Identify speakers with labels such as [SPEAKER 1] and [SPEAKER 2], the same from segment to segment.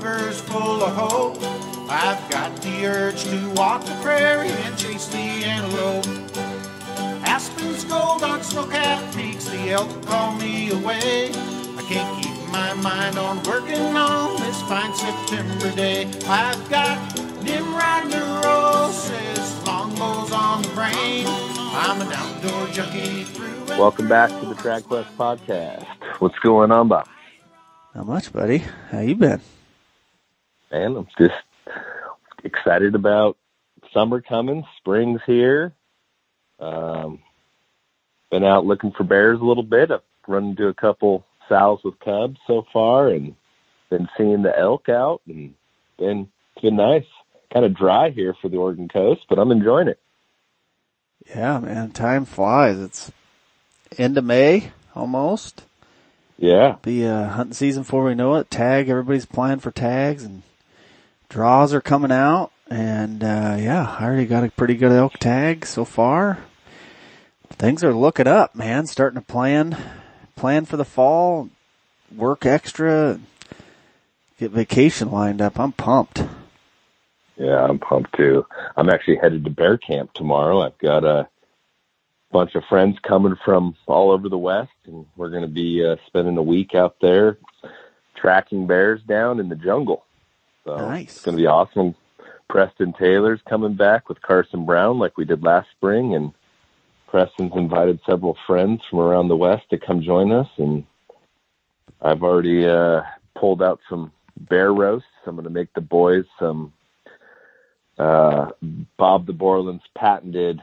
[SPEAKER 1] river's full of hope. I've got the urge to walk the prairie and chase the antelope. Aspen's gold on snow-capped peaks, the elk call me away. I can't keep my mind on working on this fine September day. I've got Nimrod neurosis, longbows on the brain. I'm an outdoor junkie through.
[SPEAKER 2] Welcome back to the Trad Quest podcast. What's going on, Bob?
[SPEAKER 3] Not much, buddy. How you been?
[SPEAKER 2] Man, I'm just excited about summer coming. Spring's here. Um, been out looking for bears a little bit. I've run into a couple sows with cubs so far, and been seeing the elk out, and been it's been nice. Kind of dry here for the Oregon coast, but I'm enjoying it.
[SPEAKER 3] Yeah, man. Time flies. It's end of May almost.
[SPEAKER 2] Yeah,
[SPEAKER 3] Be uh, hunting season before we know it. Tag. Everybody's applying for tags, and draws are coming out. And uh, yeah, I already got a pretty good elk tag so far. Things are looking up, man. Starting to plan plan for the fall. Work extra. Get vacation lined up. I'm pumped.
[SPEAKER 2] Yeah, I'm pumped too. I'm actually headed to bear camp tomorrow. I've got a bunch of friends coming from all over the West, and we're going to be uh, spending a week out there tracking bears down in the jungle. So
[SPEAKER 3] Nice.
[SPEAKER 2] it's going to be awesome. Preston Taylor's coming back with Carson Brown like we did last spring, and Preston's invited several friends from around the West to come join us, and I've already uh, pulled out some bear roasts. I'm going to make the boys some uh, Bob the Borland's patented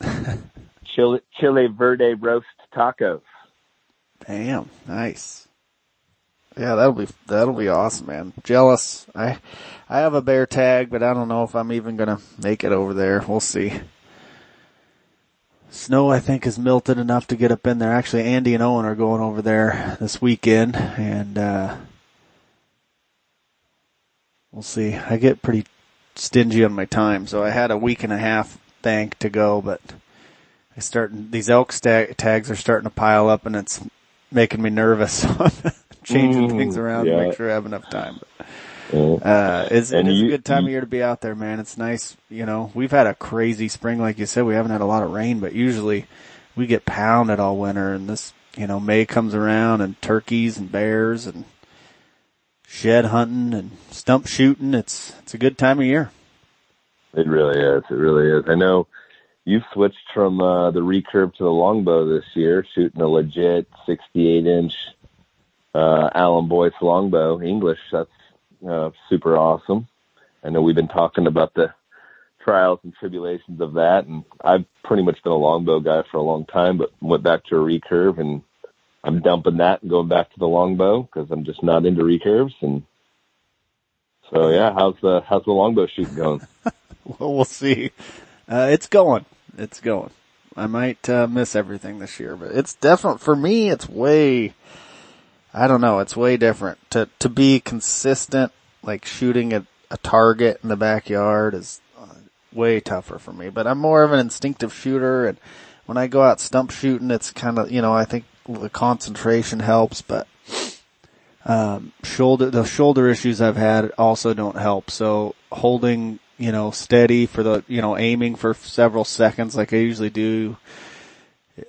[SPEAKER 2] chili, chile verde roast tacos.
[SPEAKER 3] Damn, nice. Yeah, that'll be that'll be awesome, man. Jealous. I I have a bear tag, but I don't know if I'm even gonna make it over there. We'll see. Snow, I think, is melted enough to get up in there. Actually, Andy and Owen are going over there this weekend, and uh we'll see. I get pretty stingy on my time, so I had a week and a half bank to go, but I start these elk sta tags are starting to pile up, and it's making me nervous. Changing
[SPEAKER 2] Mm,
[SPEAKER 3] things around
[SPEAKER 2] yeah.
[SPEAKER 3] to make sure I have enough time. Uh, it's, it is
[SPEAKER 2] you-
[SPEAKER 3] a good time
[SPEAKER 2] you-
[SPEAKER 3] of year to be out there, man. It's nice. You know, we've had a crazy spring, like you said. We haven't had a lot of rain, but usually we get pounded all winter. And this, you know, May comes around and turkeys and bears and shed hunting and stump shooting. It's it's a good time of year.
[SPEAKER 2] It really is. It really is. I know you've switched from uh, the recurve to the longbow this year, shooting a legit 68 inch uh, Alan Boyce longbow English. That's uh, super awesome. I know we've been talking about the trials and tribulations of that, and I've pretty much been a longbow guy for a long time, but went back to a recurve, and I'm dumping that and going back to the longbow because I'm just not into recurves. And so, yeah, how's the how's the longbow shooting going?
[SPEAKER 3] Well, we'll see. Uh, it's going. It's going. I might uh, miss everything this year, but it's definitely for me. It's way. I don't know. It's way different to to be consistent. Like shooting at a target in the backyard is uh, way tougher for me. But I'm more of an instinctive shooter, and when I go out stump shooting, it's kind of you know I think the concentration helps, but um, shoulder the shoulder issues I've had also don't help. So holding you know steady for the you know aiming for several seconds like I usually do.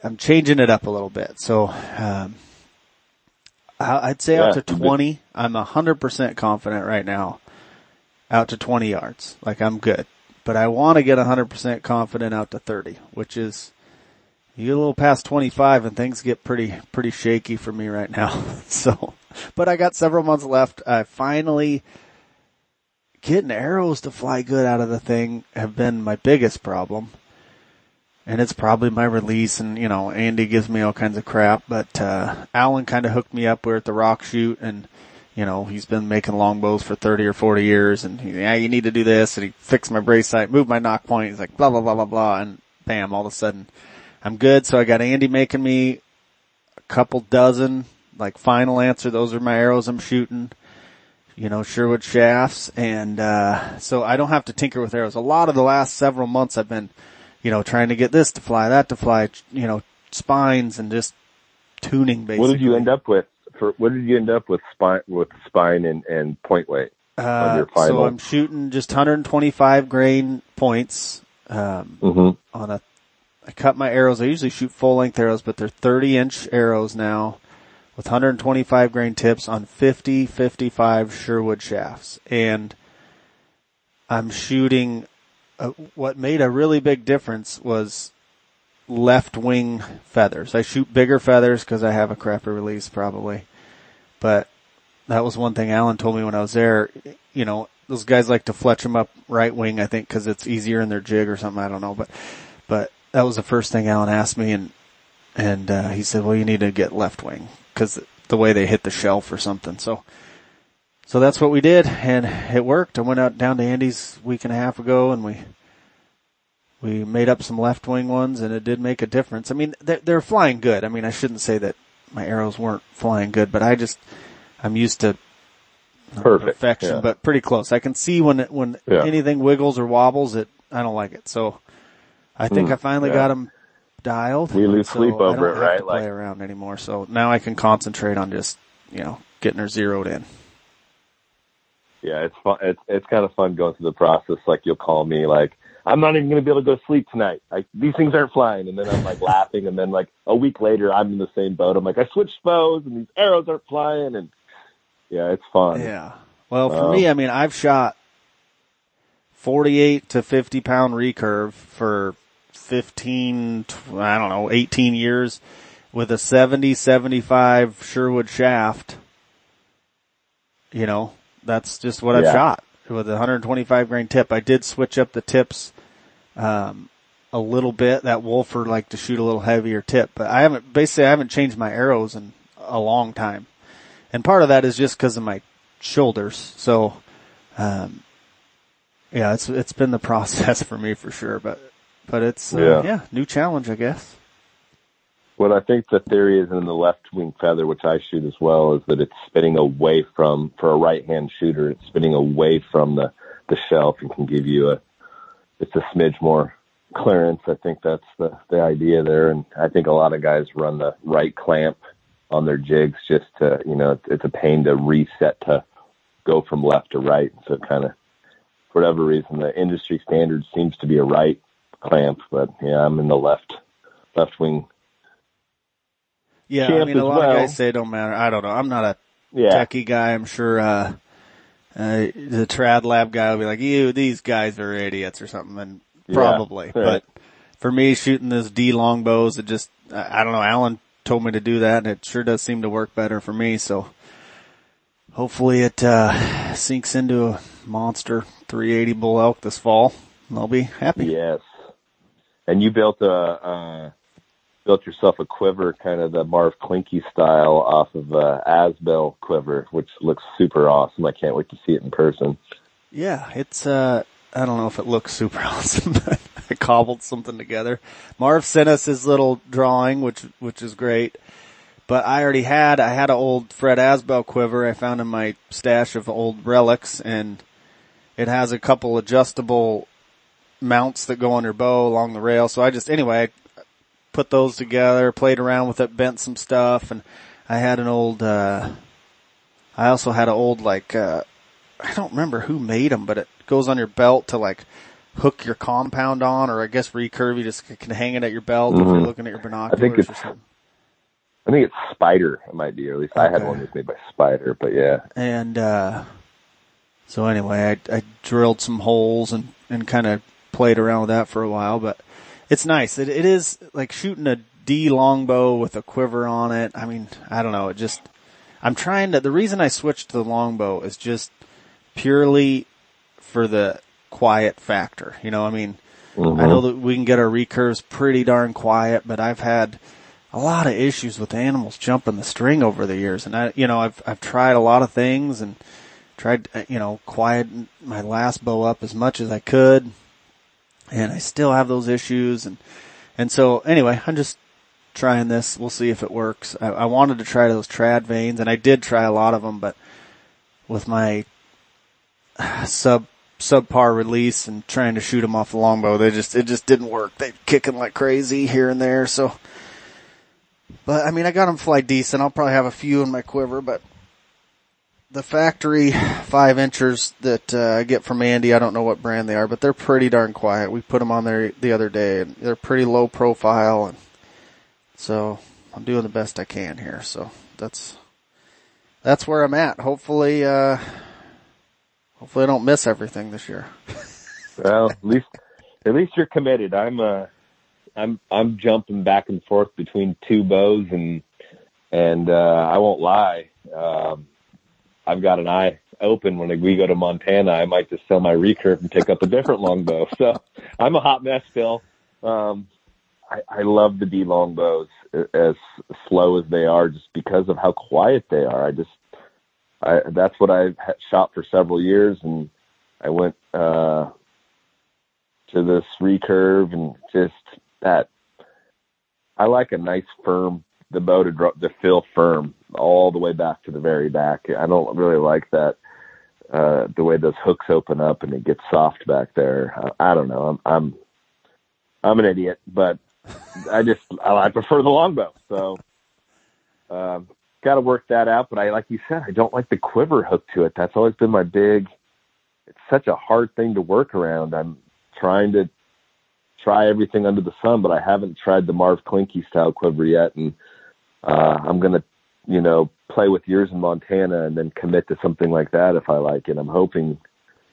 [SPEAKER 3] I'm changing it up a little bit. So um, Uh, I'd say out to 20. I'm 100% confident right now. Out to 20 yards, like I'm good. But I want to get 100% confident out to 30, which is you get a little past 25 and things get pretty, pretty shaky for me right now. so, but I got several months left. I finally getting arrows to fly good out of the thing have been my biggest problem. And it's probably my release and, you know, Andy gives me all kinds of crap, but, uh, Alan kind of hooked me up. We're at the rock shoot and, you know, he's been making longbows for 30 or 40 years and he, yeah, you need to do this. And he fixed my brace height, moved my nock point. He's like, blah, blah, blah, blah, blah. And bam, all of a sudden I'm good. So I got Andy making me a couple dozen, like final answer. Those are my arrows I'm shooting you know, Sherwood shafts. And, uh, so I don't have to tinker with arrows. A lot of the last several months I've been, you know, trying to get this to fly, that to fly, you know, spines and just tuning basically.
[SPEAKER 2] What did you end up with for what did you end up with spine with spine and, and point weight? on your
[SPEAKER 3] Uh, so I'm shooting just 125 grain points, um,
[SPEAKER 2] hmm
[SPEAKER 3] on a, I cut my arrows. I usually shoot full length arrows, but they're 30 inch arrows now with 125 grain tips on 50, 55 Sherwood shafts. And I'm shooting, uh, what made a really big difference was left wing feathers. I shoot bigger feathers because I have a crapper release probably, but that was one thing Alan told me when I was there. You know, those guys like to fletch them up right wing, I think, because it's easier in their jig or something. I don't know, but but that was the first thing Alan asked me, and and uh, he said, "Well, you need to get left wing because the way they hit the shelf or something." So so that's what we did, and it worked. I went out down to Andy's week and a half ago, and we we made up some left wing ones, and it did make a difference. I mean, they're, they're flying good. I mean, I shouldn't say that my arrows weren't flying good, but I just I'm used to
[SPEAKER 2] Perfect,
[SPEAKER 3] perfection,
[SPEAKER 2] yeah.
[SPEAKER 3] but pretty close. I can see when it, when
[SPEAKER 2] Yeah.
[SPEAKER 3] anything wiggles or wobbles, it I don't like it. So I think
[SPEAKER 2] Hmm,
[SPEAKER 3] I finally
[SPEAKER 2] yeah.
[SPEAKER 3] got them dialed.
[SPEAKER 2] We lose
[SPEAKER 3] so
[SPEAKER 2] sleep
[SPEAKER 3] I
[SPEAKER 2] over
[SPEAKER 3] don't
[SPEAKER 2] it,
[SPEAKER 3] have
[SPEAKER 2] right?
[SPEAKER 3] To play
[SPEAKER 2] Like-
[SPEAKER 3] around anymore. So now I can concentrate on just you know getting her zeroed in.
[SPEAKER 2] Yeah, it's fun. It's it's kind of fun going through the process. Like you'll call me, like I'm not even going to be able to go to sleep tonight. Like these things aren't flying, and then I'm like laughing, and then like a week later, I'm in the same boat. I'm like, I switched bows, and these arrows aren't flying, and yeah, it's fun.
[SPEAKER 3] Yeah. Well, for
[SPEAKER 2] Um,
[SPEAKER 3] me, I mean, I've shot 48 to 50 pound recurve for 15, I don't know, 18 years with a 70, 75 Sherwood shaft. You know, that's just what I've shot with a 125 grain tip. I did switch up the tips, um, a little bit. That Wolfer like to shoot a little heavier tip, but I haven't, basically I haven't changed my arrows in a long time. And part of that is just because of my shoulders. So, um, yeah, it's it's been the process for me for sure, but but it's uh,
[SPEAKER 2] Yeah.
[SPEAKER 3] yeah. new challenge, I guess.
[SPEAKER 2] What I think the theory is in the left wing feather, which I shoot as well, is that it's spinning away from for a right hand shooter. It's spinning away from the the shelf and can give you a it's a smidge more clearance. I think that's the the idea there, and I think a lot of guys run the right clamp on their jigs just to you know it's, it's a pain to reset to go from left to right. So kind of for whatever reason, the industry standard seems to be a right clamp, but yeah, I'm in the left left wing
[SPEAKER 3] Yeah, I mean, a lot
[SPEAKER 2] well.
[SPEAKER 3] of guys say it don't matter. I don't know. I'm not a
[SPEAKER 2] Yeah.
[SPEAKER 3] techie guy. I'm sure uh, uh, the trad lab guy will be like, "You, these guys are idiots" or something, and probably.
[SPEAKER 2] right.
[SPEAKER 3] But for me, shooting those D longbows, it just I don't know. Alan told me to do that, and it sure does seem to work better for me. So hopefully, it uh, sinks into a monster 380 bull elk this fall, and I'll be happy.
[SPEAKER 2] Yes. And you built a uh, built yourself a quiver, kind of the Marv Clyncke style, off of uh, Asbell quiver, which looks super awesome. I can't wait to see it in person.
[SPEAKER 3] Yeah, it's uh I don't know if it looks super awesome, but I cobbled something together. Marv sent us his little drawing, which which is great. But I already had I had an old Fred Asbell quiver I found in my stash of old relics and it has a couple adjustable mounts that go on your bow along the rail. So I just anyway, put those together, played around with it, bent some stuff and I had an old uh I also had an old like uh I don't remember who made them, but it goes on your belt to like hook your compound on, or I guess recurve. You just can hang it at your belt if you're
[SPEAKER 2] Mhm.
[SPEAKER 3] looking at your binoculars or something.
[SPEAKER 2] I think it's Spider, it might be, or at least I had one that was made by Spider. But yeah,
[SPEAKER 3] And uh, so anyway, I, I drilled some holes and and kind of played around with that for a while, but it's nice. It it is like shooting a D longbow with a quiver on it. I mean, I don't know. It just I'm trying to. The reason I switched to the longbow is just purely for the quiet factor. You know, I mean,
[SPEAKER 2] Mhm.
[SPEAKER 3] I know that we can get our recurves pretty darn quiet, but I've had a lot of issues with animals jumping the string over the years. And I, you know, I've, I've tried a lot of things and tried, uh, you know, quiet my last bow up as much as I could. And I still have those issues. And, and so anyway, I'm just trying this. We'll see if it works. I, I wanted to try those trad vanes and I did try a lot of them, but with my sub subpar release and trying to shoot them off the longbow. They just it just didn't work. They kicking like crazy here and there. So But I mean, I got them fly decent. I'll probably have a few in my quiver, but the factory five inchers that uh, I get from Andy, I don't know what brand they are, but they're pretty darn quiet. We put them on there the other day, and they're pretty low profile, and so I'm doing the best I can here. So that's that's where I'm at. Hopefully, uh, hopefully I don't miss everything this year.
[SPEAKER 2] well, at least at least you're committed. I'm uh I'm I'm jumping back and forth between two bows and and uh I won't lie. Um I've got an eye open when we go to Montana. I might just sell my recurve and pick up a different longbow. So I'm a hot mess, Phil. Um, I, I love the D longbows as slow as they are, just because of how quiet they are. I just, I that's what I shot for several years, and I went uh, to this recurve and just that. I like a nice firm the bow to drop to feel firm all the way back to the very back. I don't really like that uh the way those hooks open up and it gets soft back there. I, I don't know. I'm I'm I'm an idiot, but I just I, I prefer the longbow. So um got to work that out, but I like you said I don't like the quiver hook to it. That's always been my big it's such a hard thing to work around. I'm trying to try everything under the sun, but I haven't tried the Marv Clyncke style quiver yet and uh, I'm going to, you know, play with yours in Montana and then commit to something like that if I like it. I'm hoping,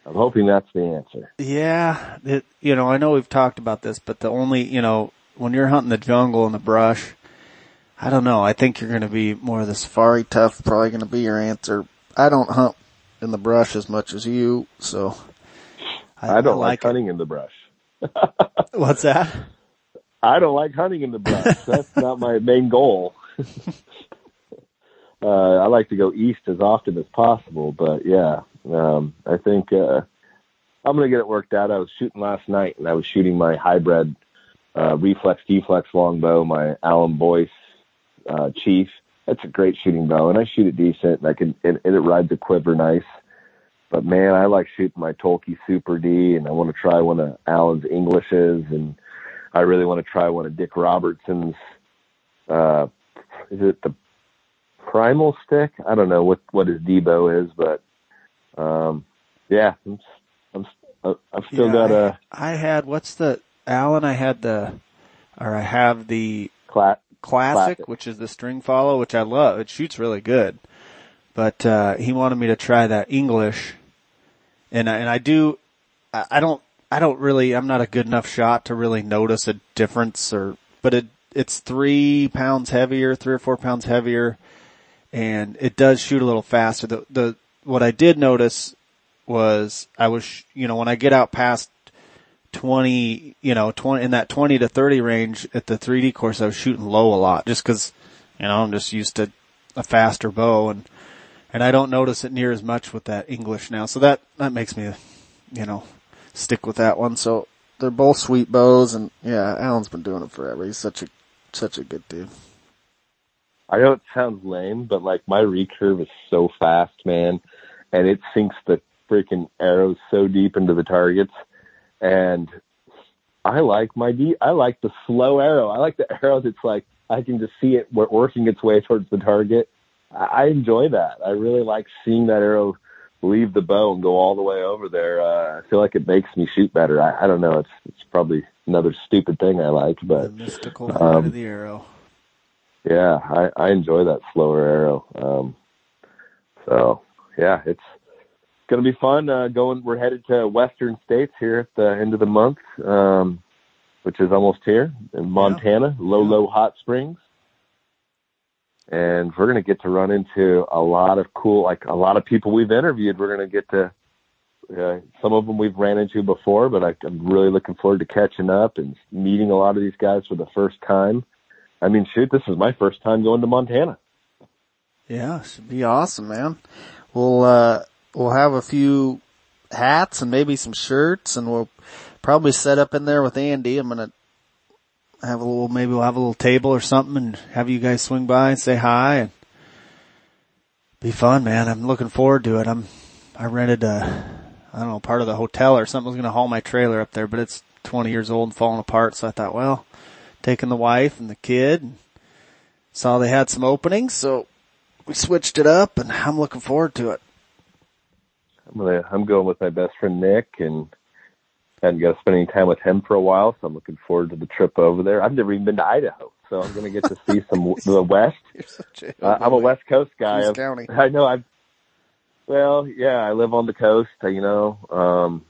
[SPEAKER 2] I'm hoping that's the answer.
[SPEAKER 3] Yeah. It, you know, I know we've talked about this, but the only, you know, when you're hunting the jungle and the brush, I don't know. I think you're going to be more of the safari tough, probably going to be your answer. I don't hunt in the brush as much as you, so.
[SPEAKER 2] I, I don't I like, like hunting in the brush.
[SPEAKER 3] What's that?
[SPEAKER 2] I don't like hunting in the brush. That's not my main goal. uh, I like to go east as often as possible, but yeah, um, I think uh, I'm going to get it worked out. I was shooting last night, and I was shooting my hybrid uh, reflex deflex longbow, my Alan Boyce uh, Chief. That's a great shooting bow, and I shoot it decent, and I can and, and it rides the quiver nice. But man, I like shooting my Toelke Super D, and I want to try one of Alan's Englishes, and I really want to try one of Dick Robertson's uh, is it the primal stick? I don't know what what his Debo is, but um, yeah, I'm, I'm I've still yeah, got a.
[SPEAKER 3] I, had what's the Alan? I had the, or I have the
[SPEAKER 2] Cla-
[SPEAKER 3] classic, classic, which is the string follow, which I love. It shoots really good, but uh, he wanted me to try that English, and I, and I do. I, I don't. I don't really. I'm not a good enough shot to really notice a difference, or but it it's three pounds heavier, three or four pounds heavier, and it does shoot a little faster. The, the, what I did notice was I was, you know, when I get out past 20, you know, 20, in that 20 to 30 range at the 3D course, I was shooting low a lot just cause, you know, I'm just used to a faster bow and, and I don't notice it near as much with that English now. So that, that makes me, you know, stick with that one. So they're both sweet bows and yeah, Alan's been doing it forever. He's such a such a good dude.
[SPEAKER 2] I know it sounds lame, but like my recurve is so fast, man, and it sinks the freaking arrows so deep into the targets. And I like my de- I like the slow arrow. I like the arrow that's like I can just see it working its way towards the target. I enjoy that. I really like seeing that arrow leave the bow and go all the way over there. Uh, I feel like it makes me shoot better. I, I don't know. It's it's probably another stupid thing I like, but
[SPEAKER 3] the mystical um, of the arrow.
[SPEAKER 2] Yeah, I, I enjoy that slower arrow. Um, so yeah, it's going to be fun. Uh, going, we're headed to Western States here at the end of the month, um, which is almost here in Montana, yeah. low, yeah. low hot springs and we're going to get to run into a lot of cool, like a lot of people we've interviewed. We're going to get to uh, some of them we've ran into before, but I, I'm really looking forward to catching up and meeting a lot of these guys for the first time. I mean, shoot, this is my first time going to Montana.
[SPEAKER 3] Yeah, it should be awesome, man. We'll uh, we'll have a few hats and maybe some shirts, and we'll probably set up in there with Andy. I'm gonna have a little, maybe we'll have a little table or something and have you guys swing by and say hi and be fun, man. I'm looking forward to it. I'm, I rented a, I don't know, part of the hotel or something was going to haul my trailer up there, but it's 20 years old and falling apart. So I thought, well, taking the wife and the kid and saw they had some openings, so we switched it up, and I'm looking forward to it.
[SPEAKER 2] I'm gonna I'm going with my best friend Nick, and hadn't got to spend any time with him for a while, so I'm looking forward to the trip over there. I've never even been to Idaho, so I'm gonna get to see some the West. Uh, I'm a West Coast guy.
[SPEAKER 3] County.
[SPEAKER 2] I know. I've well, yeah. I live on the coast. You know, um,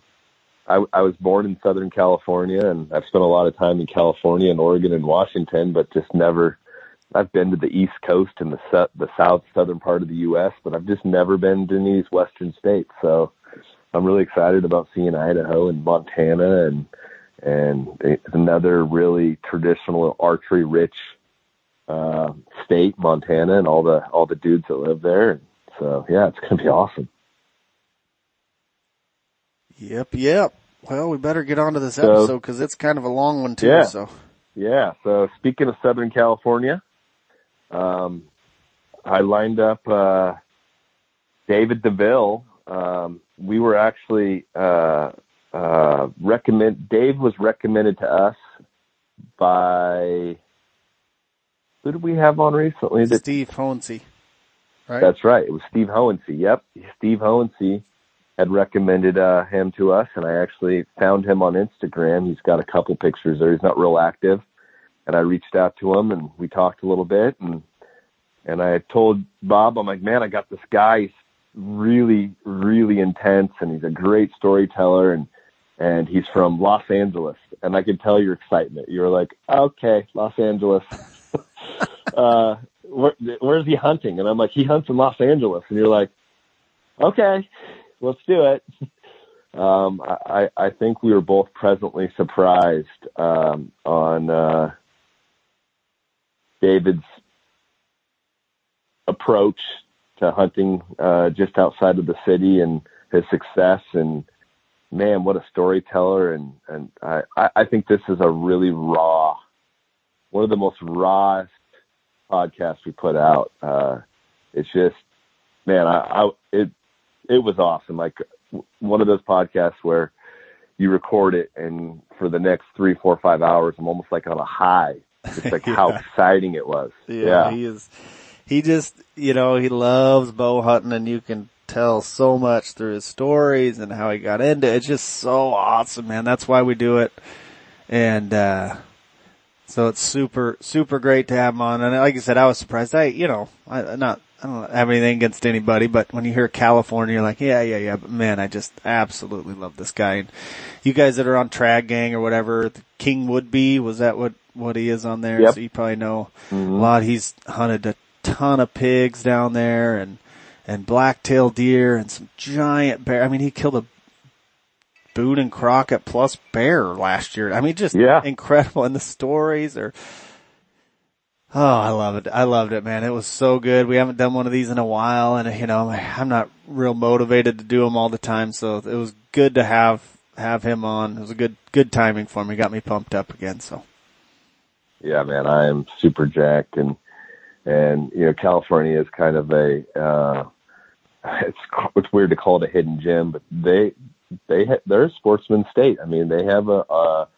[SPEAKER 2] I, I was born in Southern California, and I've spent a lot of time in California and Oregon and Washington, but just never. I've been to the East Coast and the the South Southern part of the U.S., but I've just never been to any of these Western states. So I'm really excited about seeing Idaho and Montana and and another really traditional archery rich uh, state, Montana, and all the all the dudes that live there. So yeah, it's gonna be awesome.
[SPEAKER 3] Yep, yep. Well, we better get on to this
[SPEAKER 2] So-
[SPEAKER 3] episode because it's kind of a long one too.
[SPEAKER 2] Yeah.
[SPEAKER 3] So
[SPEAKER 2] Yeah. So speaking of Southern California, um, I lined up uh, David DeVille. Um, we were actually uh, uh, recommend. Dave was recommended to us by who did we have on recently?
[SPEAKER 3] Steve Hohensee, right?
[SPEAKER 2] that's right. It was Steve Hohensee. Yep, Steve Hohensee had recommended uh, him to us, and I actually found him on Instagram. He's got a couple pictures there. He's not real active, and I reached out to him, and we talked a little bit, and and I told Bob, I'm like, man, I got this guy. He's really, really intense, and he's a great storyteller, and and he's from Los Angeles, and I could tell your excitement. You were like, okay, Los Angeles. uh, where, where's he hunting? And I'm like, he hunts in Los Angeles, and you're like, okay, let's do it. Um, I, I think we were both presently surprised um, on uh, David's approach to hunting uh, just outside of the city and his success. And man, what a storyteller! And and I, I think this is a really raw, one of the most rawest podcasts we put out. Uh, it's just, man, I, I it it was awesome. Like one of those podcasts where you record it and for the next three, four, five hours, I'm almost like on a high. It's like how exciting it was.
[SPEAKER 3] Yeah,
[SPEAKER 2] Yeah.
[SPEAKER 3] he is. He just, you know, he loves bow hunting, and you can tell so much through his stories and how he got into it. It's just so awesome, man. That's why we do it, and uh so it's super, super great to have him on. And like I said, I was surprised. I, you know, I not. I don't have anything against anybody, but when you hear California, you're like, yeah, yeah, yeah. But man, I just absolutely love this guy. And you guys that are on Trad Gang or whatever, the King be, was that what, what he is on there?
[SPEAKER 2] Yep.
[SPEAKER 3] So you probably know
[SPEAKER 2] Mhm.
[SPEAKER 3] a lot. He's hunted a ton of pigs down there and, and black-tailed deer and some giant bear. I mean, he killed a Boone and Crockett plus bear last year. I mean, just
[SPEAKER 2] Yeah.
[SPEAKER 3] incredible. And the stories are, oh, I love it. I loved it, man. It was so good. We haven't done one of these in a while and you know, I'm not real motivated to do them all the time. So it was good to have, have him on. It was a good, good timing for me. Got me pumped up again. So
[SPEAKER 2] yeah, man, I am super jacked, and and you know, California is kind of a uh, it's it's weird to call it a hidden gem, but they they ha- they're a sportsman state. I mean, they have a, a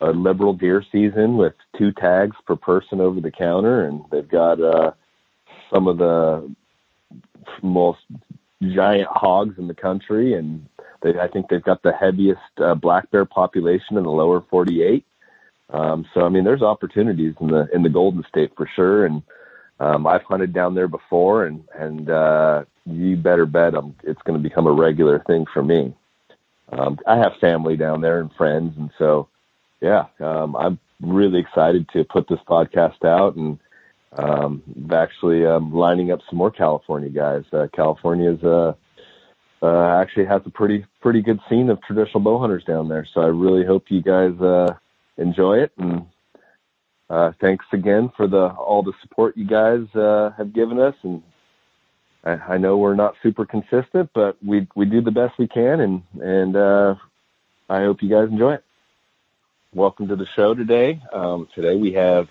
[SPEAKER 2] a liberal deer season with two tags per person over the counter, and they've got uh, some of the most giant hogs in the country, and they I think they've got the heaviest uh, black bear population in the lower 48. Um, so I mean, there's opportunities in the in the Golden State for sure, and um, I've hunted down there before, and and uh, you better bet I'm, it's going to become a regular thing for me. Um, I have family down there and friends, and so yeah, um, I'm really excited to put this podcast out, and um, actually um, lining up some more California guys. Uh, California's uh, uh, actually has a pretty pretty good scene of traditional bow hunters down there, so I really hope you guys. Uh, enjoy it and uh, thanks again for the all the support you guys uh, have given us and I, I know we're not super consistent but we we do the best we can and and uh, I hope you guys enjoy it. Welcome to the show today. Um, today we have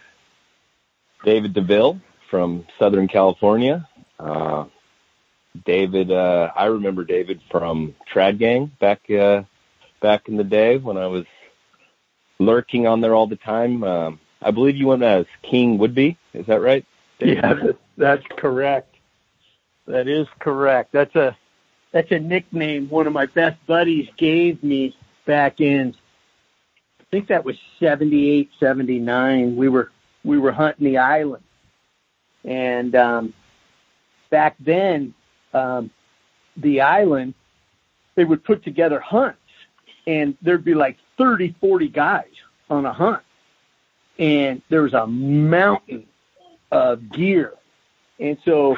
[SPEAKER 2] David DeVille from Southern California. Uh, David, uh, I remember David from Trad Gang back uh, back in the day when I was lurking on there all the time. Um, I believe you went as King Woodby. Is that right?
[SPEAKER 4] Yeah, that's correct. That is correct. That's a that's a nickname one of my best buddies gave me back in I think that was 78, 79. We were we were hunting the island. And um back then um the island they would put together hunts and there'd be like 30, 40 guys on a hunt. And there was a mountain of gear. And so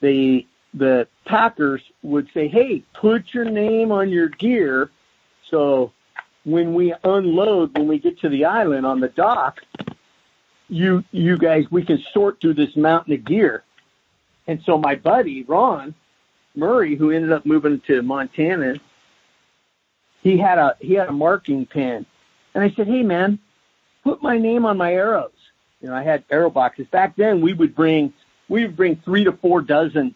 [SPEAKER 4] the the packers would say, "Hey, put your name on your gear, so when we unload, when we get to the island on the dock, you you guys we can sort through this mountain of gear." And so my buddy Ron Murray, who ended up moving to Montana, he had a he had a marking pen, and I said, "Hey, man, put my name on my arrows." You know, I had arrow boxes back then. We would bring we would bring three to four dozen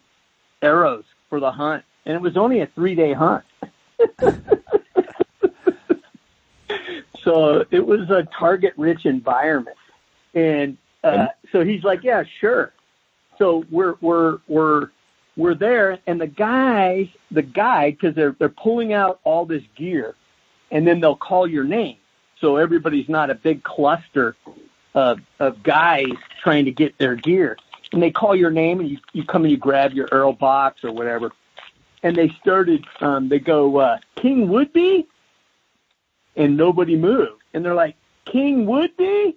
[SPEAKER 4] arrows for the hunt, and it was only a three day hunt. so it was a target rich environment, and uh, so he's like, "Yeah, sure." So we're we're we're we're there, and the guys, the guide, because they're they're pulling out all this gear, and then they'll call your name, so everybody's not a big cluster of of guys trying to get their gear and they call your name and you, you come and you grab your arrow box or whatever. And they started, um, they go, uh, King Woodby? And nobody moved. And they're like, King Woodby?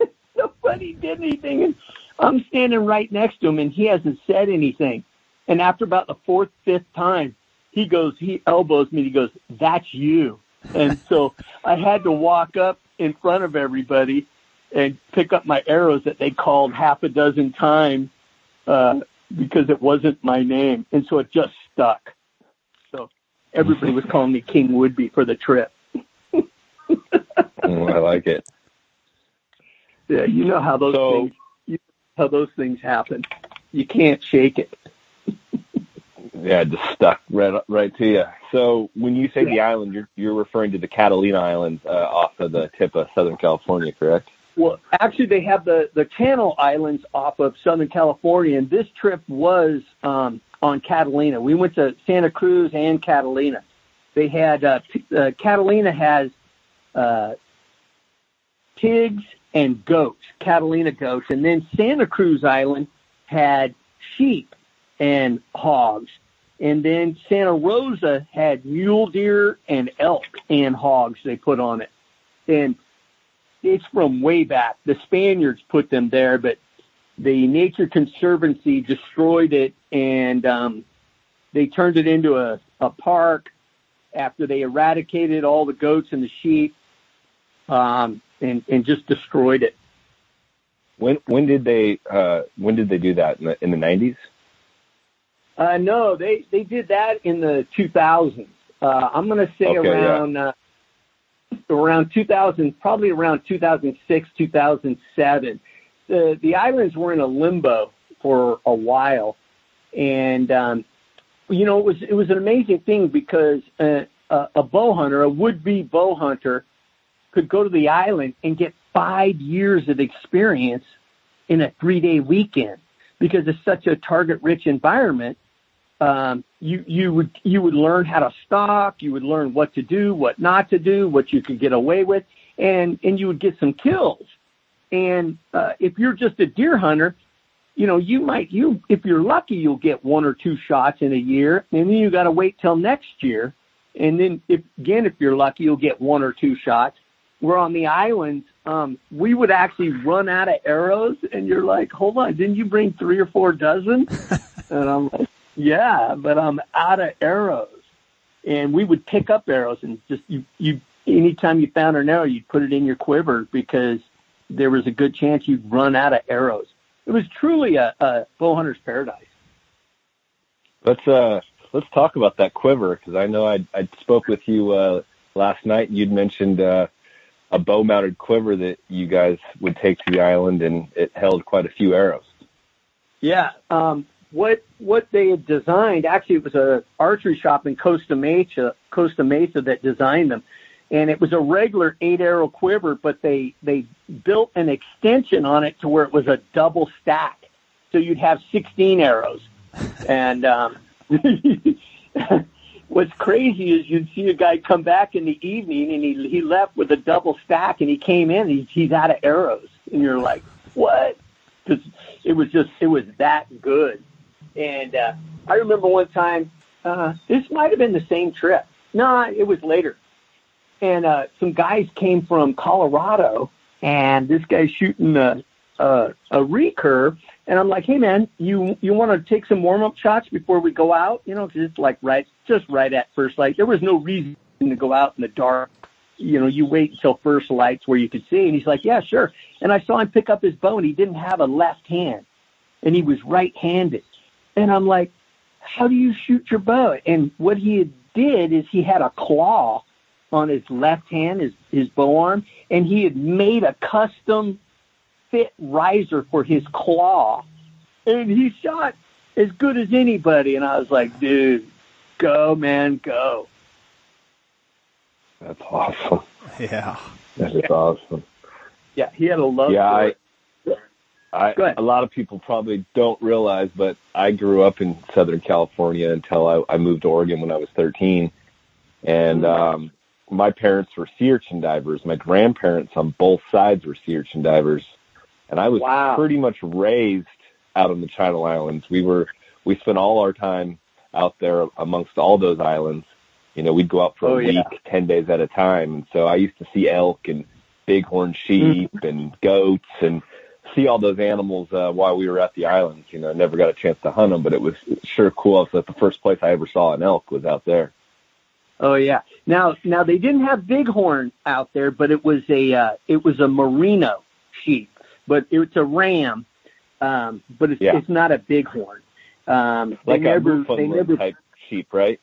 [SPEAKER 4] nobody did anything. And I'm standing right next to him and he hasn't said anything. And after about the fourth, fifth time, he goes, he elbows me. He goes, that's you. And so I had to walk up in front of everybody and pick up my arrows that they called half a dozen times uh, because it wasn't my name, and so it just stuck. So everybody was calling me King Woodby for the trip.
[SPEAKER 2] oh, I like it.
[SPEAKER 4] Yeah, you know how those so, things you know how those things happen. You can't shake it.
[SPEAKER 2] yeah, it just stuck right right to you. So when you say yeah. the island, you're you're referring to the Catalina Islands uh, off of the tip of Southern California, correct?
[SPEAKER 4] Well, actually, they have the the Channel Islands off of Southern California, and this trip was um, on Catalina. We went to Santa Cruz and Catalina. They had uh, uh, Catalina has uh, pigs and goats, Catalina goats, and then Santa Cruz Island had sheep and hogs, and then Santa Rosa had mule deer and elk and hogs. They put on it, and it's from way back. The Spaniards put them there, but the Nature Conservancy destroyed it and um, they turned it into a, a park after they eradicated all the goats and the sheep um, and, and just destroyed it.
[SPEAKER 2] When when did they uh, when did they do that in the in the nineties?
[SPEAKER 4] Uh, no, they they did that in the two thousands. Uh, I'm going to say okay, around yeah. uh, around 2000, probably around 2006, 2007. The the islands were in a limbo for a while, and um, you know it was it was an amazing thing because uh, a, a bow hunter, a would be bow hunter, could go to the island and get five years of experience in a three day weekend because it's such a target rich environment um, you you would you would learn how to stalk, you would learn what to do, what not to do, what you could get away with, and and you would get some kills. And uh, if you're just a deer hunter, you know you might you if you're lucky you'll get one or two shots in a year, and then you got to wait till next year, and then if again if you're lucky you'll get one or two shots. We're on the islands. Um, we would actually run out of arrows, and you're like, hold on, didn't you bring three or four dozen? and I'm like, yeah, but I'm out of arrows. And we would pick up arrows and just you you anytime you found an arrow, you'd put it in your quiver because there was a good chance you'd run out of arrows. It was truly a, a bow hunter's paradise.
[SPEAKER 2] Let's uh let's talk about that quiver because I know I I spoke with you uh last night. and You'd mentioned uh a bow mounted quiver that you guys would take to the island and it held quite a few arrows.
[SPEAKER 4] Yeah, um, what what they had designed actually it was a archery shop in Costa Mesa Costa Mesa that designed them. And it was a regular eight arrow quiver but they they built an extension on it to where it was a double stack. So you'd have 16 arrows. and um, what's crazy is you'd see a guy come back in the evening and he he left with a double stack and he came in and he, he's out of arrows. And you're like what? Because it was just it was that good and uh i remember one time uh this might have been the same trip no it was later and uh some guys came from colorado and this guy's shooting a a, a recurve and I'm like, hey man, you you want to take some warm up shots before we go out? You know, because it's like right, just right at first light. There was no reason to go out in the dark. You know, you wait until first lights where you could see. And he's like, yeah, sure. And I saw him pick up his bow, and he didn't have a left hand, and he was right handed. And I'm like, how do you shoot your bow? And what he did is he had a claw on his left hand, his his bow arm, and he had made a custom fit riser for his claw, and he shot as good as anybody. And I was like, dude, go, man, go.
[SPEAKER 2] That's awesome.
[SPEAKER 3] Yeah.
[SPEAKER 2] That is yeah. awesome.
[SPEAKER 4] Yeah, he had a love
[SPEAKER 2] yeah,
[SPEAKER 4] I,
[SPEAKER 2] I, a lot of people probably don't realize, but I grew up in Southern California until I, I moved to Oregon when I was 13. And, mm-hmm. um, my parents were sea urchin divers. My grandparents on both sides were sea urchin divers and I was wow. pretty much raised out on the Channel Islands. We were we spent all our time out there amongst all those islands. You know, we'd go out for oh, a week, yeah. ten days at a time, and so I used to see elk and bighorn sheep mm-hmm. and goats and see all those animals uh, while we were at the islands. You know, I never got a chance to hunt them, but it was sure cool. So the first place I ever saw an elk was out there.
[SPEAKER 4] Oh yeah. Now, now they didn't have bighorn out there, but it was a uh, it was a merino sheep but it's a ram, um, but it's yeah. it's not a bighorn. Um,
[SPEAKER 2] like they never, they never type sheep, right?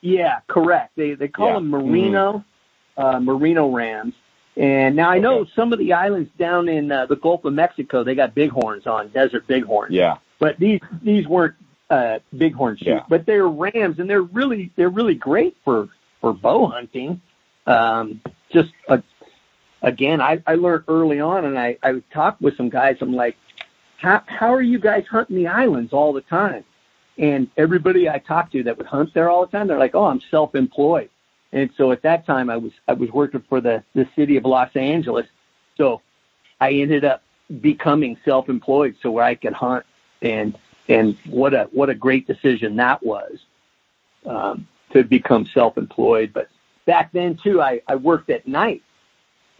[SPEAKER 4] Yeah, correct. They they call yeah. them merino mm-hmm. uh, merino rams. And now I know okay. some of the islands down in uh, the Gulf of Mexico, they got bighorns on desert bighorns.
[SPEAKER 2] Yeah.
[SPEAKER 4] But these these weren't uh, bighorn sheep, yeah. but they're rams, and they're really they're really great for for bow hunting. Um, just a again, I, I learned early on, and I, I talked with some guys. I'm like, how, how are you guys hunting the islands all the time? And everybody I talked to that would hunt there all the time, they're like, oh, I'm self-employed. And so at that time, I was I was working for the the city of Los Angeles, so I ended up becoming self-employed so where I could hunt. And and what a what a great decision that was um, to become self-employed. But back then too, I I worked at night,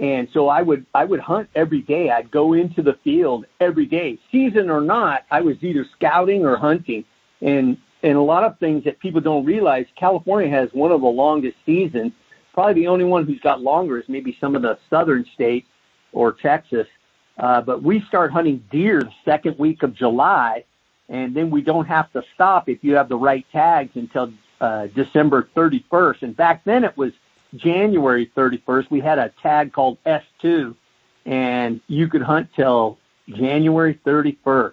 [SPEAKER 4] and so I would I would hunt every day. I'd go into the field every day, season or not. I was either scouting or hunting, and and a lot of things that people don't realize. California has one of the longest seasons. Probably the only one who's got longer is maybe some of the southern states or Texas. Uh, but we start hunting deer the second week of July, and then we don't have to stop if you have the right tags until uh, December 31st. And back then it was January 31st, we had a tag called S2, and you could hunt till January 31st.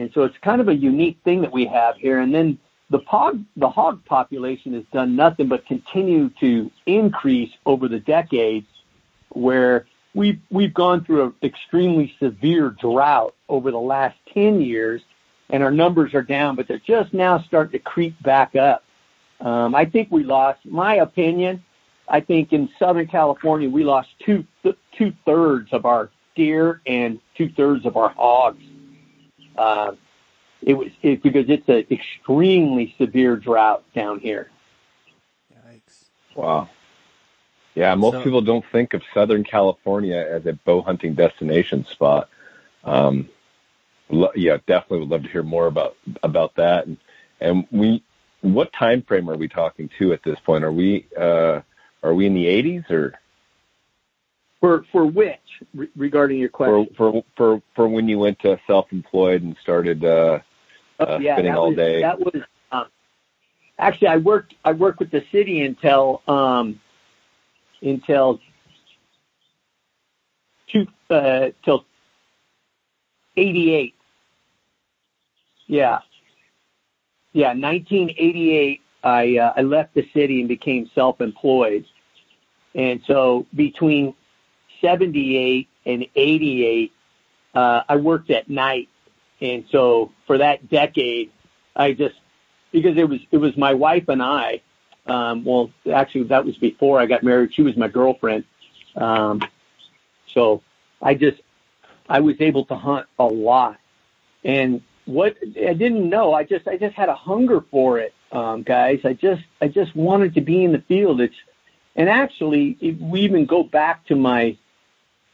[SPEAKER 4] And so it's kind of a unique thing that we have here. And then the hog, the hog population has done nothing but continue to increase over the decades, where we've we've gone through an extremely severe drought over the last 10 years, and our numbers are down, but they're just now starting to creep back up. Um, I think we lost, my opinion, I think in Southern California we lost two two thirds of our deer and two thirds of our hogs. Uh, it was it, because it's an extremely severe drought down here.
[SPEAKER 3] Yikes!
[SPEAKER 2] Wow. Yeah, most so, people don't think of Southern California as a bow hunting destination spot. Um, lo- yeah, definitely would love to hear more about about that. And and we, what time frame are we talking to at this point? Are we uh, are we in the 80s or?
[SPEAKER 4] For for which re- regarding your question?
[SPEAKER 2] For for for for when you went to self-employed and started uh, oh, uh,
[SPEAKER 4] yeah,
[SPEAKER 2] spinning all
[SPEAKER 4] was,
[SPEAKER 2] day.
[SPEAKER 4] That was um, actually I worked I worked with the city until um, until two uh, till eighty eight. Yeah, yeah, nineteen eighty eight I uh, I left the city and became self-employed, and so between 78 and 88, uh, I worked at night and so for that decade, I just because it was it was my wife and I. Um, well, actually, that was before I got married. She was my girlfriend. Um, so I just I was able to hunt a lot, and what I didn't know, I just I just had a hunger for it, um, guys. I just I just wanted to be in the field. It's and actually, if we even go back to my,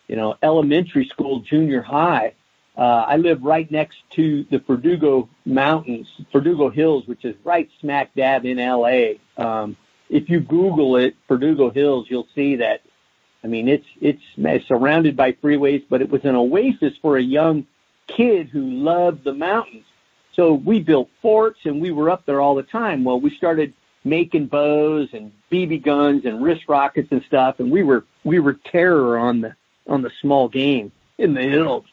[SPEAKER 4] you know, elementary school, junior high. Uh, I live right next to the Verdugo Mountains, Verdugo Hills, which is right smack dab in LA. Um, if you Google it, Verdugo Hills, you'll see that. I mean, it's it's surrounded by freeways, but it was an oasis for a young kid who loved the mountains. So we built forts and we were up there all the time. Well, we started making bows and BB guns and wrist rockets and stuff, and we were we were terror on the on the small game in the hills,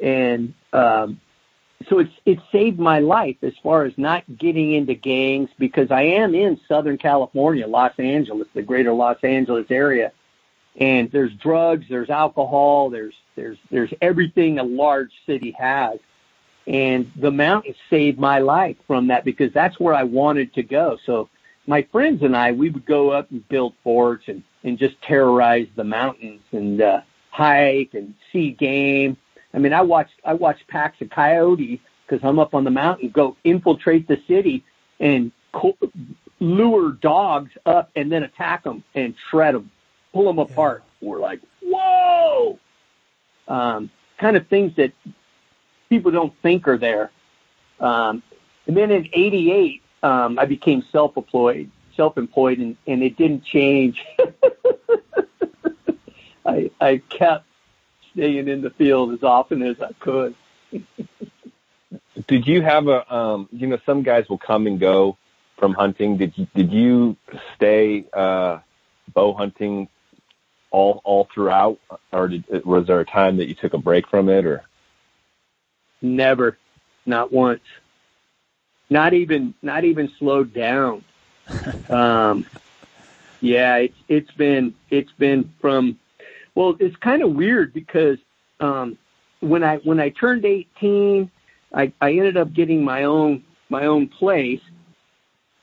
[SPEAKER 4] and um, so it's it saved my life as far as not getting into gangs because I am in Southern California, Los Angeles, the greater Los Angeles area, and there's drugs, there's alcohol, there's there's there's everything a large city has. And the mountains saved my life from that because that's where I wanted to go. So my friends and I, we would go up and build forts and, and just terrorize the mountains and, uh, hike and see game. I mean, I watched, I watched packs of coyotes because I'm up on the mountain go infiltrate the city and co- lure dogs up and then attack them and shred them, pull them apart. Yeah. We're like, whoa! Um, kind of things that people don't think are there. Um, and then in '88, um, I became self-employed, self-employed, and, and it didn't change. I I kept staying in the field as often as I could.
[SPEAKER 2] did you have a um, you know some guys will come and go from hunting? Did you did you stay uh, bow hunting all all throughout, or did, was there a time that you took a break from it, or?
[SPEAKER 4] Never, not once not even not even slowed down. um, yeah, it's it's been it's been from well, it's kind of weird because um, when I when I turned 18, I, I ended up getting my own my own place,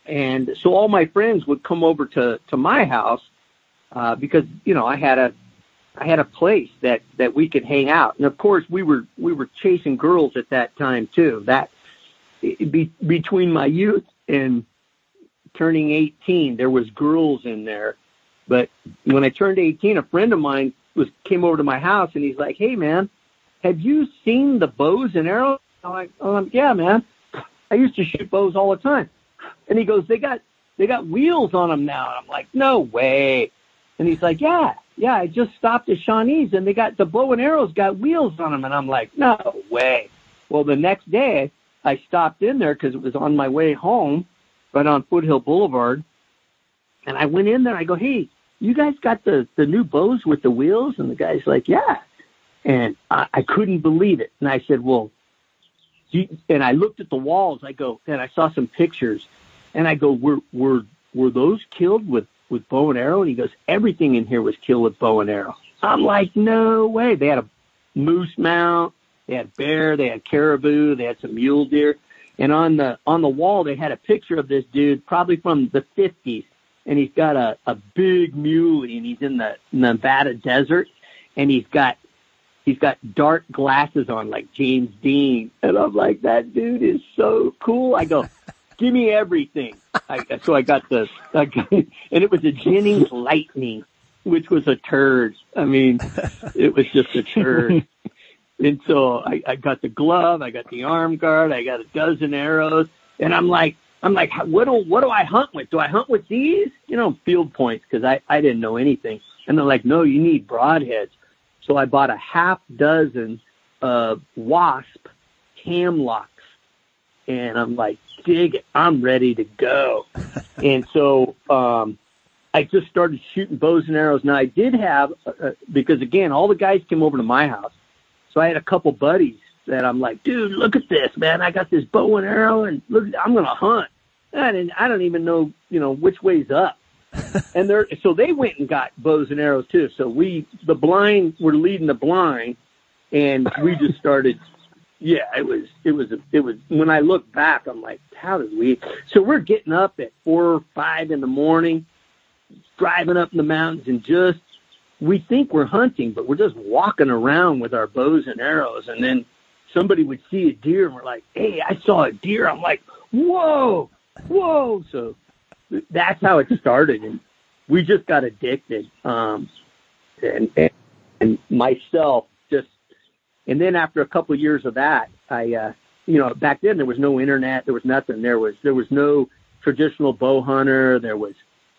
[SPEAKER 4] and so all my friends would come over to to my house uh, because you know I had a I had a place that that we could hang out, and of course we were we were chasing girls at that time too. That be, between my youth and turning 18, there was girls in there. But when I turned 18, a friend of mine was came over to my house and he's like, "Hey, man, have you seen the bows and arrows?" I'm like, um, "Yeah, man. I used to shoot bows all the time." And he goes, "They got they got wheels on them now." And I'm like, "No way." And he's like, "Yeah, yeah. I just stopped at Shawnee's and they got the bow and arrows got wheels on them." And I'm like, "No way." Well, the next day I stopped in there because it was on my way home, right on Foothill Boulevard. And I went in there. I go, hey, you guys got the the new bows with the wheels? And the guy's like, yeah. And I, I couldn't believe it. And I said, well, you, and I looked at the walls. I go, and I saw some pictures. And I go, were were were those killed with with bow and arrow? And he goes, everything in here was killed with bow and arrow. I'm like, no way. They had a moose mount. They had bear, they had caribou, they had some mule deer. And on the on the wall they had a picture of this dude, probably from the fifties, and he's got a, a big muley and he's in the Nevada desert and he's got he's got dark glasses on like James Dean. And I'm like, that dude is so cool. I go, give me everything. I, so I got the, I got, and it was a Jennings Lightning, which was a turd. I mean, it was just a turd. And so I, I got the glove, I got the arm guard, I got a dozen arrows, and I'm like, I'm like, what do what do I hunt with? Do I hunt with these? You know, field points because I I didn't know anything. And they're like, no, you need broadheads. So I bought a half dozen uh, wasp cam locks, and I'm like, dig it, I'm ready to go. and so um, I just started shooting bows and arrows. Now I did have uh, uh because again, all the guys came over to my house so I had a couple buddies that I'm like, dude, look at this, man. I got this bow and arrow, and look, I'm gonna hunt. And I don't even know, you know, which way's up. and they're so they went and got bows and arrows too. So we, the blind, were leading the blind, and we just started yeah, it was, it was, it was, when I look back, I'm like, how did we, so we're getting up at four or five in the morning, driving up in the mountains and just, we think we're hunting, but we're just walking around with our bows and arrows. And then somebody would see a deer and we're like, Hey, I saw a deer. I'm like, whoa, whoa. So that's how it started. And we just got addicted. Um, and, and, and myself, just, and then after a couple of years of that, I, uh, you know, back then there was no internet, there was nothing. There was there was no traditional bow hunter. There was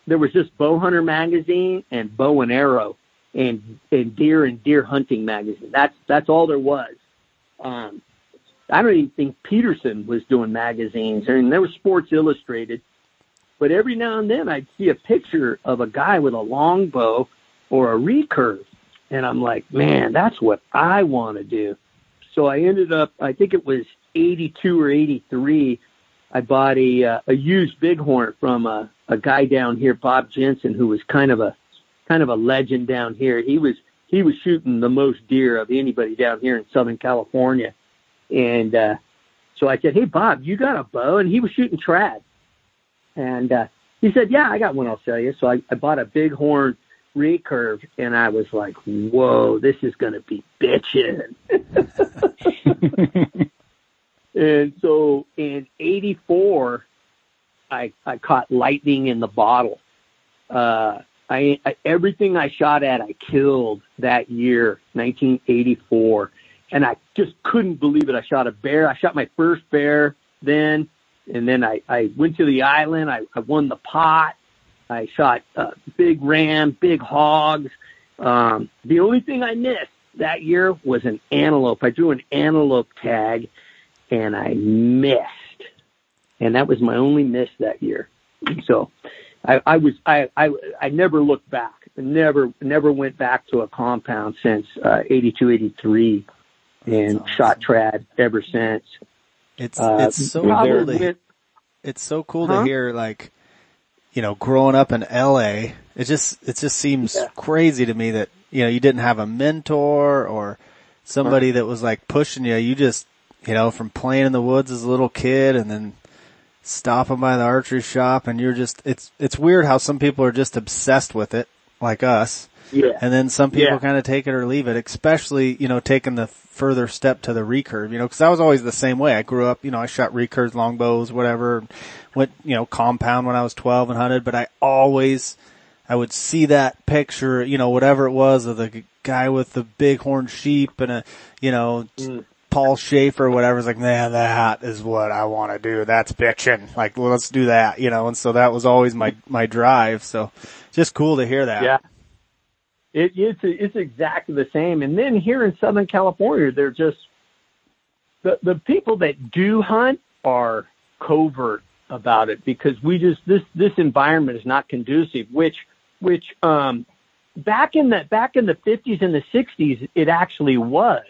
[SPEAKER 4] there was just bow hunter magazine and bow and arrow and and deer and deer hunting magazine. That's that's all there was. Um, I don't even think Petersen was doing magazines. I mean, there was Sports Illustrated, but every now and then I'd see a picture of a guy with a longbow or a recurve, and I'm like, man, that's what I want to do. So I ended up, I think it was 82 or 83. I bought a, uh, a used bighorn from a, a guy down here, Bob Jensen, who was kind of a, kind of a legend down here. He was, he was shooting the most deer of anybody down here in Southern California. And, uh, so I said, Hey, Bob, you got a bow? And he was shooting trad. And, uh, he said, yeah, I got one. I'll sell you. So I, I bought a bighorn recurve, and I was like, "Whoa, this is going to be bitching." and so in '84, I I caught lightning in the bottle. Uh, I, I everything I shot at, I killed that year, 1984, and I just couldn't believe it. I shot a bear. I shot my first bear then, and then I I went to the island. I, I won the pot I shot uh, big ram, big hogs. Um, the only thing I missed that year was an antelope. I drew an antelope tag, and I missed, and that was my only miss that year. So, I, I was I, I I never looked back. Never never went back to a compound since uh, 82, 83, and awesome. shot trad ever since.
[SPEAKER 3] It's uh, it's so cool to, it's so cool huh? to hear like you know, growing up in LA, it just, it just seems yeah. crazy to me that, you know, you didn't have a mentor or somebody right. that was like pushing you. You just, you know, from playing in the woods as a little kid and then stopping by the archery shop and you're just, it's, it's weird how some people are just obsessed with it like us.
[SPEAKER 4] Yeah.
[SPEAKER 3] And then some people yeah. kind of take it or leave it, especially, you know, taking the further step to the recurve, you know, cause I was always the same way. I grew up, you know, I shot recurves, longbows, whatever, went, you know, compound when I was 12 and hunted, but I always, I would see that picture, you know, whatever it was of the guy with the bighorn sheep and a, you know, mm. Paul Schafer whatever. It's like, man, that is what I want to do. That's bitching. Like, let's do that, you know, and so that was always my, my drive. So just cool to hear that.
[SPEAKER 4] Yeah. It, it's it's exactly the same. And then here in Southern California, they're just the the people that do hunt are covert about it because we just this this environment is not conducive. Which which um, back in the back in the fifties and the sixties, it actually was.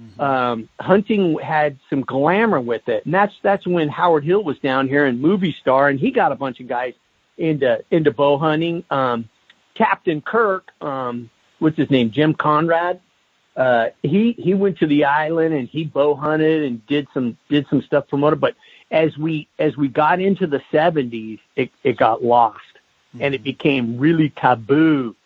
[SPEAKER 4] Mm-hmm. Um, hunting had some glamour with it, and that's that's when Howard Hill was down here and movie star, and he got a bunch of guys into into bow hunting. Um, Captain Kirk, um, what's his name, Jim Conrad. Uh, he he went to the island and he bow hunted and did some did some stuff promoted. But as we as we got into the 70s, it it got lost mm-hmm. and it became really taboo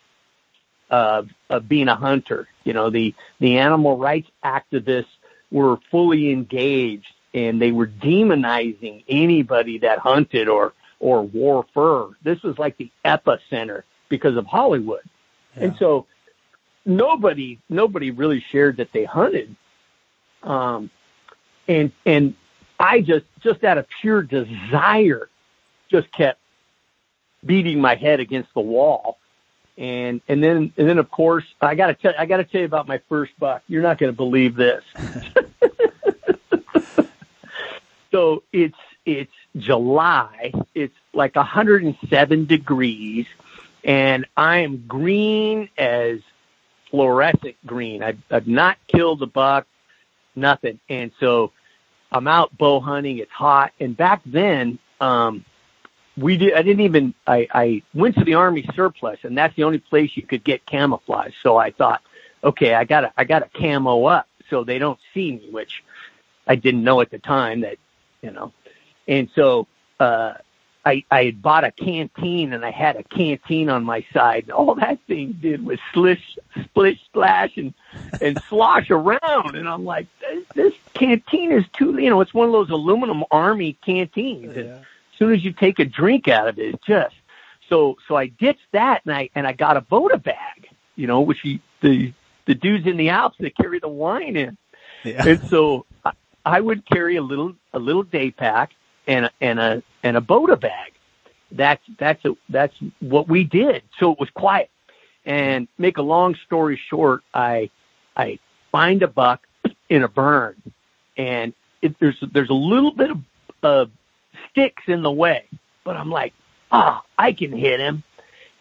[SPEAKER 4] of of being a hunter. You know, the the animal rights activists were fully engaged and they were demonizing anybody that hunted or or wore fur. This was like the epicenter because of Hollywood. Yeah. And so nobody nobody really shared that they hunted. Um and and I just just out of pure desire just kept beating my head against the wall. And and then and then of course I gotta tell I gotta tell you about my first buck. You're not gonna believe this. so it's it's July. It's like 107 degrees and I am green as fluorescent green. I've, I've not killed a buck, nothing. And so I'm out bow hunting. It's hot. And back then, um, we did, I didn't even, I, I went to the army surplus and that's the only place you could get camouflage. So I thought, okay, I gotta, I gotta camo up so they don't see me, which I didn't know at the time that, you know, and so, uh, I, I had bought a canteen and I had a canteen on my side and all that thing did was slish, splish, splash and, and slosh around. And I'm like, this, this canteen is too, you know, it's one of those aluminum army canteens. And as soon as you take a drink out of it, it's just, so, so I ditched that and I, and I got a Bota bag, you know, which he, the, the dudes in the Alps that carry the wine in. Yeah. And so I, I would carry a little, a little day pack and a, and a and a Bota bag. That's that's a, that's what we did. So it was quiet. And make a long story short, I I find a buck in a burn, and it, there's there's a little bit of uh, sticks in the way, but I'm like, ah, oh, I can hit him.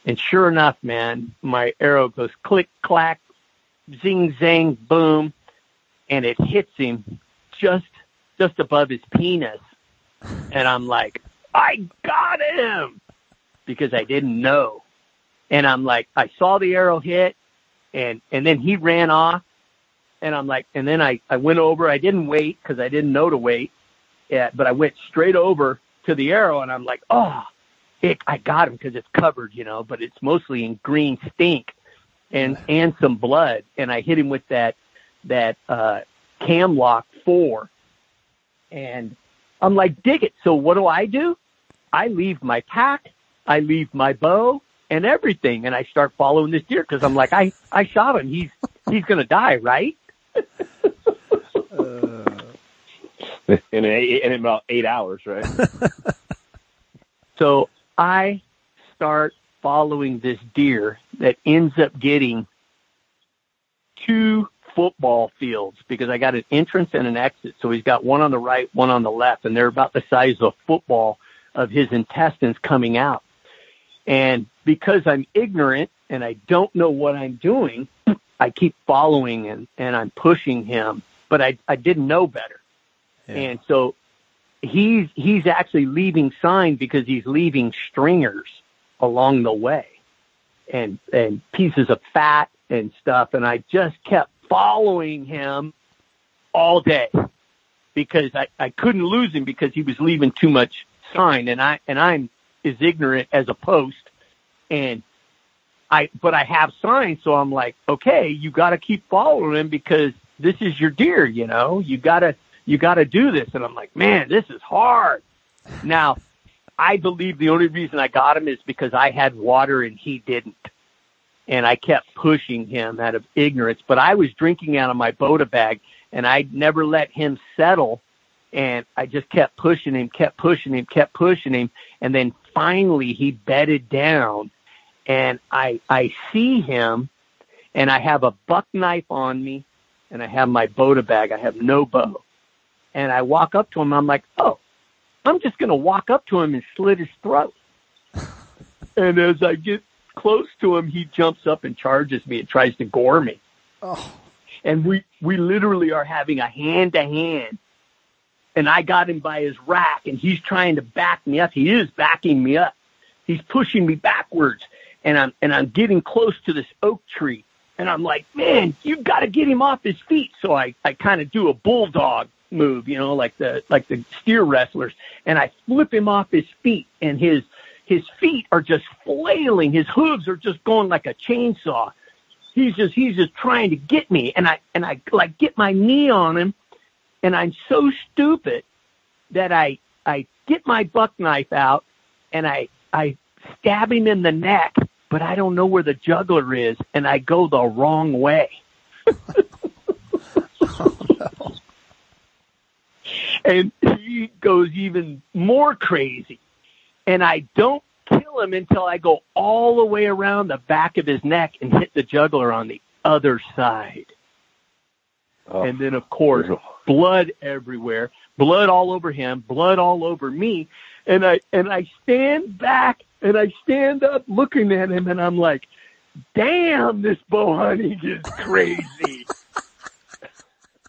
[SPEAKER 4] And sure enough, man, my arrow goes click clack, zing zang boom, and it hits him just just above his penis and I'm like, I got him because I didn't know. And I'm like, I saw the arrow hit and, and then he ran off and I'm like, and then I, I went over, I didn't wait because I didn't know to wait. Yeah, but I went straight over to the arrow and I'm like, oh, it, I got him because it's covered, you know, but it's mostly in green stink and, and some blood. And I hit him with that, that, uh, Cam-Lock four and I'm like, dig it. So what do I do? I leave my pack, I leave my bow and everything, and I start following this deer because I'm like, I I shot him. He's he's gonna die, right?
[SPEAKER 2] in, eight, in about eight hours, right?
[SPEAKER 4] so I start following this deer that ends up getting two football fields because I got an entrance and an exit. So he's got one on the right, one on the left, and they're about the size of a football of his intestines coming out. And because I'm ignorant and I don't know what I'm doing, I keep following and, and I'm pushing him, but I, I didn't know better. And so he's, he's actually leaving signs because he's leaving stringers along the way and, and pieces of fat and stuff. And I just kept following him all day because I, I couldn't lose him because he was leaving too much sign and I and I'm as ignorant as a post and I but I have signs so I'm like, okay, you gotta keep following him because this is your deer, you know. You gotta you gotta do this and I'm like, man, this is hard. Now I believe the only reason I got him is because I had water and he didn't and I kept pushing him out of ignorance. But I was drinking out of my Bota bag, and I never let him settle. And I just kept pushing him, kept pushing him, kept pushing him, and then finally he bedded down, and I I see him, and I have a buck knife on me, and I have my Bota bag. I have no bow, and I walk up to him. I'm like, oh, I'm just gonna walk up to him and slit his throat. and as I get close to him, he jumps up and charges me and tries to gore me. Oh. And we, we literally are having a hand to hand. And I got him by his rack and he's trying to back me up. He is backing me up. He's pushing me backwards and I'm, and I'm getting close to this oak tree. And I'm like, man, you've got to get him off his feet. So I, I kind of do a bulldog move, you know, like the, like the steer wrestlers. And I flip him off his feet and his, his feet are just flailing. His hooves are just going like a chainsaw. He's just, he's just trying to get me. And I, and I like get my knee on him and I'm so stupid that I, I get my buck knife out and I, I stab him in the neck, but I don't know where the juggler is and I go the wrong way. oh. And he goes even more crazy and I don't kill him until I go all the way around the back of his neck and hit the juggler on the other side. Oh. And then, of course, blood everywhere, blood all over him, blood all over me. And I, and I stand back and I stand up looking at him and I'm like, damn, this bow hunting is crazy.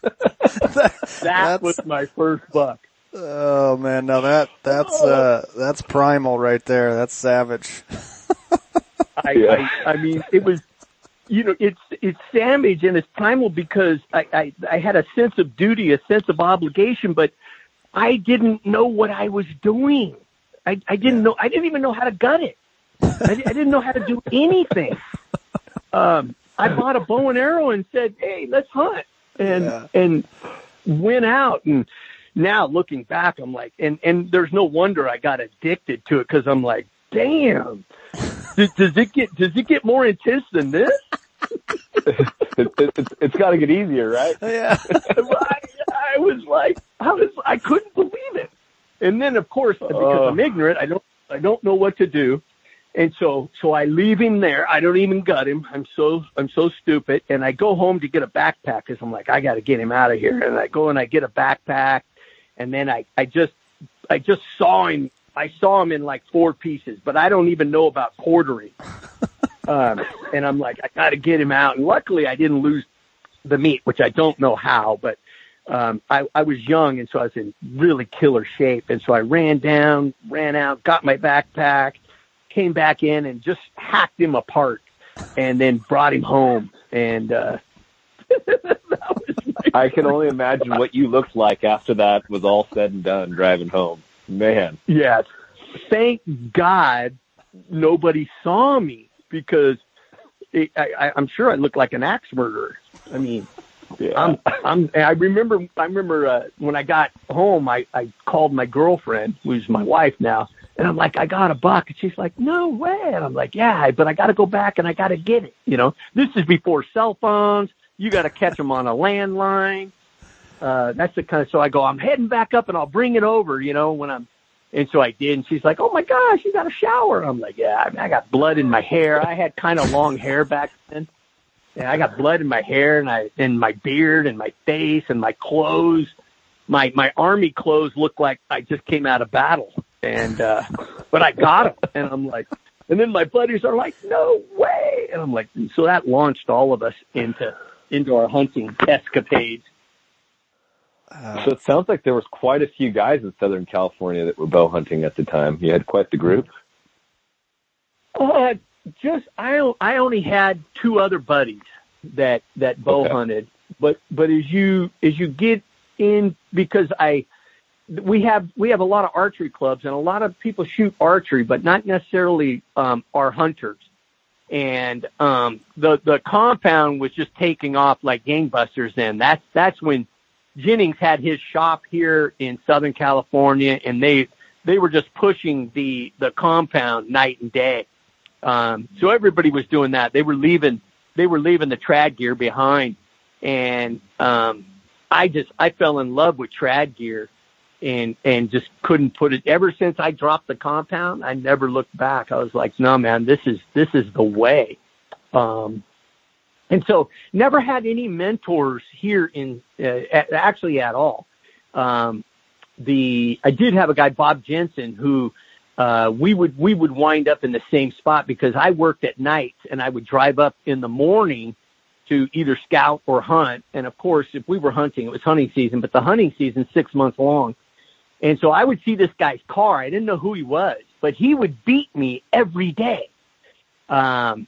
[SPEAKER 4] that was my first buck.
[SPEAKER 3] Oh man, now that that's uh that's primal right there. That's savage.
[SPEAKER 4] I, yeah. I I mean it was you know it's it's savage and it's primal because I, I I had a sense of duty, a sense of obligation, but I didn't know what I was doing. I, I didn't know. I didn't even know how to gut it. I, I didn't know how to do anything. Um, I bought a bow and arrow and said, "Hey, let's hunt," and yeah. and went out. And now looking back, I'm like, and and there's no wonder I got addicted to it because I'm like, damn, does, does it get does it get more intense than this?
[SPEAKER 5] it, it, it's got to get easier, right?
[SPEAKER 3] Yeah.
[SPEAKER 4] I, I was like, I was, I couldn't believe it. And then, of course, because I'm ignorant, I don't, I don't know what to do. And so, so I leave him there. I don't even gut him. I'm so, I'm so stupid. And I go home to get a backpack because I'm like, I got to get him out of here. And I go and I get a backpack. And then I, I just, I just saw him. I saw him in like four pieces, but I don't even know about quartering. um, and I'm like, I got to get him out. And luckily, I didn't lose the meat, which I don't know how, but um, I, I was young and so I was in really killer shape. And so I ran down, ran out, got my backpack, came back in and just hacked him apart and then brought him home. And, uh,
[SPEAKER 5] I can only imagine what you looked like after that was all said and done driving home. Man.
[SPEAKER 4] Yes. Thank God nobody saw me because it, I, I'm sure I looked like an axe murderer. I mean, yeah. I'm, I'm, I remember, I remember, uh, when I got home, I, I called my girlfriend, who's my wife now, and I'm like, I got a buck. And she's like, no way. And I'm like, yeah, but I got to go back and I got to get it. You know, this is before cell phones. You got to catch them on a landline. Uh, that's the kind of, so I go, I'm heading back up and I'll bring it over, you know, when I'm, and so I did. And she's like, oh my gosh, you got a shower. I'm like, yeah, I, mean, I got blood in my hair. I had kind of long hair back then and I got blood in my hair and I and my beard and my face and my clothes. My my army clothes look like I just came out of battle. And uh but I got them and I'm like and then my buddies are like, "No way!" And I'm like, so that launched all of us into into our hunting escapades.
[SPEAKER 5] Uh, so it sounds like there was quite a few guys in Southern California that were bow hunting at the time. You had quite the group.
[SPEAKER 4] Uh, just I I only had two other buddies that that bow okay. hunted, but but as you as you get in because I we have we have a lot of archery clubs and a lot of people shoot archery, but not necessarily um, are hunters. And um, the the compound was just taking off like gangbusters. Then that's that's when Jennings had his shop here in Southern California, and they they were just pushing the the compound night and day. Um, so everybody was doing that. They were leaving, they were leaving the trad gear behind. And, um, I just, I fell in love with trad gear and, and just couldn't put it ever since I dropped the compound. I never looked back. I was like, no, man, this is, this is the way. Um, and so never had any mentors here in, uh, actually at all. Um, the, I did have a guy, Bob Jensen, who, uh, we would we would wind up in the same spot because I worked at night and I would drive up in the morning to either scout or hunt. And of course, if we were hunting, it was hunting season, but the hunting season six months long. And so I would see this guy's car. I didn't know who he was, but he would beat me every day. Um,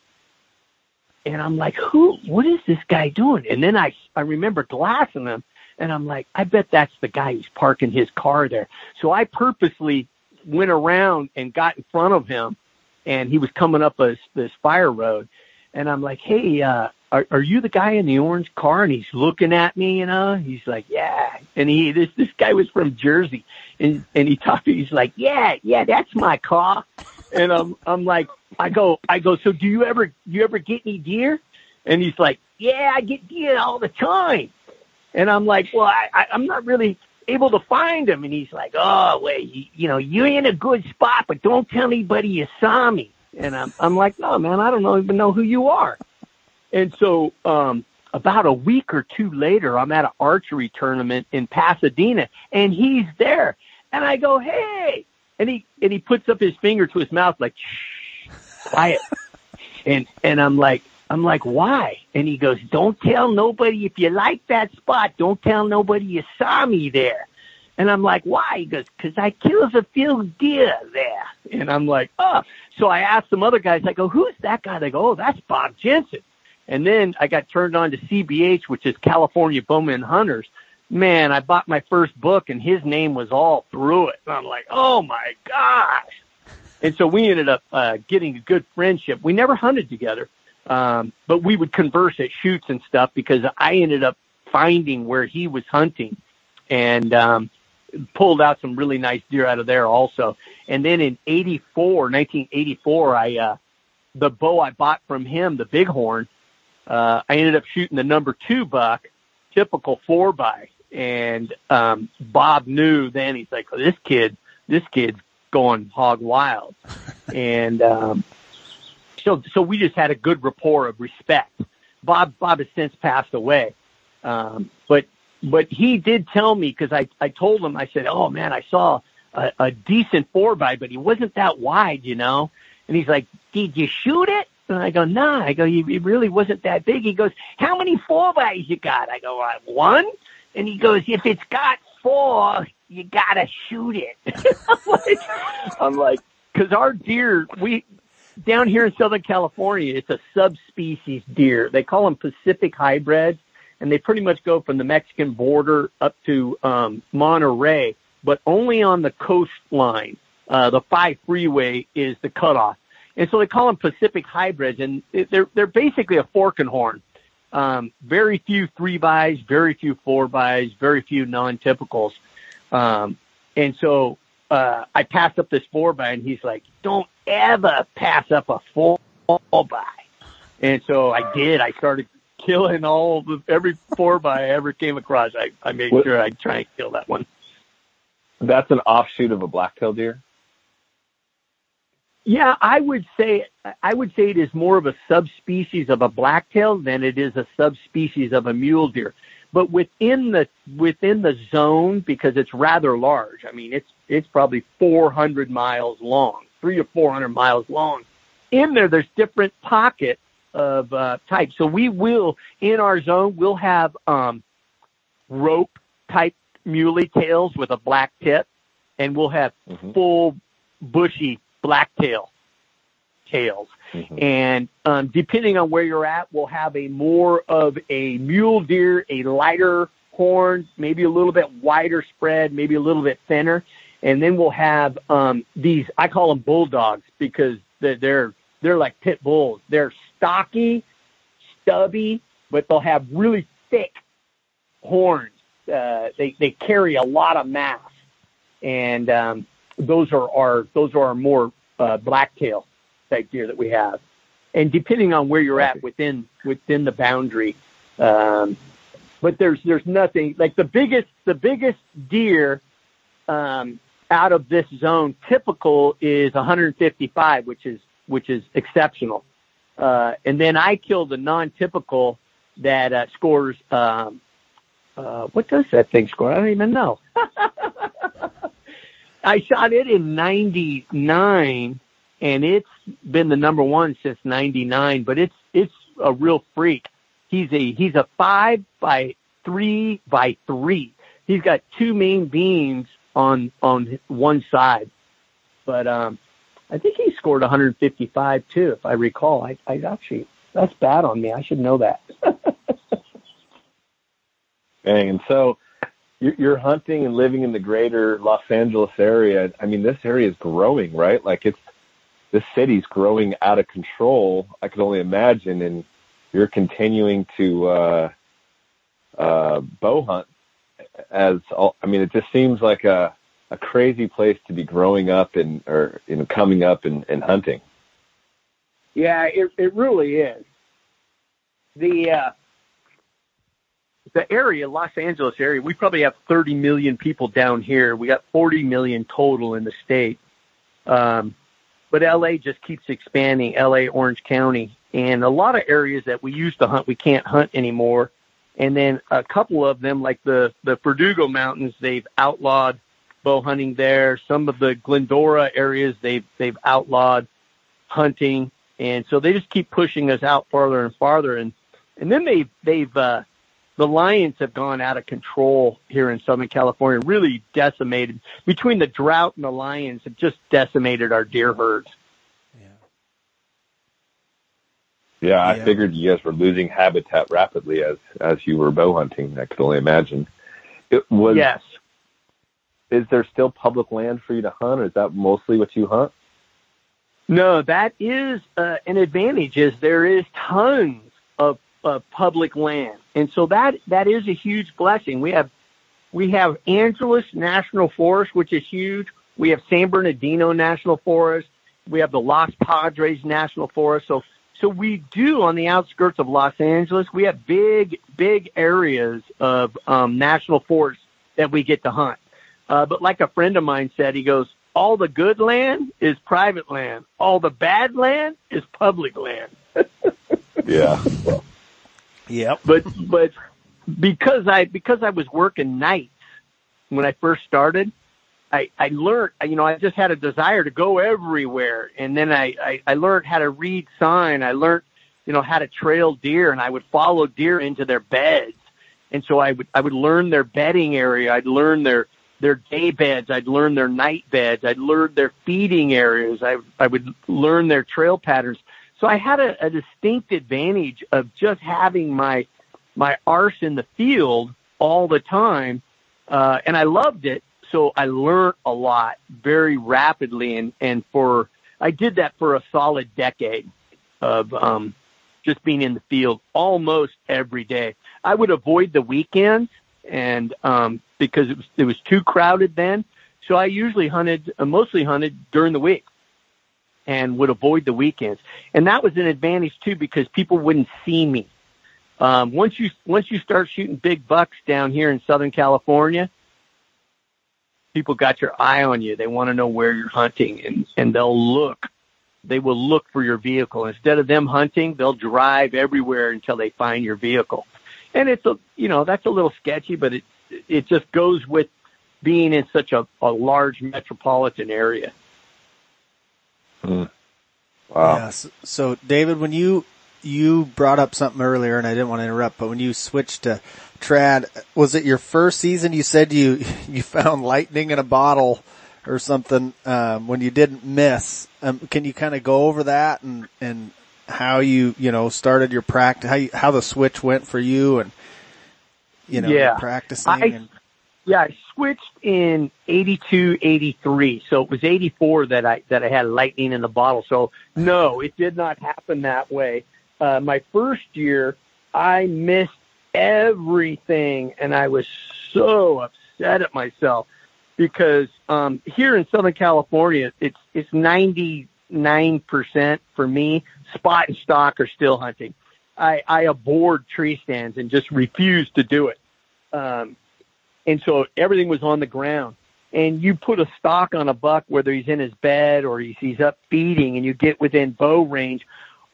[SPEAKER 4] and I'm like, who? What is this guy doing? And then I I remember glassing him, and I'm like, I bet that's the guy who's parking his car there. So I purposely went around and got in front of him and he was coming up this, this fire road. And I'm like, Hey, uh, are, are you the guy in the orange car? And he's looking at me, you know, he's like, yeah. And he, this, this guy was from Jersey and, and he talked to, me. he's like, yeah, yeah, that's my car. And I'm, I'm like, I go, I go, so do you ever, you ever get any deer? And he's like, yeah, I get deer all the time. And I'm like, well, I, I I'm not really, able to find him. And he's like, oh, wait, you, you know, you're in a good spot, but don't tell anybody you saw me. And I'm, I'm like, no, man, I don't know, even know who you are. And so, um, about a week or two later, I'm at an archery tournament in Pasadena and he's there. And I go, hey, and he, and he puts up his finger to his mouth like, shh, quiet. and, and I'm like, I'm like, why? And he goes, don't tell nobody if you like that spot. Don't tell nobody you saw me there. And I'm like, why? He goes, cause I kills a few deer there. And I'm like, oh. So I asked some other guys, I go, who's that guy? They go, oh, that's Bob Jensen. And then I got turned on to CBH, which is California Bowmen Hunters. Man, I bought my first book and his name was all through it. And I'm like, oh my gosh. And so we ended up uh, getting a good friendship. We never hunted together, um, but we would converse at shoots and stuff because I ended up finding where he was hunting and um, pulled out some really nice deer out of there also. And then in 84, 1984, I, uh, the bow I bought from him, the bighorn, uh, I ended up shooting the number two buck, typical four by. And, um, Bob knew then he's like, oh, this kid, this kid's going hog wild. and, um, so, so we just had a good rapport of respect. Bob, Bob has since passed away. Um, but, but he did tell me because I, I told him, I said, oh man, I saw a, a decent four by, but he wasn't that wide, you know? And he's like, did you shoot it? And I go, nah. I go, he, really wasn't that big. He goes, how many four bys you got? I go, uh, one. And he goes, if it's got four, you gotta shoot it. I'm like, cause our deer, we, down here in Southern California, it's a subspecies deer. They call them Pacific hybrids and they pretty much go from the Mexican border up to, um, Monterey, but only on the coastline. Uh, the five freeway is the cutoff. And so they call them Pacific hybrids and they're, they're basically a fork and horn. Um, very few three bys, very few four bys, very few non-typicals. Um, and so, uh, I passed up this four by and he's like, don't ever pass up a four by. And so I did. I started killing all the, every four by I ever came across. I, I made what, sure I'd try and kill that one.
[SPEAKER 5] That's an offshoot of a blacktail deer?
[SPEAKER 4] Yeah, I would say I would say it is more of a subspecies of a blacktail than it is a subspecies of a mule deer. But within the within the zone, because it's rather large. I mean, it's it's probably 400 miles long, three to 400 miles long. In there, there's different pockets of uh, types. So we will in our zone we'll have um, rope type muley tails with a black tip, and we'll have mm-hmm. full bushy blacktail tails. Mm-hmm. And um, depending on where you're at, we'll have a more of a mule deer, a lighter horn, maybe a little bit wider spread, maybe a little bit thinner. And then we'll have um, these. I call them bulldogs because they're they're, they're like pit bulls. They're stocky, stubby, but they'll have really thick horns. Uh, they they carry a lot of mass, and um, those are our those are our more uh, blacktail type deer that we have. And depending on where you're at within within the boundary, um, but there's there's nothing like the biggest the biggest deer um, out of this zone typical is 155, which is which is exceptional. Uh, and then I killed a non-typical that uh, scores. Um, uh, what does that thing score? I don't even know. I shot it in 99 and it's been the number one since 99, but it's, it's a real freak. He's a, he's a five by three by three. He's got two main beams on, on one side, but, um, I think he scored 155 too, if I recall. I, I actually, that's bad on me. I should know that.
[SPEAKER 5] Dang. And so you're hunting and living in the greater Los Angeles area. I mean, this area is growing, right? Like it's this city's growing out of control. I could only imagine, and you're continuing to uh, uh, bow hunt as all, I mean, it just seems like a a crazy place to be growing up and or you know coming up and, and hunting.
[SPEAKER 4] Yeah, it it really is. The uh, the area, Los Angeles area, we probably have 30 million people down here. We got 40 million total in the state. Um, but LA just keeps expanding, LA, Orange County, and a lot of areas that we used to hunt, we can't hunt anymore. And then a couple of them, like the, the Verdugo Mountains, they've outlawed bow hunting there. Some of the Glendora areas, they've, they've outlawed hunting. And so they just keep pushing us out farther and farther. And, and then they've, they've, uh, the lions have gone out of control here in Southern California, really decimated between the drought and the lions have just decimated our deer herds.
[SPEAKER 5] Yeah, Yeah, I yeah. figured you guys were losing habitat rapidly as as you were bow hunting. I could only imagine. It was.
[SPEAKER 4] Yes.
[SPEAKER 5] Is there still public land for you to hunt, or is that mostly what you hunt?
[SPEAKER 4] No, that is uh, an advantage. Is there is tons of, of public land, and so that that is a huge blessing. We have we have Angeles National Forest, which is huge. We have San Bernardino National Forest. We have the Los Padres National Forest. So so we do on the outskirts of Los Angeles. We have big big areas of um, national forests that we get to hunt. Uh, but like a friend of mine said, he goes, all the good land is private land. All the bad land is public land.
[SPEAKER 5] yeah.
[SPEAKER 3] Yep.
[SPEAKER 4] But but because I because I was working nights when I first started, I I learned you know I just had a desire to go everywhere, and then I I, I learned how to read sign. I learned you know how to trail deer, and I would follow deer into their beds, and so I would I would learn their bedding area. I'd learn their their day beds. I'd learn their night beds. I'd learn their feeding areas. I, I would learn their trail patterns. So I had a, a distinct advantage of just having my, my arse in the field all the time. Uh, and I loved it. So I learned a lot very rapidly. And, and for, I did that for a solid decade of, um, just being in the field almost every day. I would avoid the weekends and um, because it was it was too crowded then. So I usually hunted, uh, mostly hunted during the week, and would avoid the weekends. And that was an advantage too because people wouldn't see me. Um, once you once you start shooting big bucks down here in Southern California, people got your eye on you. They want to know where you're hunting, and and they'll look. They will look for your vehicle instead of them hunting. They'll drive everywhere until they find your vehicle and it's a you know that's a little sketchy, but it it just goes with being in such a, a large metropolitan area.
[SPEAKER 5] Hmm. Wow.
[SPEAKER 3] Yeah, so, so, David, when you you brought up something earlier, and I didn't want to interrupt, but when you switched to trad, was it your first season? You said you you found lightning in a bottle or something um, when you didn't miss. Um, can you kind of go over that and and how you, you know, started your practice, how you, how the switch went for you and, you know,
[SPEAKER 4] yeah.
[SPEAKER 3] practicing.
[SPEAKER 4] I,
[SPEAKER 3] and...
[SPEAKER 4] Yeah, I switched in 82, 83. So it was 84 that I, that I had lightning in the bottle. So no, it did not happen that way. Uh, my first year, I missed everything and I was so upset at myself because, um, here in Southern California, it's, it's 99% for me. Spot and stock are still hunting. I, I abhorred tree stands and just refused to do it. Um, and so everything was on the ground. And you put a stock on a buck, whether he's in his bed or he's, he's up feeding, and you get within bow range,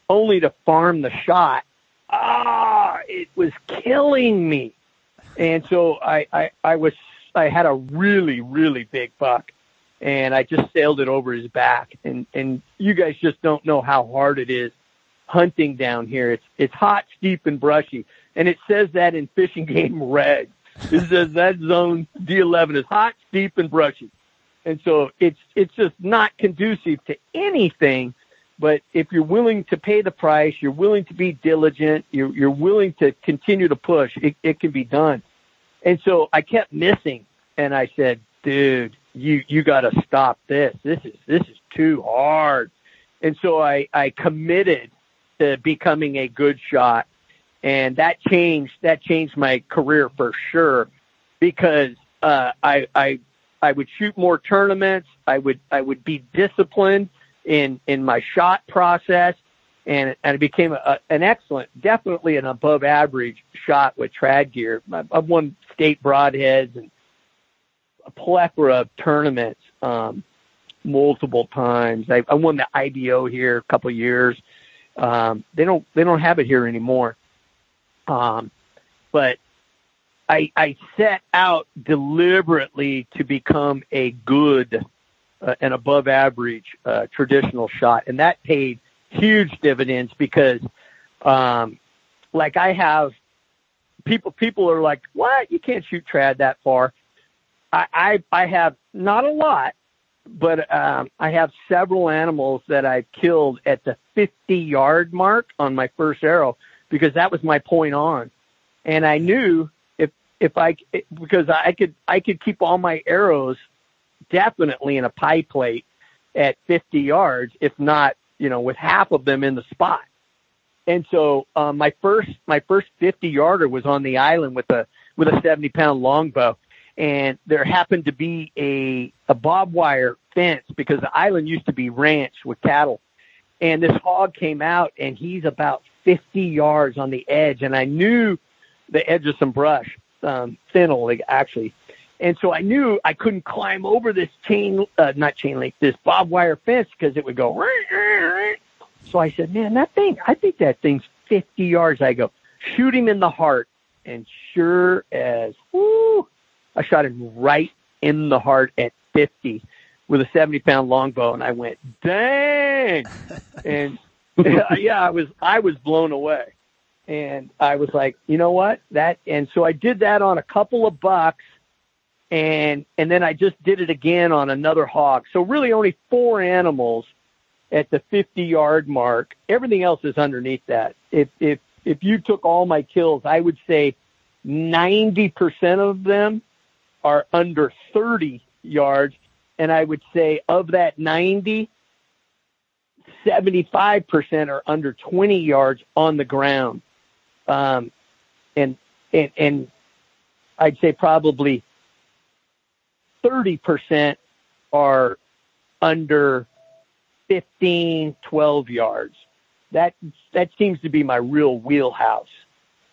[SPEAKER 4] only to farm the shot. Ah, it was killing me. And so I, I, I was, I had a really, really big buck and I just sailed it over his back. And and you guys just don't know how hard it is hunting down here. It's it's hot, steep, and brushy, and it says that in fishing game red. It says that zone D11 is hot, steep, and brushy, and so it's it's just not conducive to anything. But if you're willing to pay the price, you're willing to be diligent, you're you're willing to continue to push, it, it can be done. And so I kept missing, and I said, dude, you you got to stop this. This is this is too hard. And so I I committed to becoming a good shot, and that changed that changed my career for sure because uh, I I I would shoot more tournaments. I would I would be disciplined in in my shot process, and and it became a, an excellent, definitely an above average shot with trad gear. I've won state broadheads and a plethora of tournaments um, multiple times. I, I won the IBO here a couple of years. Um, they don't they don't have it here anymore. Um, but I, I set out deliberately to become a good uh, and above average uh, traditional shot, and that paid huge dividends because, um, like I have people people are like, "What? You can't shoot trad that far." I, I I have not a lot, but um, I have several animals that I've killed at the 50 yard mark on my first arrow because that was my point on, and I knew if if I because I could I could keep all my arrows definitely in a pie plate at 50 yards, if not you know with half of them in the spot. And so um, my first my first 50 yarder was on the island with a with a 70 pound longbow, and there happened to be a a barbed wire fence because the island used to be ranch with cattle, and this hog came out and he's about 50 yards on the edge, and I knew the edge of some brush, um, fennel like, actually, and so I knew I couldn't climb over this chain, uh, not chain link, this barbed wire fence because it would go. So I said, man, that thing, I think that thing's 50 yards. I go, shoot him in the heart. And sure as, whoo, I shot him right in the heart at 50 with a 70 pound longbow. And I went, dang. and yeah, I was, I was blown away. And I was like, you know what? That, and so I did that on a couple of bucks and, and then I just did it again on another hog. So really only four animals at the 50 yard mark. Everything else is underneath that. If, if, if you took all my kills, I would say 90% of them are under 30 yards. And I would say of that 90, 75% are under 20 yards on the ground. Um, and, and, and I'd say probably 30% are under 15, 12 yards. That that seems to be my real wheelhouse.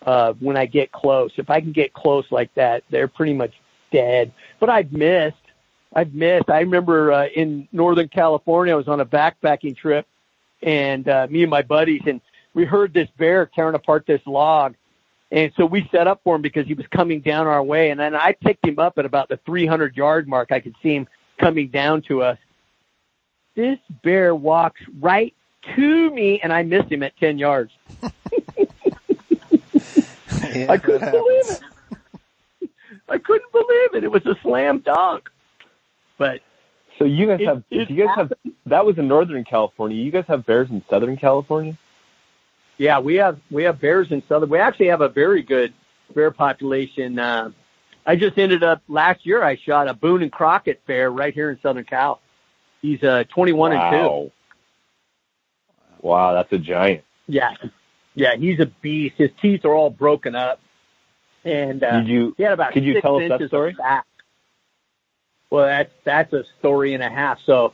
[SPEAKER 4] Uh, when I get close, if I can get close like that, they're pretty much dead. But I've missed. I've missed. I remember uh, in Northern California, I was on a backpacking trip, and uh, me and my buddies, and we heard this bear tearing apart this log, and so we set up for him because he was coming down our way. And then I picked him up at about the 300 yard mark. I could see him coming down to us this bear walks right to me and I missed him at 10 yards. yeah, I couldn't believe it. I couldn't believe it. It was a slam dunk. But
[SPEAKER 5] so you guys it, have do you guys have that was in Northern California. You guys have bears in Southern California?
[SPEAKER 4] Yeah, we have we have bears in Southern. We actually have a very good bear population. Uh, I just ended up last year. I shot a Boone and Crockett bear right here in Southern Cal. He's uh, 21 wow. and
[SPEAKER 5] 2. Wow, that's a giant.
[SPEAKER 4] Yeah. Yeah, he's a beast. His teeth are all broken up. And uh,
[SPEAKER 5] Did you,
[SPEAKER 4] he had about
[SPEAKER 5] could you tell
[SPEAKER 4] us
[SPEAKER 5] that story?
[SPEAKER 4] Well, that's that's a story and a half. So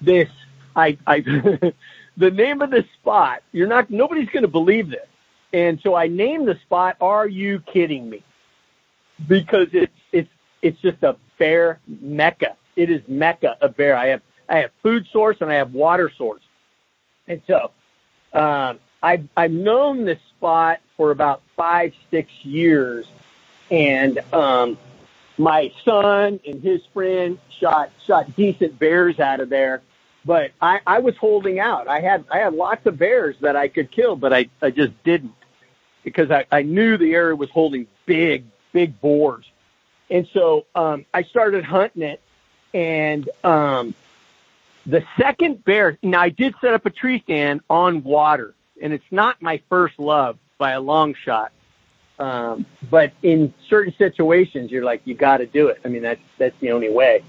[SPEAKER 4] this I I the name of the spot, you're not nobody's going to believe this. And so I named the spot Are you kidding me? Because it's it's it's just a bear mecca. It is mecca of bear. I have I have food source and I have water source. And so um, I've I've known this spot for about five six years, and um, my son and his friend shot shot decent bears out of there. But I, I was holding out. I had I had lots of bears that I could kill, but I, I just didn't because I, I knew the area was holding big big boars, and so um, I started hunting it and um, the second bear, now I did set up a tree stand on water, and it's not my first love by a long shot. Um, but in certain situations, you're like, you got to do it. I mean, that's that's the only way.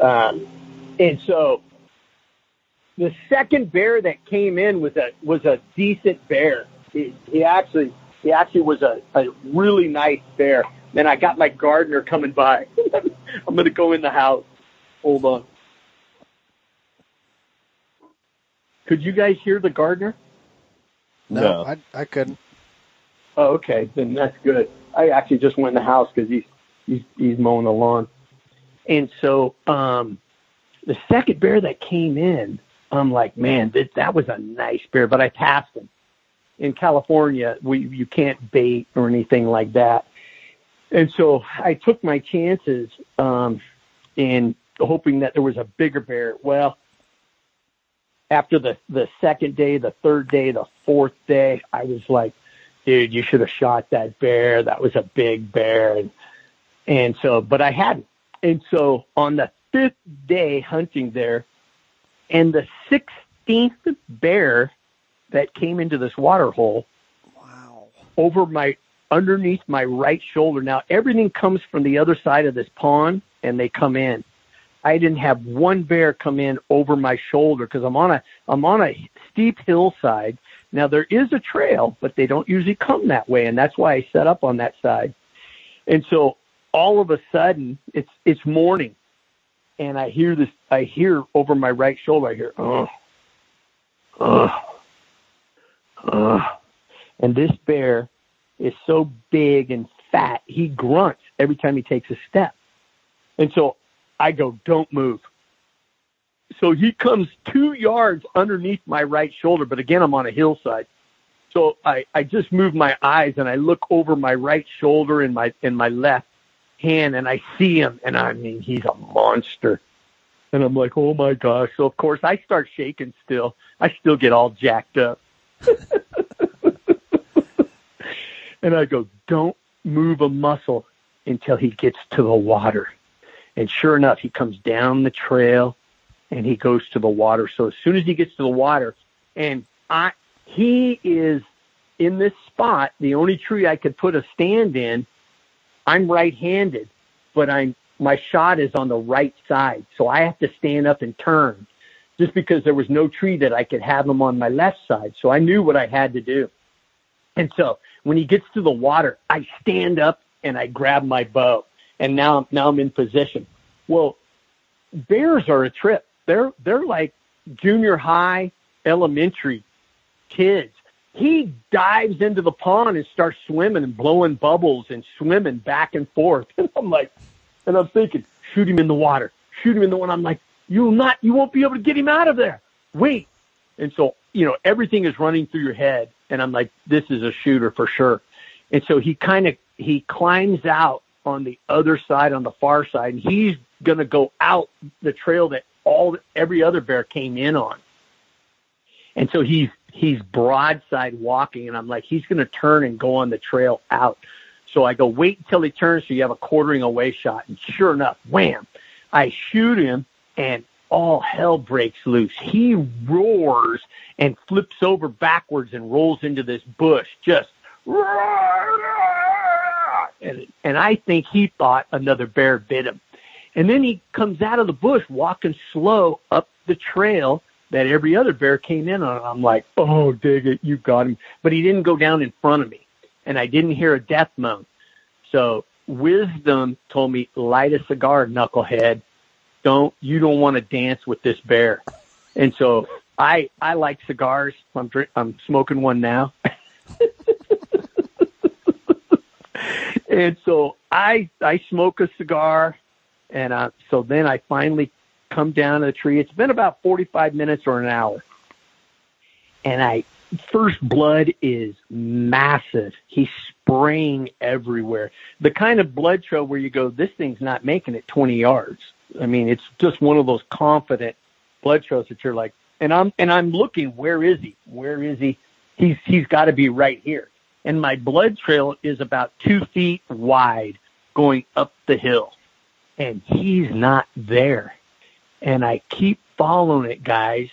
[SPEAKER 4] Um, and so, the second bear that came in was a was a decent bear. He, he actually he actually was a, a really nice bear. Then I got my gardener coming by. I'm going to go in the house. Hold on. Could you guys hear the gardener?
[SPEAKER 3] No, no. I, I couldn't.
[SPEAKER 4] Oh, okay. Then that's good. I actually just went in the house because he's, he's, he's mowing the lawn. And so, um, the second bear that came in, I'm like, man, that, that was a nice bear, but I passed him. In California, we, you can't bait or anything like that. And so I took my chances, um, and hoping that there was a bigger bear. Well, after the the second day, the third day, the fourth day, I was like, dude, you should have shot that bear. That was a big bear. And and so, but I hadn't. And so on the fifth day hunting there, and the 16th bear that came into this water hole
[SPEAKER 3] Wow.
[SPEAKER 4] over my underneath my right shoulder. Now everything comes from the other side of this pond and they come in. I didn't have one bear come in over my shoulder because I'm on a I'm on a steep hillside. Now there is a trail, but they don't usually come that way, and that's why I set up on that side. And so all of a sudden it's it's morning, and I hear this. I hear over my right shoulder. I hear, oh, oh, oh, and this bear is so big and fat. He grunts every time he takes a step. And so I go, don't move. So he comes two yards underneath my right shoulder, but again, I'm on a hillside. So I, I just move my eyes and I look over my right shoulder and my, and my left hand and I see him and I mean, he's a monster. And I'm like, oh my gosh. So of course I start shaking still. I still get all jacked up. and I go, don't move a muscle until he gets to the water. And sure enough, he comes down the trail and he goes to the water. So as soon as he gets to the water, and I, he is in this spot, the only tree I could put a stand in. I'm right-handed, but I'm my shot is on the right side, so I have to stand up and turn, just because there was no tree that I could have him on my left side. So I knew what I had to do, and so when he gets to the water, I stand up and I grab my bow, and now I'm now I'm in position. Well, bears are a trip. They're they're like junior high, elementary kids. He dives into the pond and starts swimming and blowing bubbles and swimming back and forth. And I'm like, and I'm thinking, shoot him in the water, shoot him in the one. I'm like, you'll not, you won't be able to get him out of there. Wait. And so, you know, everything is running through your head. And I'm like, this is a shooter for sure. And so he kind of, he climbs out on the other side, on the far side, and he's going to go out the trail that all, every other bear came in on. And so he's, he's broadside walking and I'm like, he's going to turn and go on the trail out. So I go, wait until he turns so you have a quartering away shot. And sure enough, wham, I shoot him and all hell breaks loose. He roars and flips over backwards and rolls into this bush, just and, and I think he thought another bear bit him. And then he comes out of the bush walking slow up the trail that every other bear came in on. I'm like, oh, dig it, you got him. But he didn't go down in front of me, and I didn't hear a death moan. So wisdom told me, light a cigar, knucklehead. Don't you don't want to dance with this bear. And so I I like cigars. I'm drink, I'm smoking one now. and so I I smoke a cigar, and uh, so then I finally come down to the tree. It's been about 45 minutes or an hour. And I, first blood is massive. He's spraying everywhere. The kind of blood trail where you go, this thing's not making it 20 yards. I mean, it's just one of those confident blood trails that you're like, and I'm, and I'm looking, where is he? Where is he? He's, he's got to be right here. And my blood trail is about two feet wide going up the hill and he's not there and I keep following it, guys.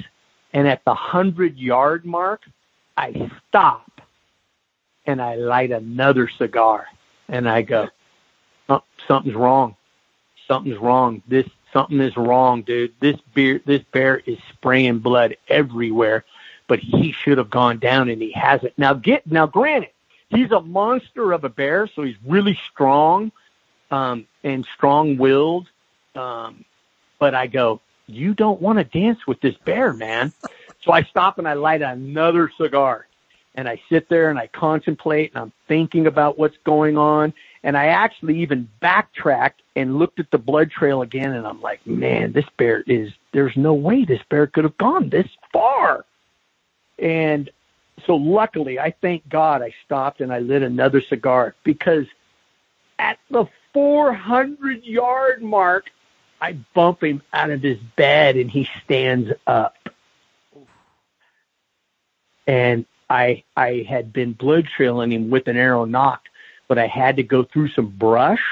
[SPEAKER 4] And at the hundred yard mark, I stop and I light another cigar and I go, oh, something's wrong. Something's wrong. This, something is wrong, dude. This beer, this bear is spraying blood everywhere, but he should have gone down and he hasn't. Now get, now granted, he's a monster of a bear, so he's really strong, um, and strong willed. Um, but I go, you don't want to dance with this bear, man. So I stop and I light another cigar and I sit there and I contemplate and I'm thinking about what's going on. And I actually even backtracked and looked at the blood trail again and I'm like, man, this bear is, there's no way this bear could have gone this far. And so luckily, I thank God I stopped and I lit another cigar because at the 400 yard mark, I bump him out of his bed and he stands up. And I I had been blood trailing him with an arrow nock, but I had to go through some brush.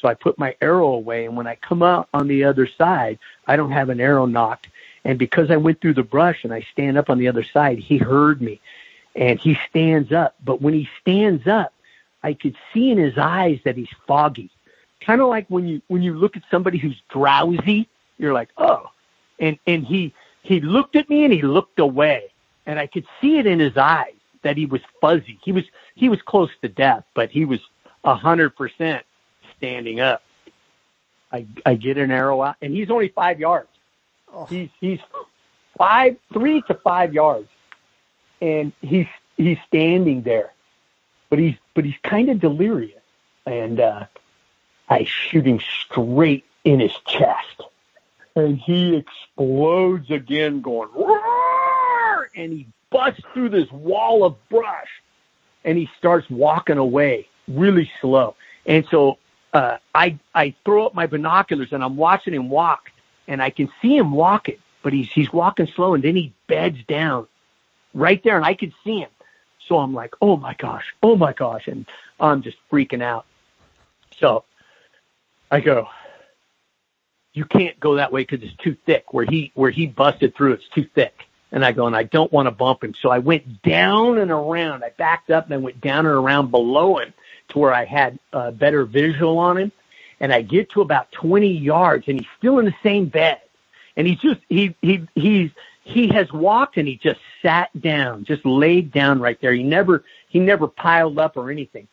[SPEAKER 4] So I put my arrow away, and when I come out on the other side, I don't have an arrow nocked. And because I went through the brush and I stand up on the other side, he heard me, and he stands up. But when he stands up, I could see in his eyes that he's foggy, kind of like when you when you look at somebody who's drowsy, you're like, oh, and and he he looked at me and he looked away, and I could see it in his eyes that he was fuzzy. He was he was close to death, but he was a hundred percent standing up. I I get an arrow out, and he's only five yards. Oh. He's he's five three to five yards, and he's he's standing there, but he's but he's kind of delirious, and uh, I shoot him straight in his chest, and he explodes again, going Roar! and he busts through this wall of brush, and he starts walking away really slow. And so uh, I I throw up my binoculars and I'm watching him walk, and I can see him walking, but he's he's walking slow, and then he beds down right there, and I could see him. So I'm like, oh my gosh, oh my gosh, and I'm just freaking out. So I go, you can't go that way because it's too thick. Where he where he busted through, it's too thick. And I go, and I don't want to bump him. So I went down and around. I backed up and I went down and around below him to where I had a better visual on him. And I get to about 20 yards and he's still in the same bed. And he's just, he, he, he's, he has walked and he just sat down, just laid down right there. He never, he never piled up or anything.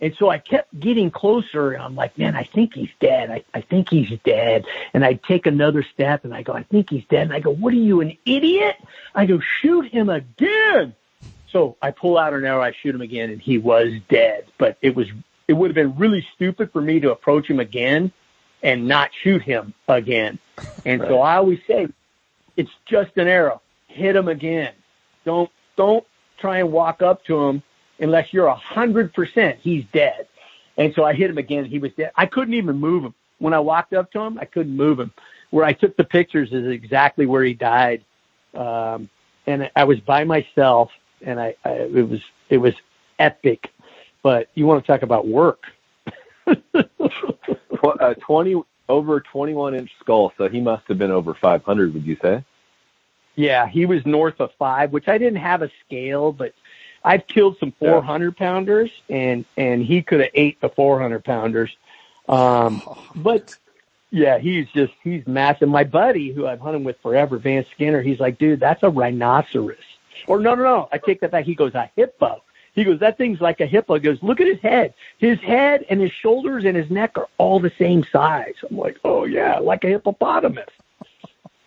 [SPEAKER 4] And so I kept getting closer and I'm like, man, I think he's dead. I, I think he's dead. And I take another step and I go, I think he's dead. And I go, what are you, an idiot? I go, shoot him again. So I pull out an arrow, I shoot him again, and he was dead. But it was it would have been really stupid for me to approach him again and not shoot him again. And right. so I always say, it's just an arrow. Hit him again. Don't don't try and walk up to him unless you're a hundred percent he's dead. And so I hit him again. He was dead. I couldn't even move him. When I walked up to him, I couldn't move him. Where I took the pictures is exactly where he died. Um, and I was by myself and I, I it was it was epic. But you want to talk about work?
[SPEAKER 5] uh, Twenty over twenty one inch skull, so he must have been over five hundred. Would you say?
[SPEAKER 4] Yeah, he was north of five, which I didn't have a scale, but I've killed some 400 pounders, and and he could have ate the 400 pounders. Um, but yeah, he's just he's massive. My buddy, who I've hunted with forever, Van Skinner, he's like, dude, that's a rhinoceros. Or no, no, no. I take that back. He goes, a hippo. He goes, that thing's like a hippo. He goes, look at his head. His head and his shoulders and his neck are all the same size. I'm like, oh yeah, like a hippopotamus.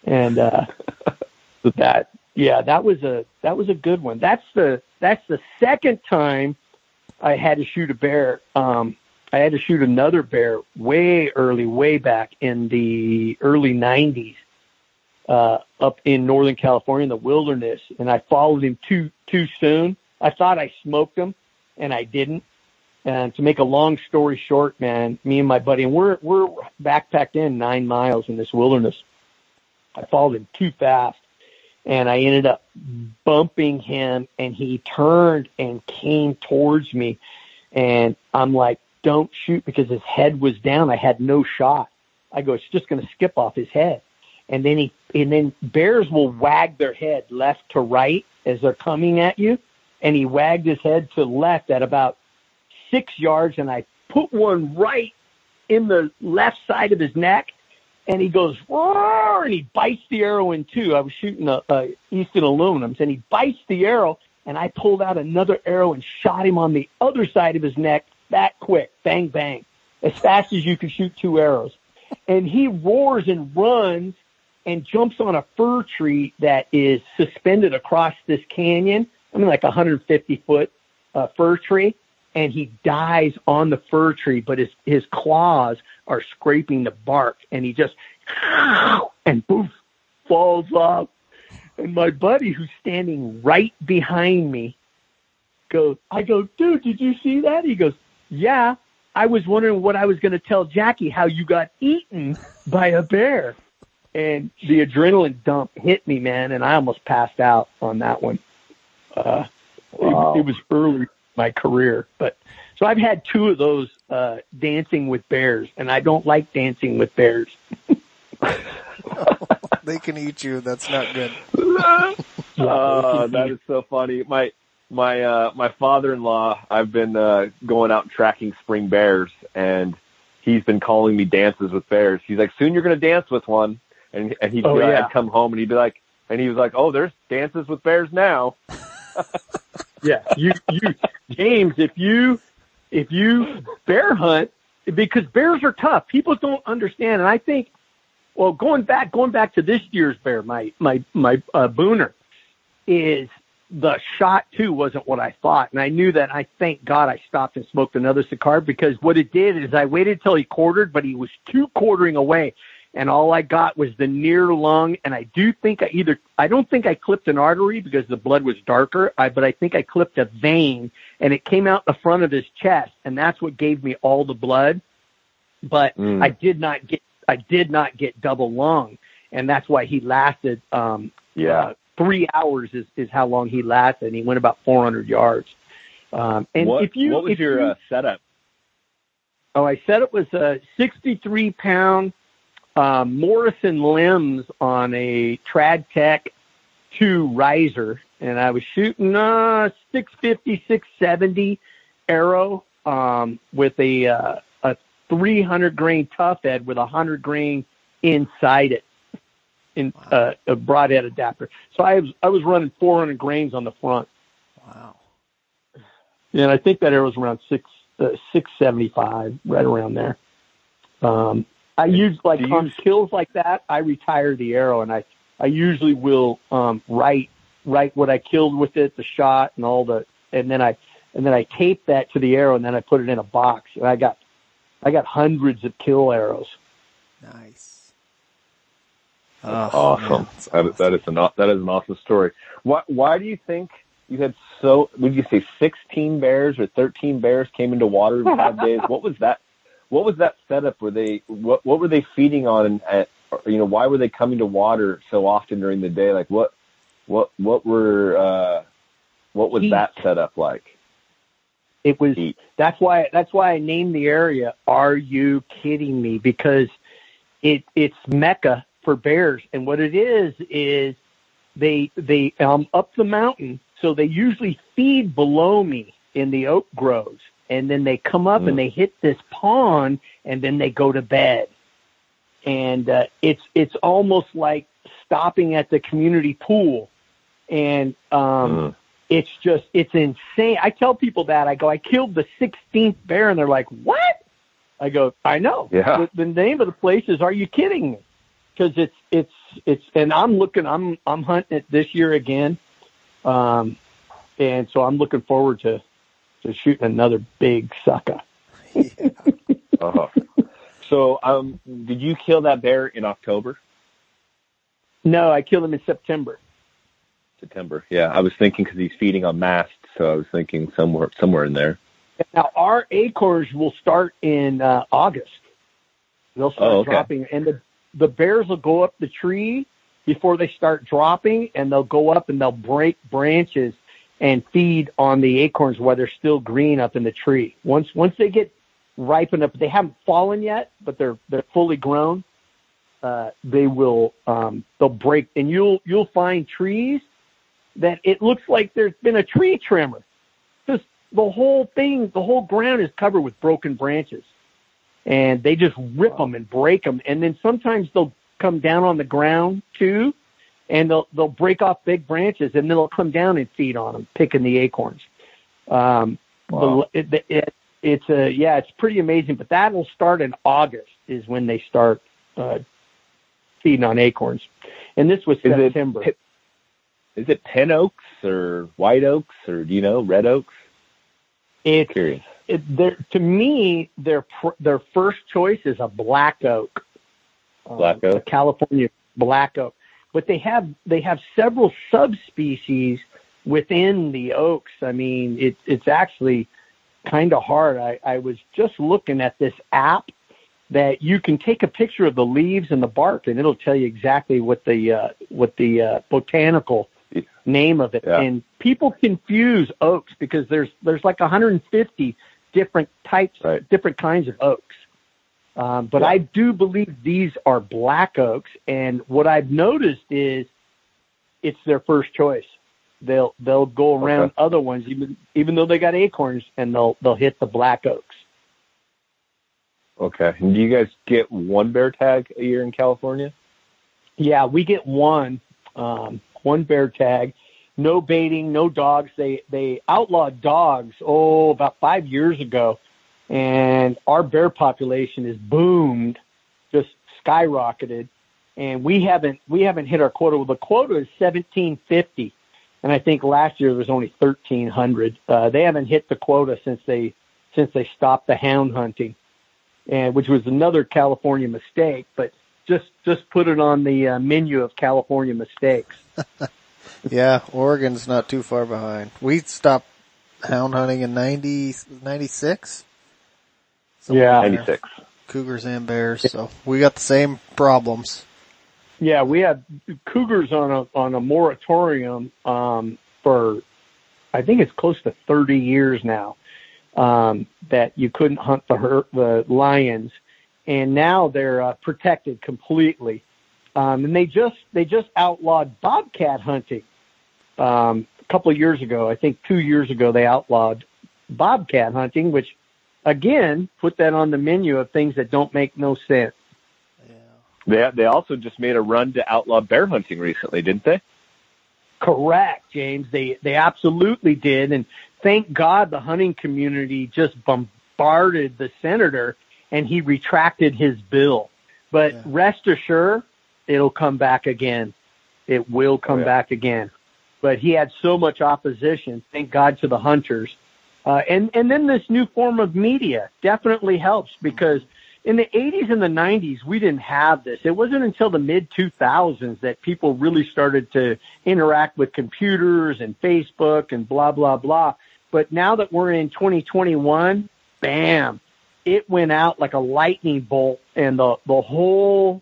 [SPEAKER 4] And uh that yeah, that was a that was a good one. That's the that's the second time I had to shoot a bear. Um I had to shoot another bear way early, way back in the early nineties uh, up in Northern California in the wilderness, and I followed him too too soon. I thought I smoked him, and I didn't. And to make a long story short, man, me and my buddy, and we're we're backpacked in nine miles in this wilderness. I followed him too fast, and I ended up bumping him, and he turned and came towards me, and I'm like, "Don't shoot," because his head was down. I had no shot. I go, "It's just going to skip off his head." and then he and then bears will wag their head left to right as they're coming at you and he wagged his head to left at about six yards and i put one right in the left side of his neck and he goes Roar! and he bites the arrow in two i was shooting a, a easton aluminums and he bites the arrow and i pulled out another arrow and shot him on the other side of his neck that quick bang bang as fast as you could shoot two arrows and he roars and runs and jumps on a fir tree that is suspended across this canyon. I mean, like a 150 foot uh, fir tree, and he dies on the fir tree, but his his claws are scraping the bark, and he just and poof falls off. And my buddy, who's standing right behind me, goes, I go, dude, did you see that? He goes, yeah. I was wondering what I was going to tell Jackie how you got eaten by a bear and the adrenaline dump hit me, man, and I almost passed out on that one. Uh, wow. it, it was early in my career, but so I've had two of those uh, dancing with bears, and I don't like dancing with bears.
[SPEAKER 3] they can eat you. That's not good.
[SPEAKER 2] uh, that is so funny. My my uh, my father-in-law. I've been uh, going out and tracking spring bears, and he's been calling me dances with bears. He's like, "Soon you're going to dance with one," and and he'd,
[SPEAKER 4] oh, yeah.
[SPEAKER 2] I'd come home and he'd be like, and he was like, "Oh, there's dances with bears now."
[SPEAKER 4] Yeah, you you James, if you if you bear hunt because bears are tough. People don't understand, and I think well, going back, going back to this year's bear, my my my uh, booner is the shot too wasn't what I thought, and I knew that. I thank God I stopped and smoked another cigar because what it did is I waited till he quartered, but he was two quartering away, and all I got was the near lung. And I do think I either I don't think I clipped an artery because the blood was darker, I, but I think I clipped a vein, and it came out the front of his chest, and that's what gave me all the blood. But mm. I did not get I did not get double lung, and that's why he lasted. Um,
[SPEAKER 2] yeah,
[SPEAKER 4] uh, three hours is is how long he lasted, and he went about 400 yards. Um, and
[SPEAKER 2] what,
[SPEAKER 4] if you
[SPEAKER 2] what was your
[SPEAKER 4] you,
[SPEAKER 2] uh, setup?
[SPEAKER 4] Oh, I said it was a 63 pound um, Morrison limbs on a Trad Tech 2 riser, and I was shooting uh 650, 670 arrow um, with a uh, 300 grain Tuffhead with a 100 grain inside it in wow. uh, a broadhead adapter. So I was I was running 400 grains on the front.
[SPEAKER 3] Wow.
[SPEAKER 4] And I think that arrow was around six uh, 675, right around there. Um, I use like on kills like that. I retire the arrow, and I I usually will um, write write what I killed with it, the shot, and all the, and then I and then I tape that to the arrow, and then I put it in a box. And I got I got hundreds of kill arrows.
[SPEAKER 3] Nice.
[SPEAKER 2] Oh, awesome. That is, that is an that is an awesome story. Why why do you think you had so? Would you say sixteen bears or thirteen bears came into water in five days? What was that? What was that setup? Were they what what were they feeding on? At you know why were they coming to water so often during the day? Like what what what were uh, what was
[SPEAKER 4] Heat.
[SPEAKER 2] that setup like?
[SPEAKER 4] It was that's why that's why I named the area. Are you kidding me? Because it it's mecca for bears, and what it is is they they um up the mountain, so they usually feed below me in the oak groves, and then they come up mm. and they hit this pond, and then they go to bed, and uh, it's it's almost like stopping at the community pool, and um. Mm it's just it's insane. I tell people that I go, I killed the 16th bear, and they're like, "What?" I go, "I know."
[SPEAKER 2] Yeah.
[SPEAKER 4] The, the name of the place is Are You Kidding Me? Because it's it's it's, and I'm looking, I'm I'm hunting it this year again, um, and so I'm looking forward to to shooting another big sucker.
[SPEAKER 2] yeah. uh-huh. So, um, did you kill that bear in October?
[SPEAKER 4] No, I killed him in September.
[SPEAKER 2] September. Yeah, I was thinking because he's feeding on mast, so I was thinking somewhere somewhere in there.
[SPEAKER 4] Now our acorns will start in uh, August. They'll start
[SPEAKER 2] oh, okay.
[SPEAKER 4] dropping, and the the bears will go up the tree before they start dropping, and they'll go up and they'll break branches and feed on the acorns while they're still green up in the tree. Once once they get ripened up, they haven't fallen yet, but they're they're fully grown. Uh, they will um, they'll break, and you'll you'll find trees that it looks like there's been a tree trimmer. Just the whole thing, the whole ground is covered with broken branches. And they just rip them and break them. And then sometimes they'll come down on the ground too, and they'll they'll break off big branches, and then they'll come down and feed on them, picking the acorns. Um, wow. the, it, it, it's a yeah, it's pretty amazing. But that'll start in August is when they start uh, feeding on acorns, and this was
[SPEAKER 2] is
[SPEAKER 4] September.
[SPEAKER 2] It, is it pin oaks or white oaks or do you know red oaks?
[SPEAKER 4] It's
[SPEAKER 2] curious.
[SPEAKER 4] It, to me, their their first choice is a black oak,
[SPEAKER 2] um, black um, oak,
[SPEAKER 4] California black oak. But they have they have several subspecies within the oaks. I mean, it, it's actually kind of hard. I, I was just looking at this app that you can take a picture of the leaves and the bark, and it'll tell you exactly what the uh, what the uh, botanical name of it.
[SPEAKER 2] Yeah.
[SPEAKER 4] And people confuse oaks because there's there's like 150 different types,
[SPEAKER 5] right.
[SPEAKER 4] different kinds of oaks. Um, but
[SPEAKER 5] Yeah.
[SPEAKER 4] I do believe these are black oaks, and what I've noticed is it's their first choice. They'll they'll go around
[SPEAKER 5] Okay.
[SPEAKER 4] other ones even even though they got acorns, and they'll they'll hit the black oaks.
[SPEAKER 5] Okay. And do you guys get one bear tag a year in California?
[SPEAKER 4] Yeah, we get one, um, one bear tag. No baiting, no dogs. They they outlawed dogs oh about five years ago, and our bear population has boomed, just skyrocketed, and we haven't we haven't hit our quota. Well, The quota is seventeen fifty, and I think last year there was only thirteen hundred. Uh, they haven't hit the quota since they since they stopped the hound hunting, and which was another California mistake, but just just put it on the uh, menu of California mistakes.
[SPEAKER 3] Yeah, Oregon's not too far behind. We stopped hound hunting in 90, 96? Somewhere
[SPEAKER 4] Yeah.
[SPEAKER 3] there.
[SPEAKER 5] 96.
[SPEAKER 3] Cougars and bears, so we got the same problems.
[SPEAKER 4] Yeah, we had cougars on a on a moratorium um, for I think it's close to 30 years now um, that you couldn't hunt the her- the lions, and now they're uh, protected completely. Um, and they just they just outlawed bobcat hunting um, a couple of years ago. I think two years ago they outlawed bobcat hunting, which again put that on the menu of things that don't make no sense. Yeah.
[SPEAKER 5] They they also just made a run to outlaw bear hunting recently, didn't they?
[SPEAKER 4] Correct, James. They they absolutely did, and thank God the hunting community just bombarded the senator, and he retracted his bill. But
[SPEAKER 3] Yeah.
[SPEAKER 4] rest assured, it'll come back again. It will come
[SPEAKER 5] Oh, yeah.
[SPEAKER 4] back again. But he had so much opposition. Thank God to the hunters, uh, and and then this new form of media definitely helps because in the 80s and the 90s, we didn't have this. It wasn't until the mid 2000s that people really started to interact with computers and Facebook and blah, blah, blah. But now that we're in 2021, bam, it went out like a lightning bolt and the, the whole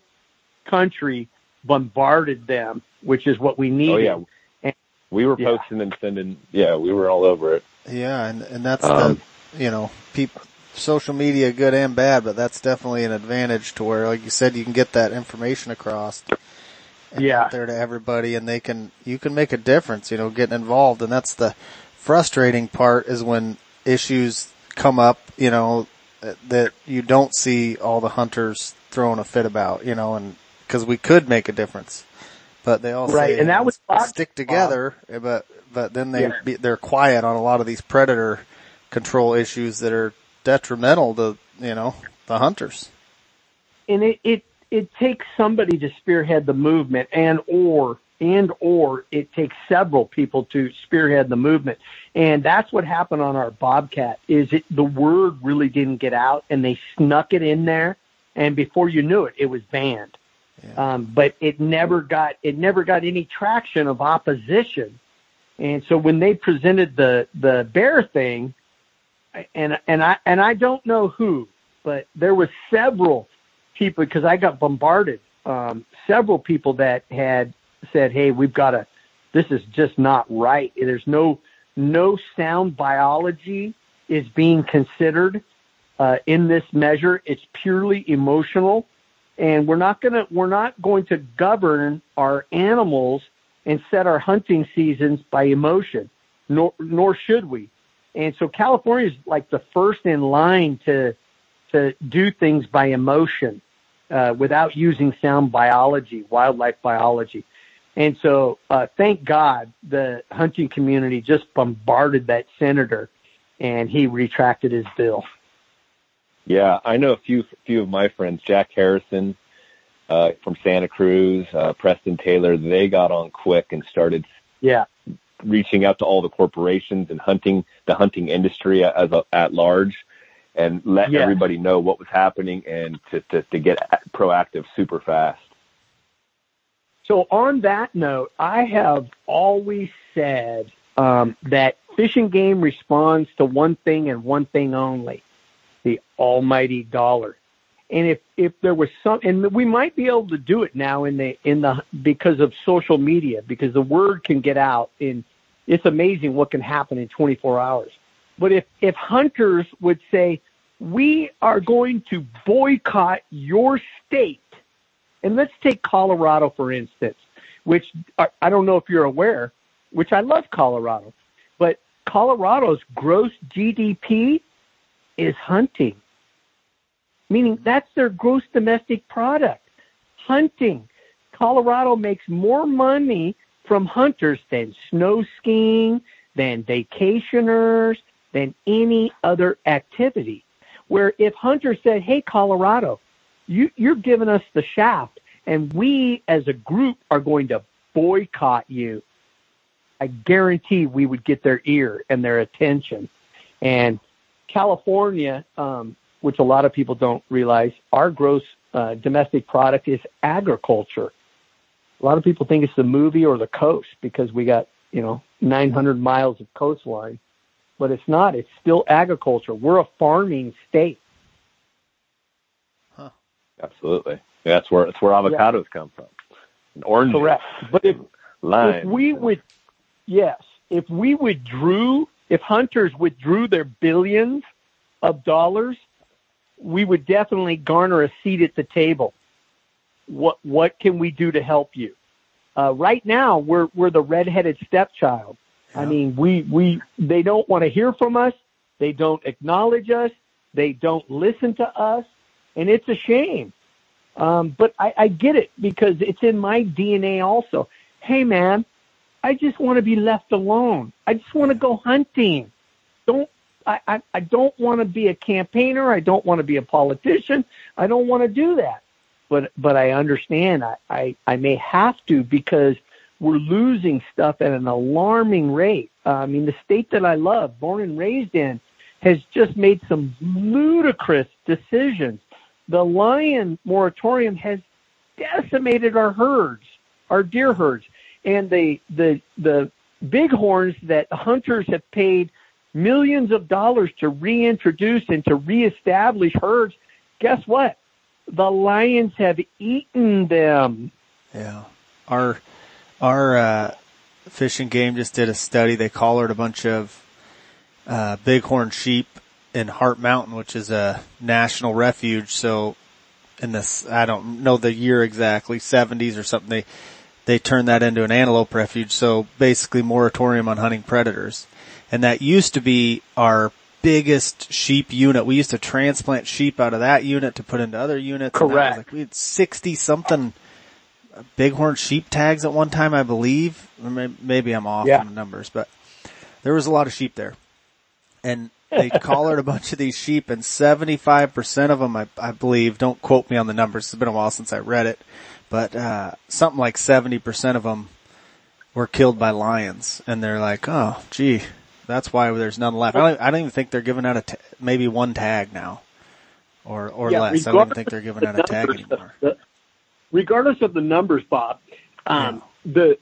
[SPEAKER 4] country bombarded them, which is what we needed.
[SPEAKER 5] Oh yeah. We were
[SPEAKER 4] Yeah.
[SPEAKER 5] posting and sending. Yeah, we were all over it.
[SPEAKER 3] Yeah, and and that's
[SPEAKER 5] Um,
[SPEAKER 3] the you know people, social media good and bad, but that's definitely an advantage to where, like you said, you can get that information across. and
[SPEAKER 4] Yeah.
[SPEAKER 3] out there to everybody, and they can you can make a difference. You know, getting involved, and that's the frustrating part is when issues come up. You know that- that you don't see all the hunters throwing a fit about. You know, and because we could make a difference, but they all
[SPEAKER 4] Right,
[SPEAKER 3] say
[SPEAKER 4] and that was
[SPEAKER 3] stick together. But but then they
[SPEAKER 4] Yeah.
[SPEAKER 3] be, they're quiet on a lot of these predator control issues that are detrimental to you know the hunters.
[SPEAKER 4] and it, it it takes somebody to spearhead the movement and or and or it takes several people to spearhead the movement and that's what happened on our bobcat is it the word really didn't get out and they snuck it in there and before you knew it it was banned
[SPEAKER 3] Yeah.
[SPEAKER 4] um, but it never got it never got any traction of opposition and so when they presented the the bear thing and and I and I don't know who but there was several people because I got bombarded. Um, several people that had said, "Hey, we've got to. This is just not right. There's no no sound biology is being considered uh, in this measure. It's purely emotional, and we're not gonna we're not going to govern our animals and set our hunting seasons by emotion. Nor nor should we. And so California is like the first in line to to do things by emotion uh, without using sound biology, wildlife biology. And so, uh, thank God the hunting community just bombarded that senator and he retracted his bill.
[SPEAKER 5] Yeah, I know a few few of my friends, Jack Harrison uh, from Santa Cruz, uh, Preston Taylor. They got on quick and started
[SPEAKER 4] Yeah.
[SPEAKER 5] reaching out to all the corporations and hunting the hunting industry as a, at large, and let
[SPEAKER 4] Yeah.
[SPEAKER 5] everybody know what was happening and to, to to get proactive super fast.
[SPEAKER 4] So on that note, I have always said um, that Fish and Game responds to one thing and one thing only: the almighty dollar. And if if there was some, and we might be able to do it now in the in the because of social media, because the word can get out. In it's amazing what can happen in 24 hours. But if, if hunters would say, we are going to boycott your state, and let's take Colorado, for instance, which I don't know if you're aware, which I love Colorado, but Colorado's gross GDP is hunting, meaning that's their gross domestic product. Hunting. Colorado makes more money from hunters than snow skiing, than vacationers, than any other activity. Where if hunters said, hey, Colorado, you, you're giving us the shaft, and we as a group are going to boycott you, I guarantee we would get their ear and their attention. And California, um, which a lot of people don't realize, our gross uh, domestic product is agriculture. A lot of people think it's the movie or the coast because we got, you know, 900 miles of coastline, but it's not. It's still agriculture. We're a farming state.
[SPEAKER 5] Huh. Absolutely. Yeah, that's where that's where avocados yeah. come from. And oranges.
[SPEAKER 4] Correct. But if, if we would, yes, if we withdrew, if hunters withdrew their billions of dollars, we would definitely garner a seat at the table. What what can we do to help you? Uh, right now, we're we're the redheaded stepchild. Yeah. I mean, we we they don't want to hear from us. They don't acknowledge us. They don't listen to us, and it's a shame. Um, but I, I get it because it's in my DNA also. Hey man, I just want to be left alone. I just want to go hunting. Don't I, I, I don't want to be a campaigner. I don't want to be a politician. I don't want to do that. But but I understand I, I, I may have to because we're losing stuff at an alarming rate. Uh, I mean, the state that I love, born and raised in, has just made some ludicrous decisions the lion moratorium has decimated our herds, our deer herds, and the the the bighorns that hunters have paid millions of dollars to reintroduce and to reestablish herds. Guess what? The lions have eaten them.
[SPEAKER 3] Yeah, our our uh, Fish and Game just did a study. They collared a bunch of uh, bighorn sheep in Hart Mountain, which is a national refuge. So in this, I don't know the year exactly, 70s or something, they, they turned that into an antelope refuge. So basically moratorium on hunting predators. And that used to be our biggest sheep unit. We used to transplant sheep out of that unit to put into other units.
[SPEAKER 4] Correct.
[SPEAKER 3] Like we had 60 something bighorn sheep tags at one time, I believe. Maybe I'm off yeah. the numbers, but there was a lot of sheep there. And they collared a bunch of these sheep and 75% of them, I, I, believe, don't quote me on the numbers. It's been a while since I read it, but, uh, something like 70% of them were killed by lions. And they're like, oh, gee, that's why there's none left. I don't, I don't even think they're giving out a t- maybe one tag now or, or yeah, less. I don't even think they're giving out a tag anymore. The,
[SPEAKER 4] regardless of the numbers, Bob, um, yeah. the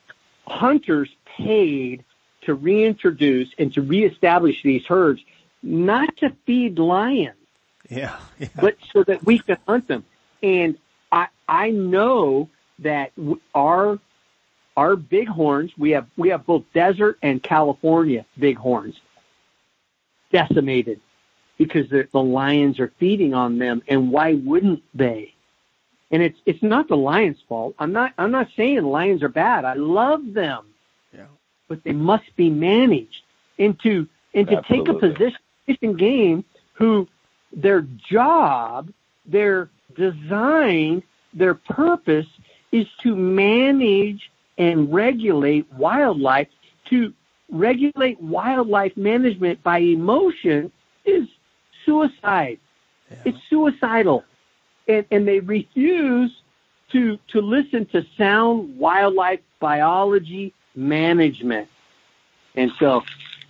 [SPEAKER 4] hunters paid to reintroduce and to reestablish these herds not to feed lions.
[SPEAKER 3] Yeah, yeah.
[SPEAKER 4] But so that we can hunt them. And I I know that our our bighorns, we have we have both desert and California bighorns decimated because the, the lions are feeding on them and why wouldn't they? And it's it's not the lions' fault. I'm not I'm not saying lions are bad. I love them.
[SPEAKER 3] Yeah.
[SPEAKER 4] But they must be managed into and to Absolutely. take a position Fish and Game who their job, their design, their purpose is to manage and regulate wildlife. To regulate wildlife management by emotion is suicide. Yeah. It's suicidal. And, and they refuse to, to listen to sound wildlife biology management. And so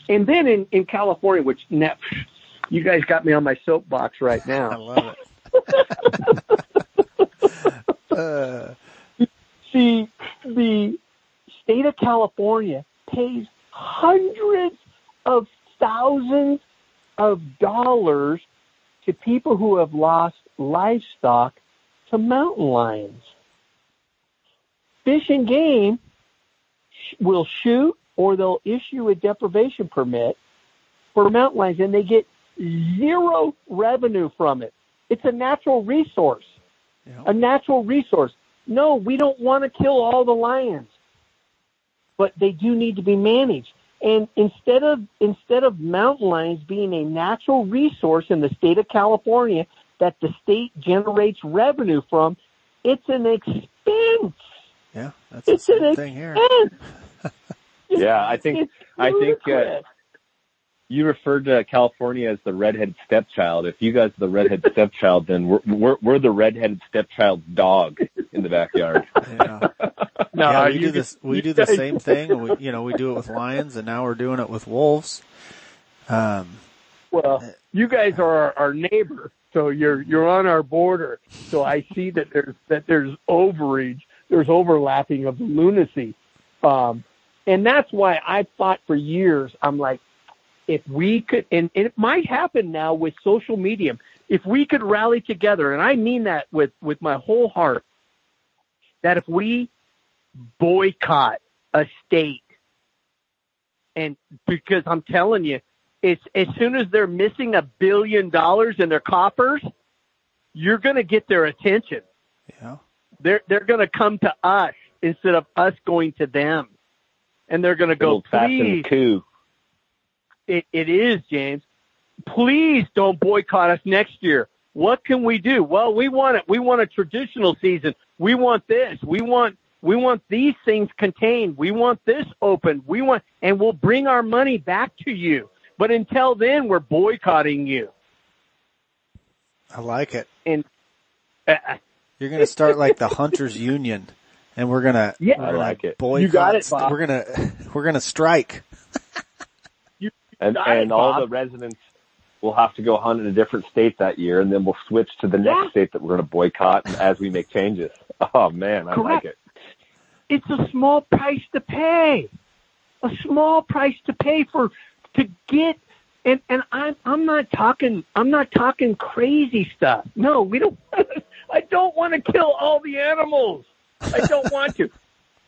[SPEAKER 4] and then in, in California, which you guys got me on my soapbox right now.
[SPEAKER 3] I love
[SPEAKER 4] it. uh. See, the state of California pays hundreds of thousands of dollars to people who have lost livestock to mountain lions. Fish and Game will shoot or they'll issue a depredation permit for mountain lions and they get zero revenue from it. It's a natural resource. Yeah. A natural resource. No, we don't want to kill all the lions. But they do need to be managed. And instead of instead of mountain lions being a natural resource in the state of California that the state generates revenue from, it's an expense.
[SPEAKER 3] Yeah, that's it's the same thing here.
[SPEAKER 5] yeah, I think I think uh, you referred to California as the redheaded stepchild. If you guys are the redheaded stepchild, then we're we're, we're the redheaded stepchild dog in the backyard.
[SPEAKER 3] Yeah. no, yeah, we do this. We do the same thing. We, you know, we do it with lions, and now we're doing it with wolves. Um,
[SPEAKER 4] well, you guys are our, our neighbor, so you're you're on our border. So I see that there's that there's overage, there's overlapping of lunacy, um, and that's why I fought for years. I'm like, if we could, and, and it might happen now with social media, if we could rally together, and I mean that with, with my whole heart, that if we boycott a state, and because I'm telling you, it's as soon as they're missing a billion dollars in their coffers, you're going to get their attention.
[SPEAKER 3] Yeah.
[SPEAKER 4] They're they're going to come to us instead of us going to them, and they're going to go, please,
[SPEAKER 5] coup.
[SPEAKER 4] It, it is, James. Please don't boycott us next year. What can we do? Well, we want it. We want a traditional season. We want this. We want we want these things contained. We want this open. We want, and we'll bring our money back to you. But until then, we're boycotting you.
[SPEAKER 3] I like it.
[SPEAKER 4] And uh,
[SPEAKER 3] you're going to start like the hunters union, and we're going to
[SPEAKER 4] yeah, I
[SPEAKER 5] like it.
[SPEAKER 4] Boycott. You got it. Bob.
[SPEAKER 3] We're going to we're going to strike
[SPEAKER 5] and and all the residents will have to go hunt in a different state that year, and then we'll switch to the next yeah. state that we're going to boycott as we make changes. Oh man, I
[SPEAKER 4] Correct.
[SPEAKER 5] like it.
[SPEAKER 4] It's a small price to pay, a small price to pay for to get. And and I'm I'm not talking I'm not talking crazy stuff. No, we don't. I don't want to kill all the animals. I don't want to.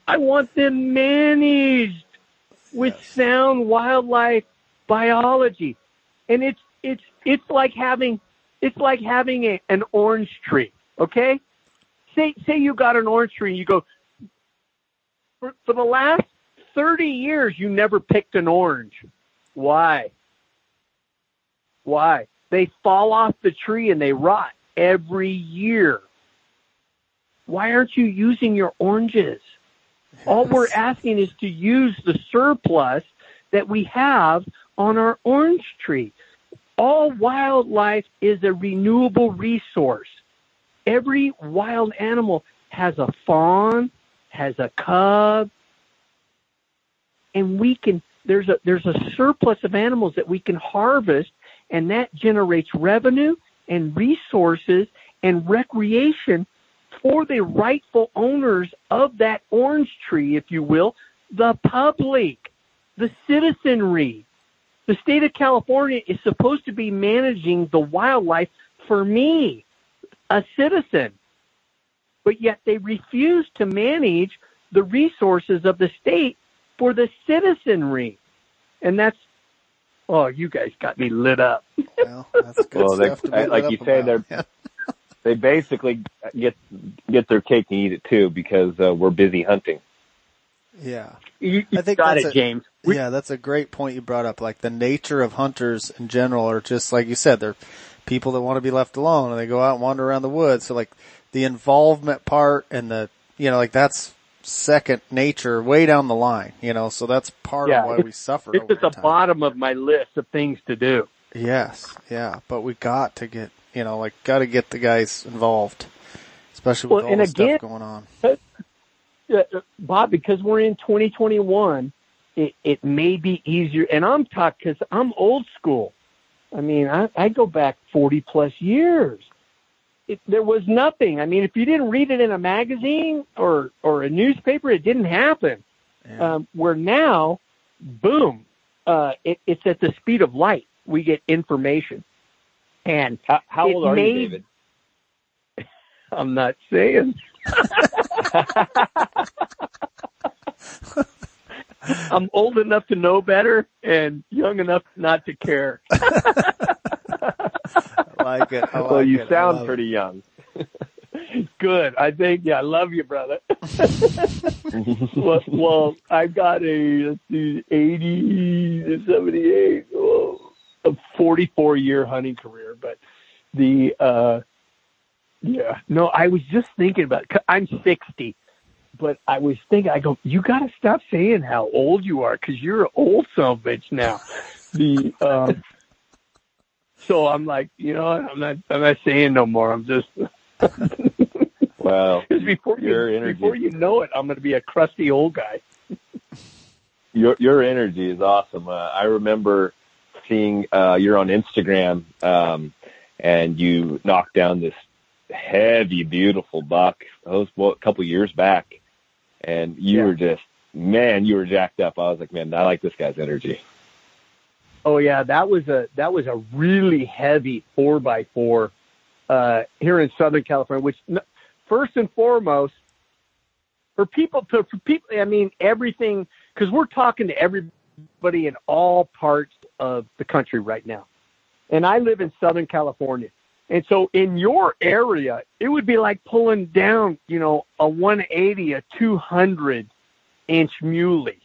[SPEAKER 4] I want them managed with yes. sound wildlife biology. And it's, it's, it's like having, it's like having a, an orange tree. Okay. Say, say you got an orange tree and you go, for, for the last 30 years, you never picked an orange. Why? Why? They fall off the tree and they rot every year. Why aren't you using your oranges? All we're asking is to use the surplus that we have on our orange tree. All wildlife is a renewable resource. Every wild animal has a fawn, has a cub, and we can there's a there's a surplus of animals that we can harvest and that generates revenue and resources and recreation for the rightful owners of that orange tree, if you will, the public, the citizenry. The state of California is supposed to be managing the wildlife for me, a citizen. But yet they refuse to manage the resources of the state for the citizenry. And that's, oh, you guys got me lit up.
[SPEAKER 3] Well, that's good well, stuff they,
[SPEAKER 5] like you say, they're, they basically get, get their cake and eat it too because uh, we're busy hunting.
[SPEAKER 3] Yeah.
[SPEAKER 4] You, I think got it, a, James.
[SPEAKER 3] We, yeah, that's a great point you brought up. Like the nature of hunters in general are just like you said, they're people that want to be left alone and they go out and wander around the woods. So like the involvement part and the, you know, like that's second nature way down the line, you know, so that's part yeah, of why we suffer.
[SPEAKER 4] It's at the time. bottom of my list of things to do.
[SPEAKER 3] Yes. Yeah. But we got to get, you know, like got to get the guys involved, especially with well, all the again, stuff going on. Uh,
[SPEAKER 4] Bob, because we're in 2021, it, it may be easier. And I'm talking because I'm old school. I mean, I, I go back 40 plus years. It, there was nothing. I mean, if you didn't read it in a magazine or or a newspaper, it didn't happen. Yeah. Um, where now, boom, uh, it, it's at the speed of light. We get information. And
[SPEAKER 5] how, how old are made, you, David?
[SPEAKER 4] I'm not saying. I'm old enough to know better, and young enough not to care.
[SPEAKER 3] I like it. I like
[SPEAKER 2] well, you
[SPEAKER 3] it.
[SPEAKER 2] sound pretty it. young.
[SPEAKER 4] Good. I think, yeah, I love you, brother. well, well, I've got a, let's see, 80 to 78, oh, a 44 year hunting career, but the, uh, yeah, no, I was just thinking about, I'm 60, but I was thinking, I go, you got to stop saying how old you are because you're an old son bitch now. the, um, so I'm like, you know, I'm not, I'm not saying no more. I'm just,
[SPEAKER 2] well,
[SPEAKER 4] before
[SPEAKER 2] your
[SPEAKER 4] you,
[SPEAKER 2] energy,
[SPEAKER 4] before you know it, I'm going to be a crusty old guy.
[SPEAKER 2] your your energy is awesome. Uh, I remember seeing uh, you're on Instagram, um, and you knocked down this heavy, beautiful buck. That was a couple years back, and you yeah. were just man, you were jacked up. I was like, man, I like this guy's energy.
[SPEAKER 4] Oh yeah, that was a that was a really heavy four by four uh, here in Southern California. Which first and foremost, for people to for people, I mean everything because we're talking to everybody in all parts of the country right now, and I live in Southern California. And so in your area, it would be like pulling down, you know, a 180, a 200 inch muley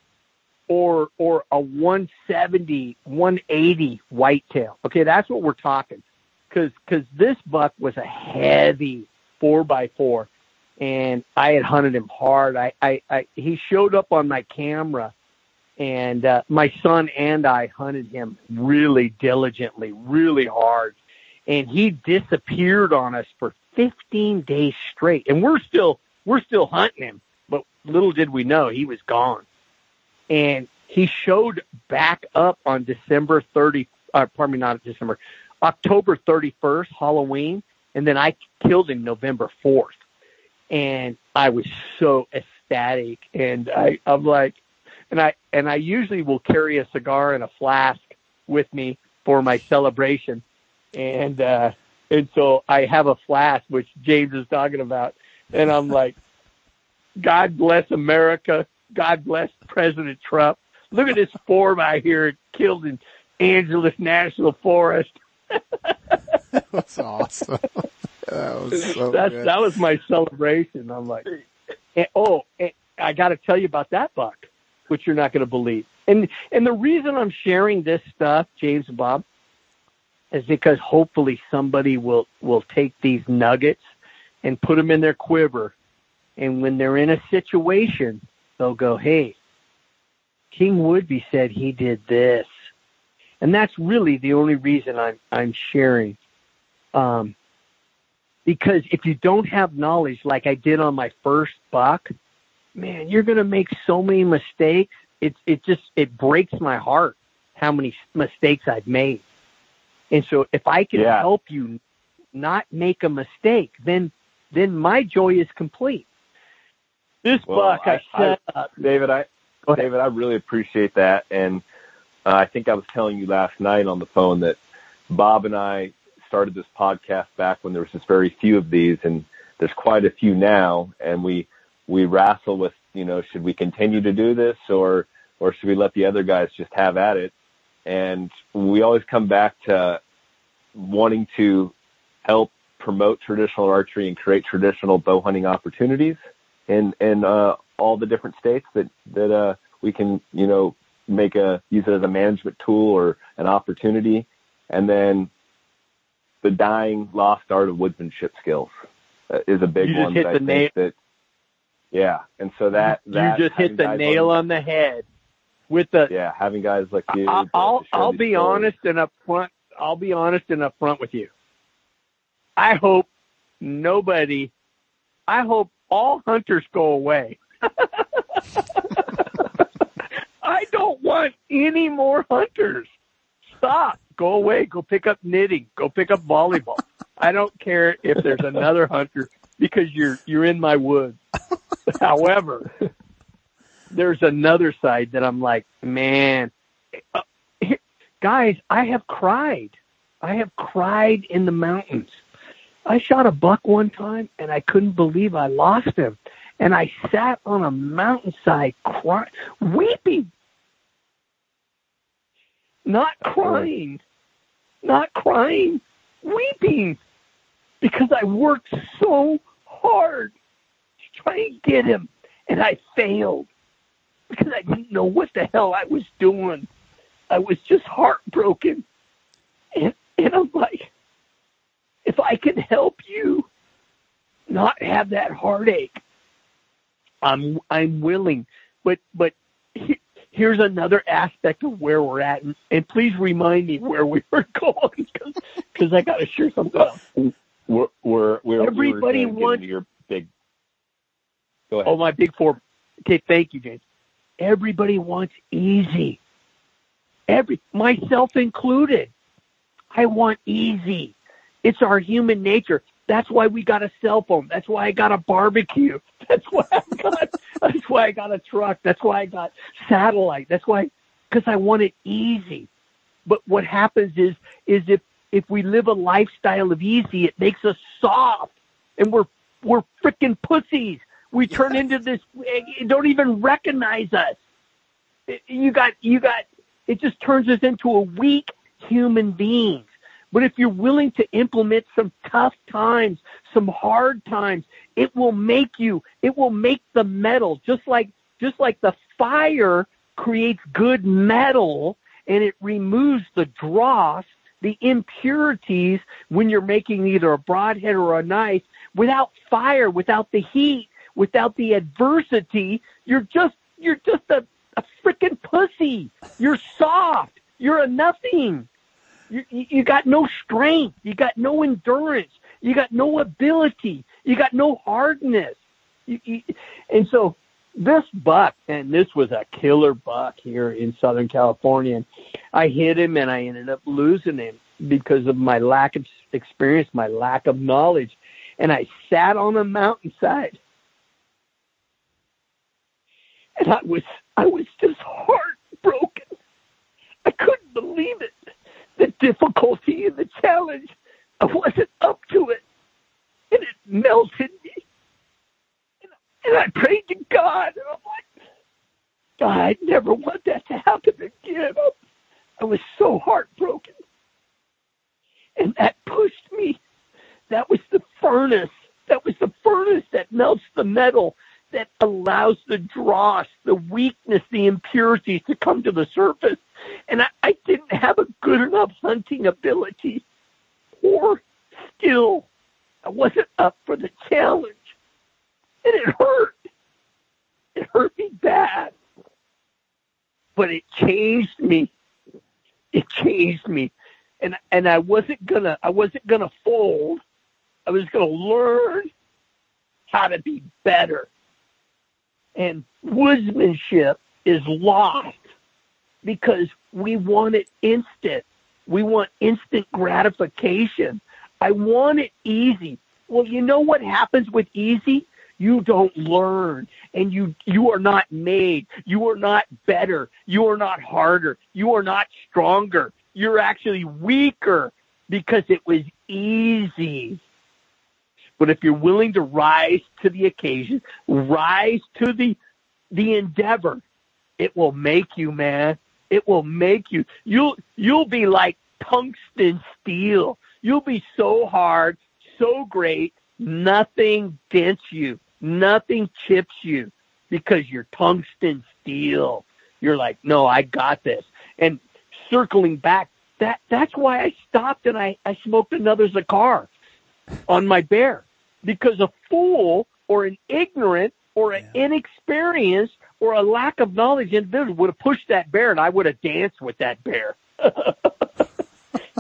[SPEAKER 4] or, or a 170, 180 whitetail. Okay. That's what we're talking. Cause, cause this buck was a heavy four by four and I had hunted him hard. I, I, I he showed up on my camera and, uh, my son and I hunted him really diligently, really hard and he disappeared on us for 15 days straight. And we're still we're still hunting him, but little did we know he was gone. And he showed back up on December 30. Uh, pardon me, not December, October 31st, Halloween, and then I killed him November 4th. And I was so ecstatic, and I I'm like, and I and I usually will carry a cigar and a flask with me for my celebration and uh, and so I have a flask which James is talking about, and I'm like, God bless America, God bless President Trump. Look at this form I hear killed in Angeles National Forest.
[SPEAKER 3] That's awesome. That was so
[SPEAKER 4] That's,
[SPEAKER 3] good.
[SPEAKER 4] That was my celebration. I'm like, and, oh, and I got to tell you about that buck, which you're not going to believe. And and the reason I'm sharing this stuff, James and Bob, is because hopefully somebody will will take these nuggets and put them in their quiver. And when they're in a situation they'll go hey king woodby said he did this. And that's really the only reason i'm i'm sharing. Um because if you don't have knowledge like i did on my first buck man you're going to make so many mistakes. It it just it breaks my heart how many mistakes i've made and so if I can yeah. help you not make a mistake, then then my joy is complete. This well, buck I, I set I, up.
[SPEAKER 2] David, I David, I really appreciate that. And uh, I think I was telling you last night on the phone that Bob and I started this podcast back when there was just very few of these and there's quite a few now and we we wrestle with, you know, should we continue to do this or or should we let the other guys just have at it? And we always come back to wanting to help promote traditional archery and create traditional bow hunting opportunities in in uh, all the different states that that uh, we can you know make a use it as a management tool or an opportunity, and then the dying lost art of woodsmanship skills uh, is a big
[SPEAKER 4] you
[SPEAKER 2] one
[SPEAKER 4] that
[SPEAKER 2] I think
[SPEAKER 4] nail.
[SPEAKER 2] that yeah, and so that
[SPEAKER 4] you
[SPEAKER 2] that
[SPEAKER 4] just hit the nail on the head with the
[SPEAKER 2] yeah having guys like you.
[SPEAKER 4] I'll I'll, I'll be
[SPEAKER 2] stories.
[SPEAKER 4] honest and upfront. I'll be honest and upfront with you. I hope nobody. I hope all hunters go away. I don't want any more hunters. Stop. Go away. Go pick up knitting. Go pick up volleyball. I don't care if there's another hunter because you're you're in my woods. However, there's another side that I'm like, man, uh, guys, I have cried. I have cried in the mountains. I shot a buck one time and I couldn't believe I lost him. And I sat on a mountainside crying, weeping. not crying, not crying, weeping because I worked so hard to try and get him and I failed because I didn't know what the hell I was doing. I was just heartbroken. And, and I'm like, if I can help you not have that heartache, I'm I'm willing. But but he, here's another aspect of where we're at, and, and please remind me where we were going because I got to share something. Else.
[SPEAKER 5] We're we're, we're
[SPEAKER 4] everybody
[SPEAKER 5] we're
[SPEAKER 4] wants
[SPEAKER 5] your big. Go ahead.
[SPEAKER 4] Oh, my big four. Okay, thank you, James. Everybody wants easy. Every myself included. I want easy. It's our human nature. That's why we got a cell phone. That's why I got a barbecue. That's why I got that's why I got a truck. That's why I got satellite. That's why because I want it easy. But what happens is is if if we live a lifestyle of easy, it makes us soft and we're we're freaking pussies. We turn into this eh, eh, don't even recognize us. Eh, you got you got it just turns us into a weak human beings. But if you're willing to implement some tough times, some hard times, it will make you, it will make the metal, just like, just like the fire creates good metal and it removes the dross, the impurities when you're making either a broadhead or a knife. Without fire, without the heat, without the adversity, you're just, you're just a, a freaking pussy. You're soft. You're a nothing. You, you got no strength. You got no endurance. You got no ability. You got no hardness. You, you, and so this buck, and this was a killer buck here in Southern California. And I hit him and I ended up losing him because of my lack of experience, my lack of knowledge. And I sat on a mountainside. And I was I was just heartbroken. I couldn't believe it the difficulty and the challenge. I wasn't up to it. And it melted me. And, and I prayed to God, and I'm like, God, I never want that to happen again. I was so heartbroken. And that pushed me. That was the furnace. That was the furnace that melts the metal, that allows the dross, the weakness, the impurities to come to the surface and I, I didn't have a good enough hunting ability or skill. I wasn't up for the challenge. And it hurt. It hurt me bad. But it changed me. It changed me. And and I wasn't gonna I wasn't gonna fold. I was gonna learn how to be better. And woodsmanship is lost because we want it instant. We want instant gratification. I want it easy. Well, you know what happens with easy? You don't learn and you, you are not made. You are not better. You are not harder. You are not stronger. You're actually weaker because it was easy. But if you're willing to rise to the occasion, rise to the, the endeavor, it will make you, man. It will make you. You'll you'll be like tungsten steel. You'll be so hard, so great, nothing dents you, nothing chips you because you're tungsten steel. You're like, no, I got this. And circling back, that that's why I stopped and I, I smoked another Zakar on my bear. Because a fool or an ignorant or an yeah. inexperienced or a lack of knowledge individual would have pushed that bear and I would have danced with that bear.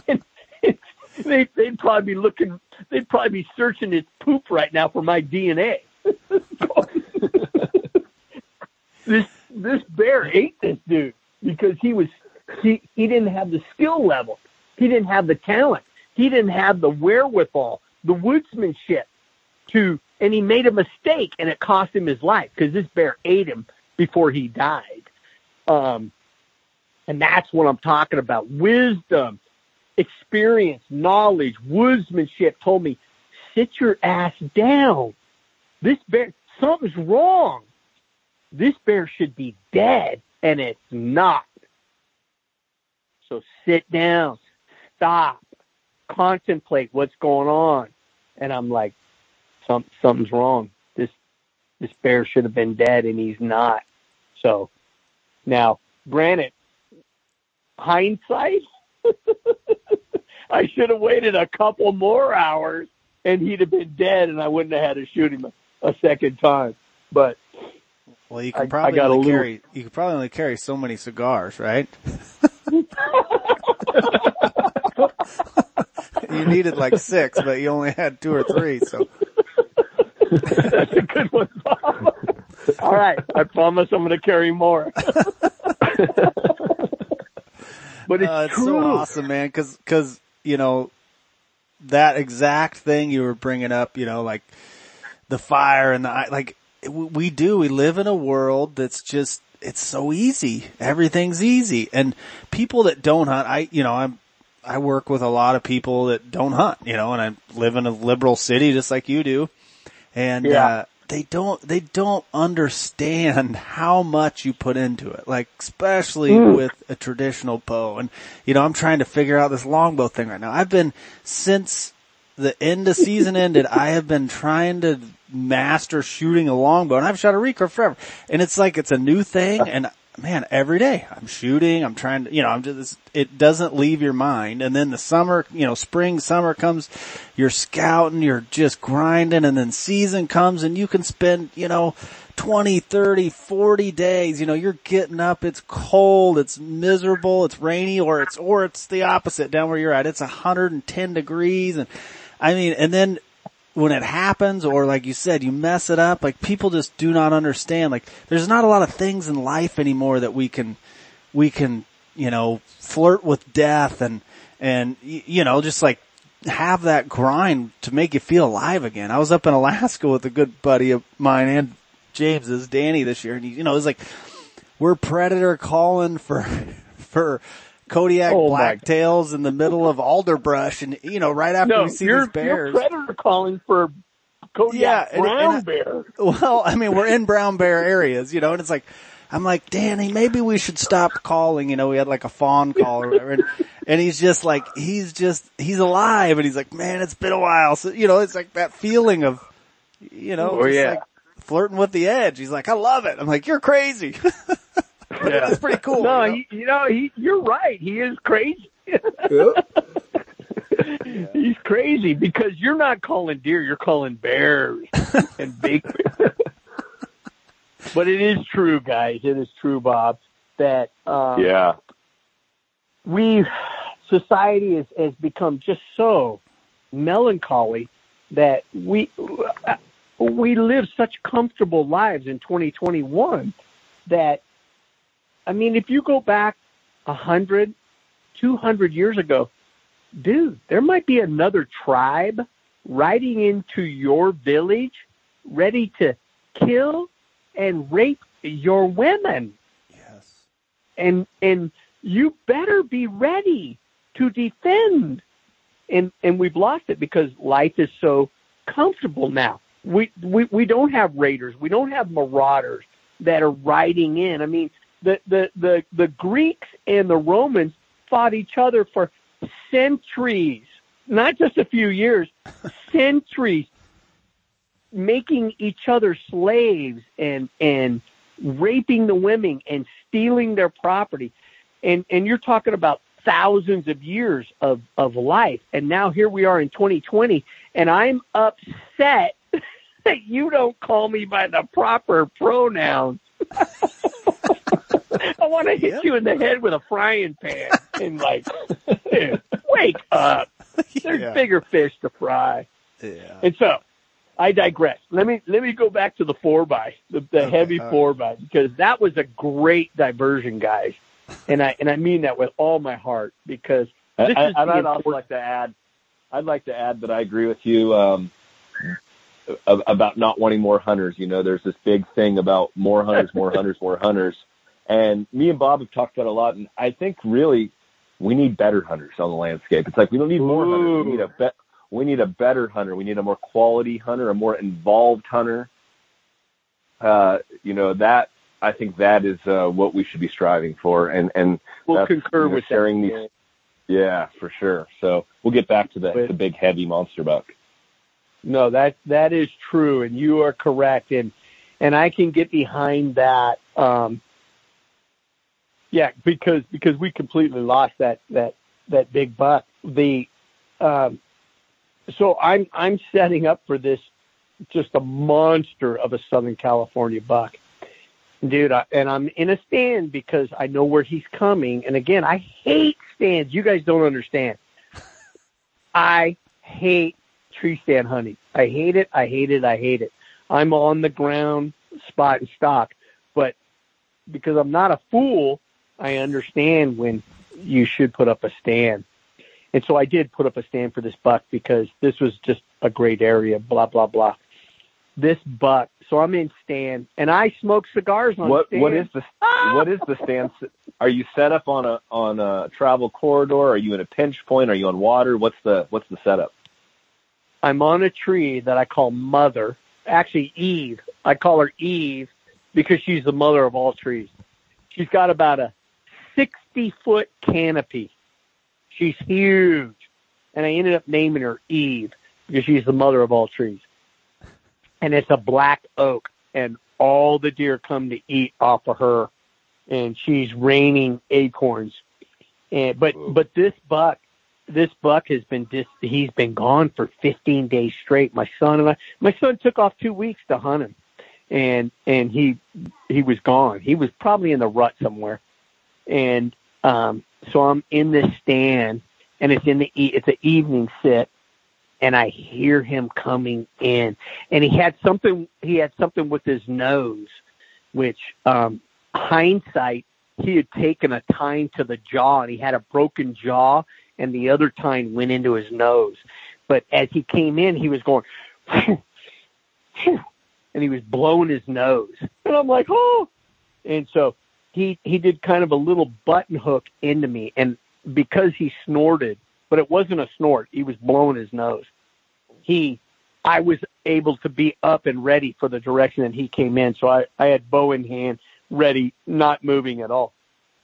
[SPEAKER 4] and, and they, they'd probably be looking, they'd probably be searching its poop right now for my DNA. this, this bear ate this dude because he was, he, he didn't have the skill level. He didn't have the talent. He didn't have the wherewithal, the woodsmanship to, and he made a mistake and it cost him his life because this bear ate him before he died. Um, and that's what I'm talking about. Wisdom, experience, knowledge, woodsmanship told me, sit your ass down. This bear, something's wrong. This bear should be dead, and it's not. So sit down, stop, contemplate what's going on. And I'm like, some, something's wrong. This, this bear should have been dead and he's not. So now, granted, hindsight, I should have waited a couple more hours and he'd have been dead and I wouldn't have had to shoot him a, a second time. But
[SPEAKER 3] well, you can probably i only little... carry you can probably only carry so many cigars, right? you needed like six, but you only had two or three, so
[SPEAKER 4] that's a good one, Bob. All right, I promise I'm going to carry more. but it's, uh,
[SPEAKER 3] it's so awesome, man. Because because you know that exact thing you were bringing up, you know, like the fire and the like. We do. We live in a world that's just it's so easy. Everything's easy, and people that don't hunt, I you know, I'm I work with a lot of people that don't hunt, you know, and I live in a liberal city just like you do, and yeah. uh, they don't they don't understand how much you put into it like especially mm. with a traditional bow. And you know i'm trying to figure out this longbow thing right now. I've been since the end of season ended i have been trying to master shooting a longbow and i've shot a recurve forever. And it's like it's a new thing and man, every day I'm shooting, I'm trying to, you know, I'm just, it doesn't leave your mind. And then the summer, you know, spring, summer comes, you're scouting, you're just grinding, and then season comes and you can spend, you know, 20, 30, 40 days, you know, you're getting up, it's cold, it's miserable, it's rainy, or it's, or it's the opposite down where you're at. It's 110 degrees and, I mean, and then when it happens or like you said, you mess it up, like people just do not understand. Like there's not a lot of things in life anymore that we can, we can, you know, flirt with death and, and, you know, just like have that grind to make you feel alive again. I was up in Alaska with a good buddy of mine and James's, Danny this year and he, you know, it was like, we're predator calling for, for, Kodiak oh blacktails in the middle of alderbrush, and you know, right after
[SPEAKER 4] no,
[SPEAKER 3] we see these bears,
[SPEAKER 4] you're predator calling for Kodiak yeah, brown and, and bear.
[SPEAKER 3] Well, I mean, we're in brown bear areas, you know, and it's like, I'm like, Danny, maybe we should stop calling. You know, we had like a fawn call or whatever, and, and he's just like, he's just, he's alive, and he's like, man, it's been a while. So you know, it's like that feeling of, you know,
[SPEAKER 4] oh, yeah. Like
[SPEAKER 3] flirting with the edge. He's like, I love it. I'm like, you're crazy. Yeah. That's pretty cool.
[SPEAKER 4] No,
[SPEAKER 3] you know,
[SPEAKER 4] he, you know he, you're right. He is crazy. He's crazy because you're not calling deer, you're calling bears and big bears. but it is true, guys. It is true, Bob, that um,
[SPEAKER 5] yeah,
[SPEAKER 4] we society has, has become just so melancholy that we we live such comfortable lives in 2021 that I mean, if you go back a hundred, two hundred years ago, dude, there might be another tribe riding into your village ready to kill and rape your women.
[SPEAKER 3] Yes.
[SPEAKER 4] And and you better be ready to defend. And and we've lost it because life is so comfortable now. We we we don't have raiders. We don't have marauders that are riding in. I mean, the, the, the, the Greeks and the Romans fought each other for centuries, not just a few years, centuries, making each other slaves and, and raping the women and stealing their property. And, and you're talking about thousands of years of, of life. And now here we are in 2020 and I'm upset that you don't call me by the proper pronouns. I want to hit yep. you in the head with a frying pan and like, wake up. There's yeah. bigger fish to fry.
[SPEAKER 3] Yeah.
[SPEAKER 4] And so, I digress. Let me let me go back to the four by the, the okay, heavy four by because that was a great diversion, guys, and I and I mean that with all my heart because
[SPEAKER 5] this I, is I'd also like to add. I'd like to add that I agree with you um, about not wanting more hunters. You know, there's this big thing about more hunters, more hunters, more hunters. And me and Bob have talked about a lot, and I think really we need better hunters on the landscape. It's like we don't need more Ooh. hunters. We need a be- we need a better hunter. We need a more quality hunter, a more involved hunter. Uh, you know that I think that is uh, what we should be striving for, and and
[SPEAKER 4] we'll concur
[SPEAKER 5] you know,
[SPEAKER 4] with
[SPEAKER 5] sharing
[SPEAKER 4] that.
[SPEAKER 5] these. Yeah, for sure. So we'll get back to the,
[SPEAKER 4] But-
[SPEAKER 5] the big heavy monster buck.
[SPEAKER 4] No, that that is true, and you are correct, and and I can get behind that. Um, yeah, because because we completely lost that that that big buck. The um, so I'm I'm setting up for this just a monster of a Southern California buck, dude. I, and I'm in a stand because I know where he's coming. And again, I hate stands. You guys don't understand. I hate tree stand hunting. I hate it. I hate it. I hate it. I'm on the ground, spot and stock, but because I'm not a fool, I understand when you should put up a stand. And so I did put up a stand for this buck because this was just a great area, blah, blah, blah. This buck, so I'm in stand and I smoke cigars on
[SPEAKER 5] What
[SPEAKER 4] stand.
[SPEAKER 5] what is the what is the stance? Are you set up on a on a travel corridor? Are you in a pinch point? Are you on water? What's the what's the setup?
[SPEAKER 4] I'm on a tree that I call Mother. Actually, Eve. I call her Eve because she's the mother of all trees. She's got about a 60 foot canopy. She's huge. And I ended up naming her Eve because she's the mother of all trees. And it's a black oak and all the deer come to eat off of her and she's raining acorns. And, but,
[SPEAKER 5] Ooh.
[SPEAKER 4] but this buck, this buck has been dis- he's been gone for 15 days straight. My son and I, my son took off two weeks to hunt him and, and he, he was gone. He was probably in the rut somewhere. And, um, so I'm in this stand and it's in the, e- it's an evening sit and I hear him coming in and he had something, he had something with his nose, which, um, hindsight, he had taken a tine to the jaw and he had a broken jaw and the other tine went into his nose. But as he came in, he was going, and he was blowing his nose. And I'm like, oh. And so he he did kind of a little button hook into me, and because he snorted, but it wasn't a snort, he was blowing his nose. He, I was able to be up and ready for the direction that he came in, so I I had bow in hand, ready, not moving at all.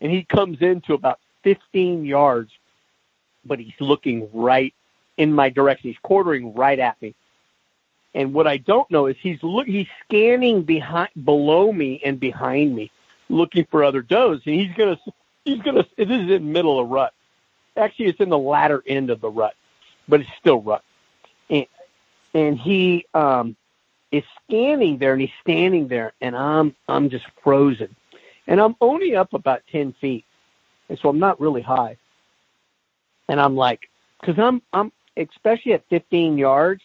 [SPEAKER 4] And he comes into about 15 yards, but he's looking right in my direction. He's quartering right at me. And what I don't know is he's look he's scanning behind below me and behind me, looking for other does. And he's gonna he's gonna this is in middle of rut. Actually, it's in the latter end of the rut, but it's still rut. And and he um is scanning there and he's standing there and I'm I'm just frozen. And I'm only up about ten feet. And so I'm not really high. And I'm like, because I'm I'm especially at 15 yards,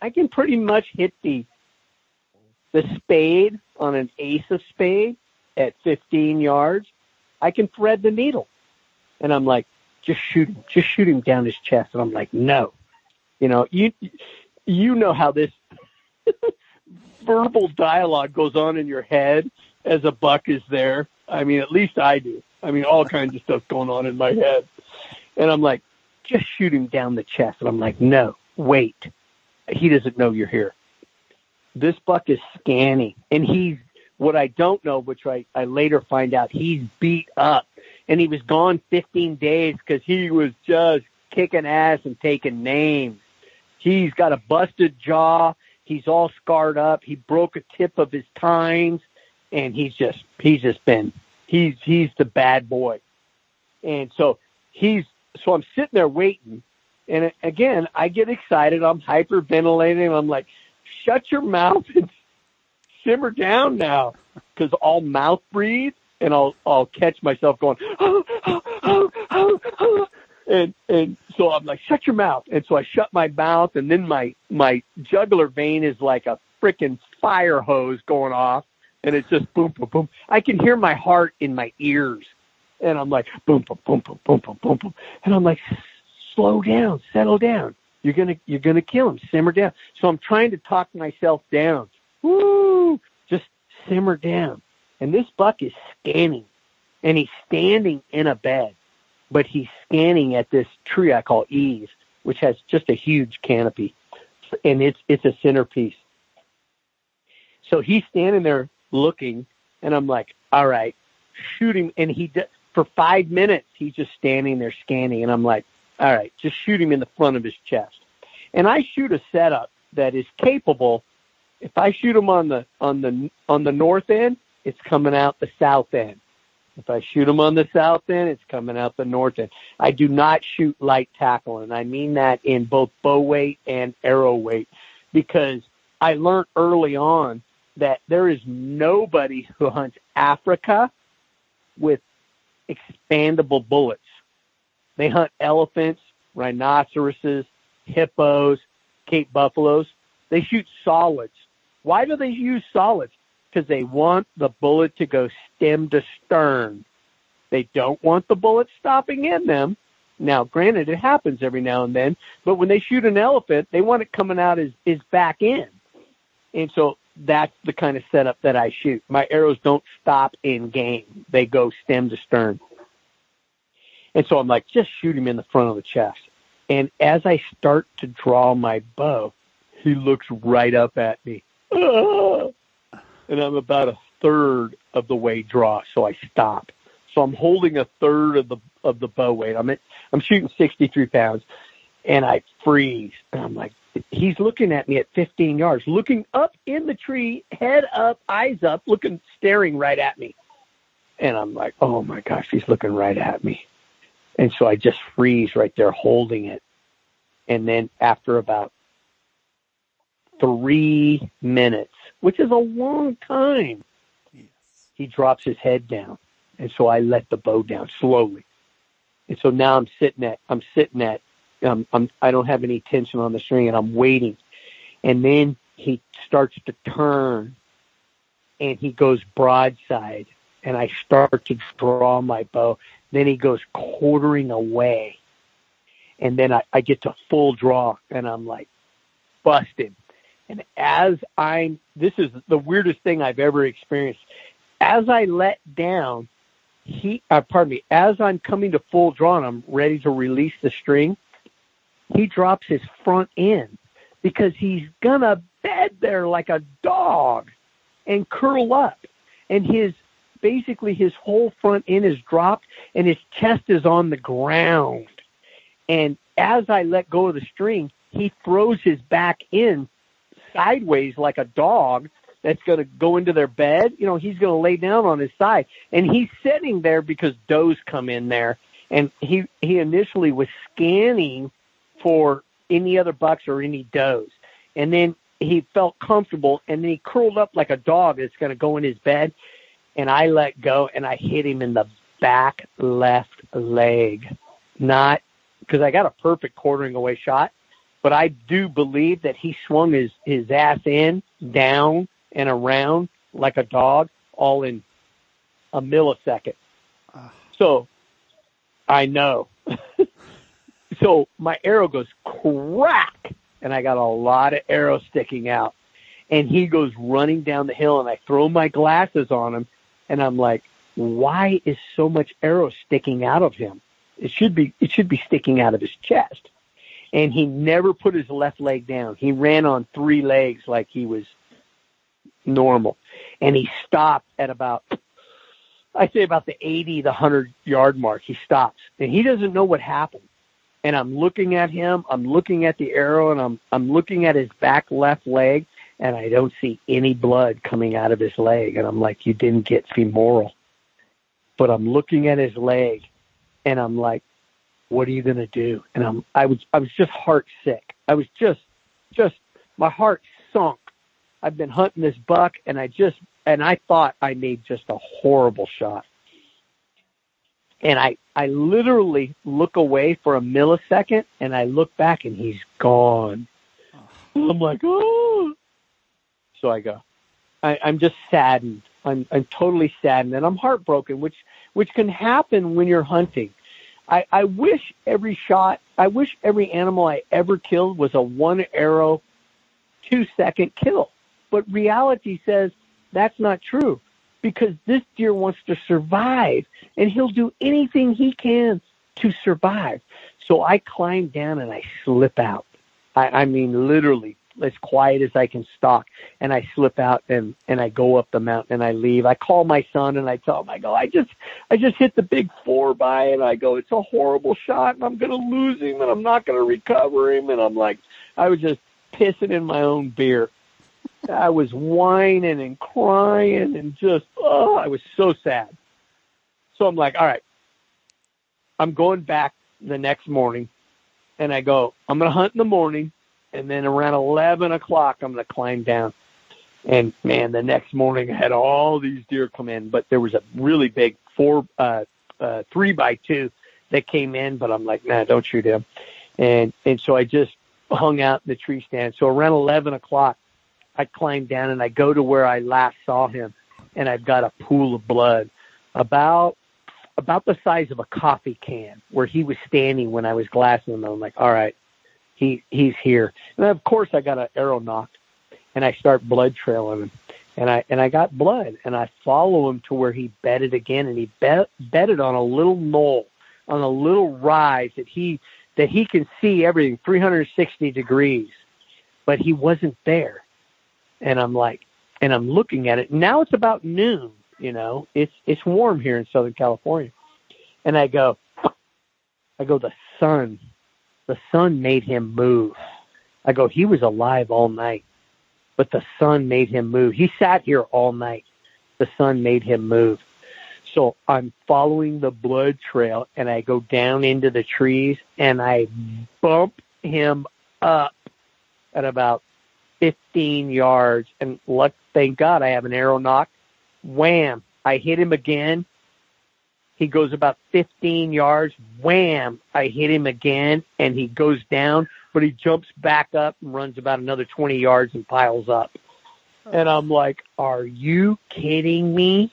[SPEAKER 4] I can pretty much hit the the spade on an ace of spade at 15 yards. I can thread the needle, and I'm like, just shoot him, just shoot him down his chest. And I'm like, no, you know, you you know how this verbal dialogue goes on in your head as a buck is there. I mean, at least I do. I mean, all kinds of stuff going on in my head. And I'm like, just shoot him down the chest. And I'm like, no, wait. He doesn't know you're here. This buck is scanning. And he's, what I don't know, which I, I later find out, he's beat up. And he was gone 15 days because he was just kicking ass and taking names. He's got a busted jaw. He's all scarred up. He broke a tip of his tines and he's just, he's just been, he's, he's the bad boy. And so he's, so I'm sitting there waiting. And again, I get excited. I'm hyperventilating. I'm like, shut your mouth and simmer down now. Cause I'll mouth breathe and I'll, I'll catch myself going, oh, oh, oh, oh, oh. And, and so I'm like, shut your mouth. And so I shut my mouth and then my, my jugular vein is like a freaking fire hose going off. And it's just boom, boom, boom. I can hear my heart in my ears. And I'm like, boom, boom, boom, boom, boom, boom, boom. And I'm like, slow down, settle down. You're gonna, you're gonna kill him. Simmer down. So I'm trying to talk myself down. Woo! Just simmer down. And this buck is scanning, and he's standing in a bed, but he's scanning at this tree I call Eve, which has just a huge canopy, and it's it's a centerpiece. So he's standing there looking, and I'm like, all right, shoot him. And he does, for five minutes he's just standing there scanning, and I'm like, all right, just shoot him in the front of his chest. And I shoot a setup that is capable. If I shoot him on the on the on the north end, it's coming out the south end. If I shoot him on the south end, it's coming out the north end. I do not shoot light tackle, and I mean that in both bow weight and arrow weight, because I learned early on that there is nobody who hunts Africa with expandable bullets. They hunt elephants, rhinoceroses, hippos, Cape buffaloes. They shoot solids. Why do they use solids? Because they want the bullet to go stem to stern. They don't want the bullet stopping in them. Now, granted, it happens every now and then, but when they shoot an elephant, they want it coming out as, as back end. And so that's the kind of setup that I shoot. My arrows don't stop in game. They go stem to stern. And so I'm like, just shoot him in the front of the chest. And as I start to draw my bow, he looks right up at me. And I'm about a third of the way draw, so I stop. So I'm holding a third of the of the bow weight. I'm at, I'm shooting 63 pounds, and I freeze. And I'm like, he's looking at me at 15 yards, looking up in the tree, head up, eyes up, looking, staring right at me. And I'm like, oh my gosh, he's looking right at me. And so I just freeze right there holding it. And then after about three minutes, which is a long time, yes. he drops his head down. And so I let the bow down slowly. And so now I'm sitting at, I'm sitting at um, I'm, I don't have any tension on the string and I'm waiting. And then he starts to turn and he goes broadside and I start to draw my bow. Then he goes quartering away. And then I, I get to full draw and I'm like busted. And as I'm, this is the weirdest thing I've ever experienced. As I let down, he, uh, pardon me, as I'm coming to full draw and I'm ready to release the string, he drops his front end because he's gonna bed there like a dog and curl up. And his basically his whole front end is dropped and his chest is on the ground. And as I let go of the string, he throws his back in sideways like a dog that's going to go into their bed. You know, he's going to lay down on his side. And he's sitting there because does come in there. And he, he initially was scanning for any other bucks or any does. And then he felt comfortable and then he curled up like a dog that's going to go in his bed. And I let go and I hit him in the back left leg. Not because I got a perfect quartering away shot, but I do believe that he swung his, his ass in, down, and around like a dog all in a millisecond. Ah. So I know so my arrow goes crack, and I got a lot of arrows sticking out. And he goes running down the hill, and I throw my glasses on him, and I'm like, why is so much arrow sticking out of him? It should be it should be sticking out of his chest. And he never put his left leg down. He ran on three legs like he was normal. And he stopped at about I say about the 80, the 100 yard mark. He stops. And he doesn't know what happened and I'm looking at him, I'm looking at the arrow and I'm I'm looking at his back left leg and I don't see any blood coming out of his leg and I'm like you didn't get femoral. But I'm looking at his leg and I'm like what are you going to do? And I'm I was I was just heart sick. I was just just my heart sunk. I've been hunting this buck and I just and I thought I made just a horrible shot and I I literally look away for a millisecond, and I look back, and he's gone. I'm like, oh. So I go. I, I'm just saddened. I'm I'm totally saddened, and I'm heartbroken, which which can happen when you're hunting. I, I wish every shot, I wish every animal I ever killed was a one arrow, two second kill. But reality says that's not true because this deer wants to survive and he'll do anything he can to survive. So I climb down and I slip out. I, I mean, literally as quiet as I can stalk. And I slip out and and I go up the mountain and I leave. I call my son and I tell him I go I just I just hit the big four by and I go it's a horrible shot and I'm gonna lose him and I'm not gonna recover him and I'm like I was just pissing in my own beer. I was whining and crying and just oh I was so sad. So I'm like all right I'm going back the next morning and I go, I'm going to hunt in the morning. And then around 11 o'clock, I'm going to climb down. And man, the next morning I had all these deer come in, but there was a really big four, uh, uh, three by two that came in, but I'm like, nah, don't shoot him. And, and so I just hung out in the tree stand. So around 11 o'clock, I climb down and I go to where I last saw him and I've got a pool of blood about about the size of a coffee can where he was standing when I was glassing him. I'm like, all right, he he's here. And of course I got an arrow nocked, and I start blood trailing him. And I and I got blood and I follow him to where he bedded again and he bet, bedded on a little knoll, on a little rise that he that he can see everything 360 degrees. But he wasn't there. And I'm like and I'm looking at it. Now it's about noon you know, it's it's warm here in Southern California. And I go, I go, the sun, the sun made him move. I go, he was alive all night, but the sun made him move. He sat here all night. The sun made him move. So I'm following the blood trail and I go down into the trees and I bump him up at about 15 yards. And luck, thank God I have an arrow nock. Wham! I hit him again. He goes about 15 yards. Wham! I hit him again, and he goes down, but he jumps back up and runs about another 20 yards and piles up. And I'm like, "Are you kidding me?"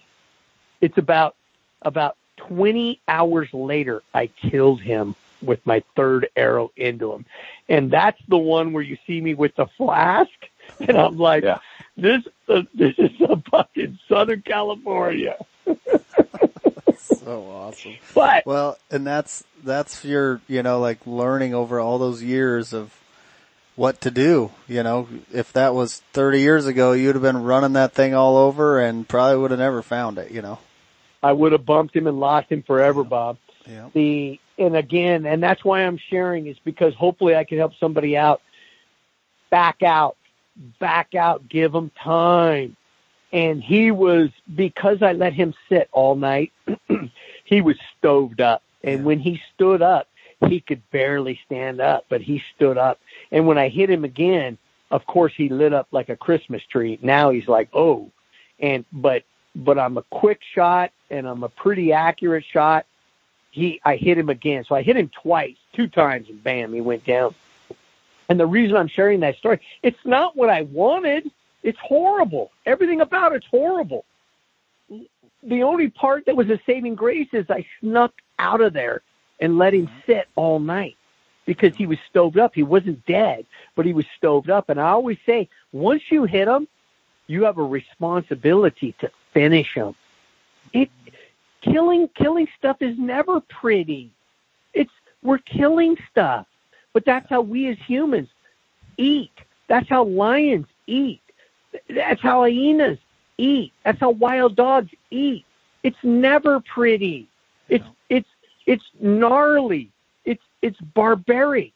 [SPEAKER 4] It's about about 20 hours later, I killed him with my third arrow into him, and that's the one where you see me with the flask, and I'm like, yeah. This uh, this is a fucking Southern California.
[SPEAKER 3] so oh, awesome.
[SPEAKER 4] But
[SPEAKER 3] well, and that's that's your you know like learning over all those years of what to do. You know, if that was 30 years ago, you'd have been running that thing all over and probably would have never found it. You know,
[SPEAKER 4] I would have bumped him and lost him forever, Bob.
[SPEAKER 3] Yeah.
[SPEAKER 4] The and again, and that's why I'm sharing is because hopefully I can help somebody out. Back out back out, give them time. And he was, because I let him sit all night, he was stoved up. And yeah. when he stood up, he could barely stand up, but he stood up. And when I hit him again, of course he lit up like a Christmas tree. Now he's like, oh, and, but, but I'm a quick shot and I'm a pretty accurate shot. He, I hit him again. So I hit him twice, two times and bam, he went down. And the reason I'm sharing that story, it's not what I wanted. It's horrible. Everything about it's horrible. The only part that was a saving grace is I snuck out of there and let him mm-hmm. sit all night because he was stoved up. He wasn't dead, but he was stoved up. And I always say, once you hit him, you have a responsibility to finish him. It killing killing stuff is never pretty. It's we're killing stuff. But that's how we as humans eat. That's how lions eat. That's how hyenas eat. That's how wild dogs eat. It's never pretty. It's it's it's gnarly. It's it's barbaric.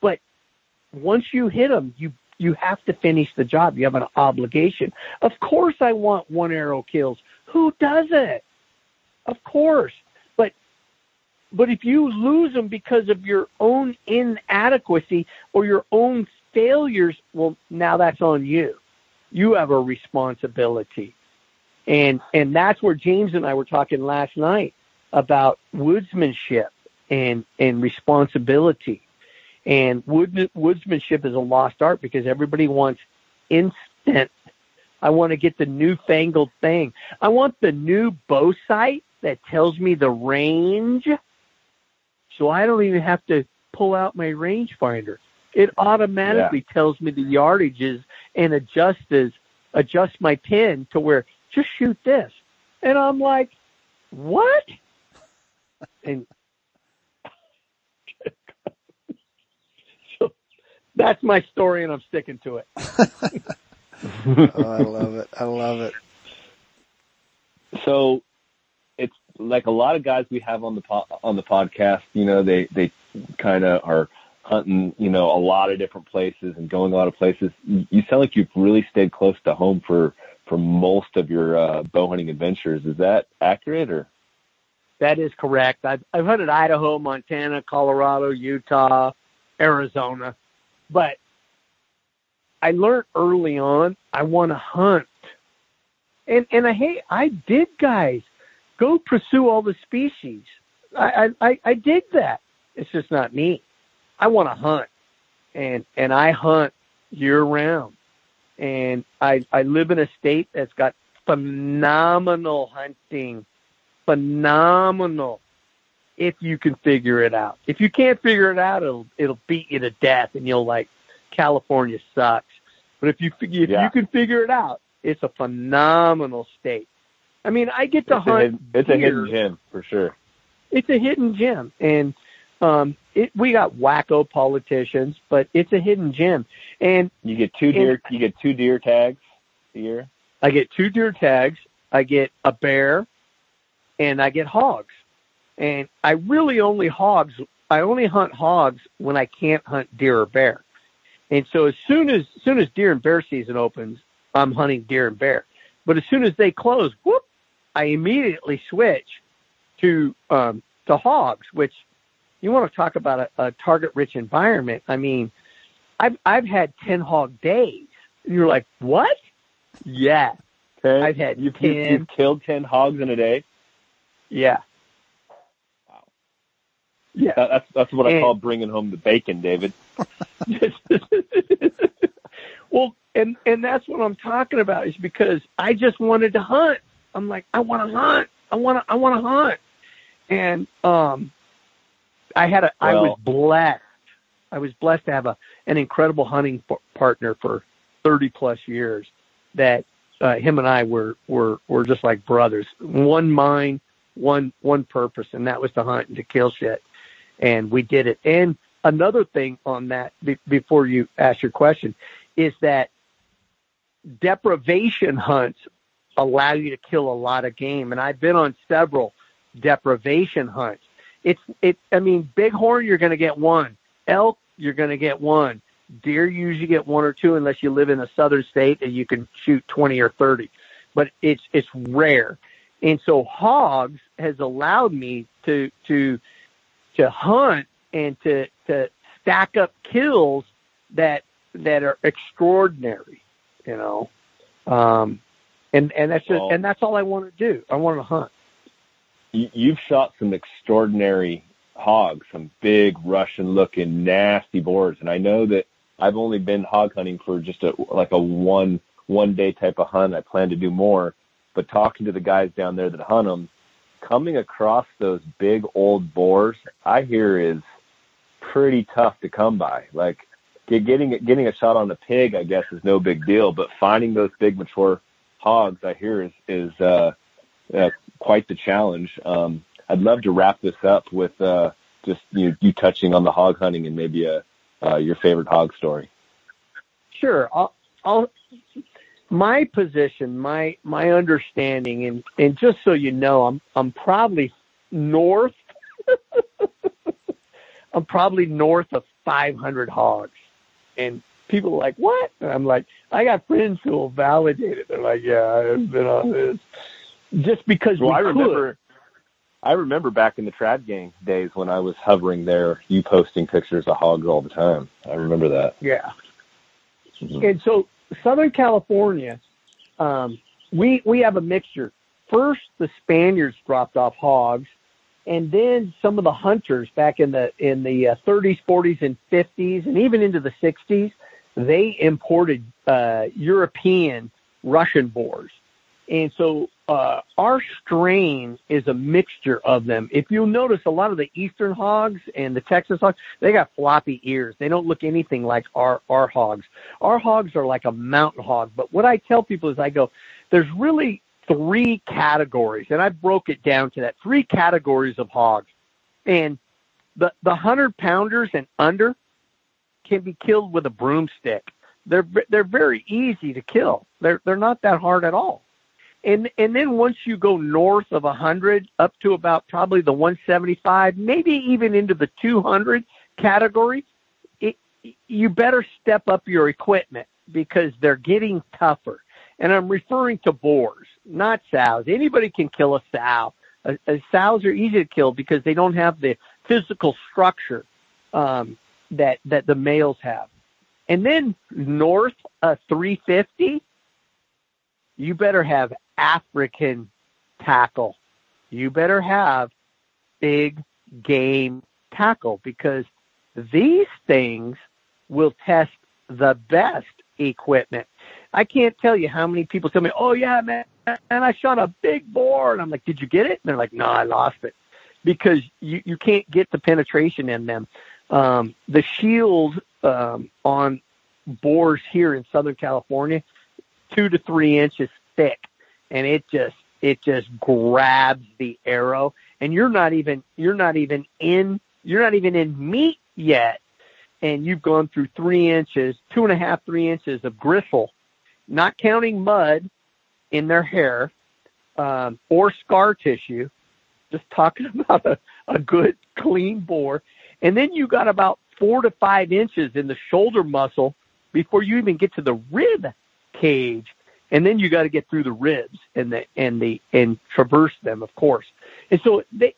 [SPEAKER 4] But once you hit them, you you have to finish the job. You have an obligation. Of course, I want one arrow kills. Who does it? Of course. But but if you lose them because of your own inadequacy or your own failures, well, now that's on you. You have a responsibility. And, and that's where James and I were talking last night about woodsmanship and, and responsibility. And wood, woodsmanship is a lost art because everybody wants instant. I want to get the newfangled thing. I want the new bow sight that tells me the range so I don't even have to pull out my rangefinder. It automatically yeah. tells me the yardages and adjusts adjust my pin to where just shoot this. And I'm like, what? and so that's my story, and I'm sticking to it.
[SPEAKER 3] oh, I love it. I love it.
[SPEAKER 2] So it's like a lot of guys we have on the po- on the podcast. You know, they they kind of are hunting. You know, a lot of different places and going a lot of places. You sound like you've really stayed close to home for for most of your uh, bow hunting adventures. Is that accurate or?
[SPEAKER 4] That is correct. I've I've hunted Idaho, Montana, Colorado, Utah, Arizona, but I learned early on I want to hunt, and and I hey I did guys go pursue all the species. I I I dig that. It's just not me. I want to hunt, and and I hunt year round, and I I live in a state that's got phenomenal hunting phenomenal if you can figure it out. If you can't figure it out, it'll it'll beat you to death, and you'll like California sucks. But if you if yeah. you can figure it out, it's a phenomenal state. I mean, I get to
[SPEAKER 2] it's
[SPEAKER 4] hunt.
[SPEAKER 2] A hidden, it's a hidden gem for sure.
[SPEAKER 4] It's a hidden gem, and um, it, we got wacko politicians, but it's a hidden gem. And
[SPEAKER 2] you get two deer. You get two deer tags a year.
[SPEAKER 4] I get two deer tags. I get a bear and I get hogs. And I really only hogs, I only hunt hogs when I can't hunt deer or bear. And so as soon as, as soon as deer and bear season opens, I'm hunting deer and bear. But as soon as they close, whoop, I immediately switch to, um, to hogs, which you want to talk about a, a target rich environment. I mean, I've, I've had 10 hog days. And you're like, what? Yeah.
[SPEAKER 2] Okay.
[SPEAKER 4] I've had
[SPEAKER 2] you've,
[SPEAKER 4] 10.
[SPEAKER 2] You've killed 10 hogs in a day?
[SPEAKER 4] Yeah.
[SPEAKER 2] Wow.
[SPEAKER 4] Yeah.
[SPEAKER 2] That, that's that's what and, I call bringing home the bacon, David.
[SPEAKER 4] well, and and that's what I'm talking about is because I just wanted to hunt. I'm like, I want to hunt. I want to. I want to hunt. And um, I had a. Well, I was blessed. I was blessed to have a an incredible hunting p- partner for 30 plus years. That uh, him and I were were were just like brothers. One mind, one one purpose, and that was to hunt and to kill shit. And we did it. And another thing on that, be, before you ask your question, is that depredation hunts allow you to kill a lot of game. And I've been on several depredation hunts. It's it. I mean, bighorn, you're going to get one. Elk, you're going to get one. Deer, you usually get one or two, unless you live in a southern state and you can shoot twenty or thirty. But it's it's rare. And so hogs has allowed me to to to hunt and to to stack up kills that that are extraordinary, you know. Um and and that's just well, and that's all I want to do. I want to hunt.
[SPEAKER 2] You've shot some extraordinary hogs, some big Russian looking nasty boars, and I know that I've only been hog hunting for just a like a one one day type of hunt. I plan to do more, but talking to the guys down there that hunt them, coming across those big old boars, I hear is pretty tough to come by. Like getting getting a shot on a pig, I guess, is no big deal, but finding those big mature hogs, I hear is is uh, uh, quite the challenge. Um, I'd love to wrap this up with uh, just you, you touching on the hog hunting and maybe a, uh, your favorite hog story.
[SPEAKER 4] Sure, I'll, I'll my position, my my understanding, and and just so you know, I'm I'm probably north. I'm probably north of 500 hogs, and people are like, "What?" And I'm like, "I got friends who will validate it." They're like, "Yeah, I've been on this." Just because
[SPEAKER 2] well,
[SPEAKER 4] we
[SPEAKER 2] I
[SPEAKER 4] could.
[SPEAKER 2] remember. I remember back in the trad gang days when I was hovering there, you posting pictures of hogs all the time. I remember that.
[SPEAKER 4] Yeah. Mm-hmm. And so Southern California, um, we we have a mixture. First, the Spaniards dropped off hogs, and then some of the hunters back in the in the uh, 30s, 40s, and 50s, and even into the 60s, they imported uh, European Russian boars, and so uh, our strain is a mixture of them. If you'll notice, a lot of the eastern hogs and the Texas hogs, they got floppy ears. They don't look anything like our our hogs. Our hogs are like a mountain hog. But what I tell people is, I go, there's really three categories, and I broke it down to that three categories of hogs, and the the hundred pounders and under can be killed with a broomstick. They're they're very easy to kill. They're they're not that hard at all. And and then once you go north of 100 up to about probably the 175, maybe even into the 200 category, it, you better step up your equipment because they're getting tougher. And I'm referring to boars, not sows. Anybody can kill a sow. Uh, uh, sows are easy to kill because they don't have the physical structure um, that that the males have. And then north of 350, you better have African tackle. You better have big game tackle because these things will test the best equipment. I can't tell you how many people tell me, "Oh yeah, man, and I shot a big boar," and I'm like, "Did you get it?" And they're like, "No, I lost it," because you you can't get the penetration in them. Um, the shield um, on boars here in Southern California, two to three inches thick, and it just it just grabs the arrow, and you're not even you're not even in you're not even in meat yet, and you've gone through three inches, two and a half, three inches of gristle, not counting mud in their hair um, or scar tissue. Just talking about a, a good clean boar, and then you got about four to five inches in the shoulder muscle before you even get to the rib cage. And then you got to get through the ribs and the, and the, and traverse them, of course. And so they,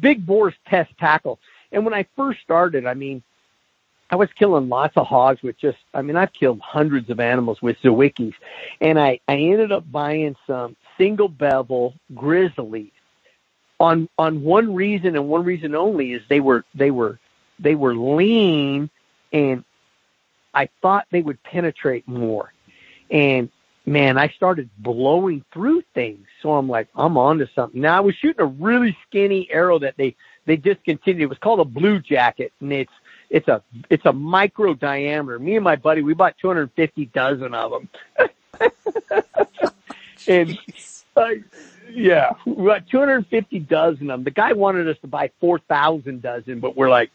[SPEAKER 4] big boars test tackle. And when I first started, I mean, I was killing lots of hogs with just, I mean, I've killed hundreds of animals with Zwickeys. And I, I ended up buying some single bevel grizzlies on, on one reason and one reason only is they were, they were, they were lean and I thought they would penetrate more. And man, I started blowing through things. So I'm like, I'm onto something. Now I was shooting a really skinny arrow that they, they discontinued. It was called a blue jacket and it's, it's a, it's a micro diameter. Me and my buddy, we bought 250 dozen of them. and, uh, yeah, we got 250 dozen of them. The guy wanted us to buy 4,000 dozen, but we're like,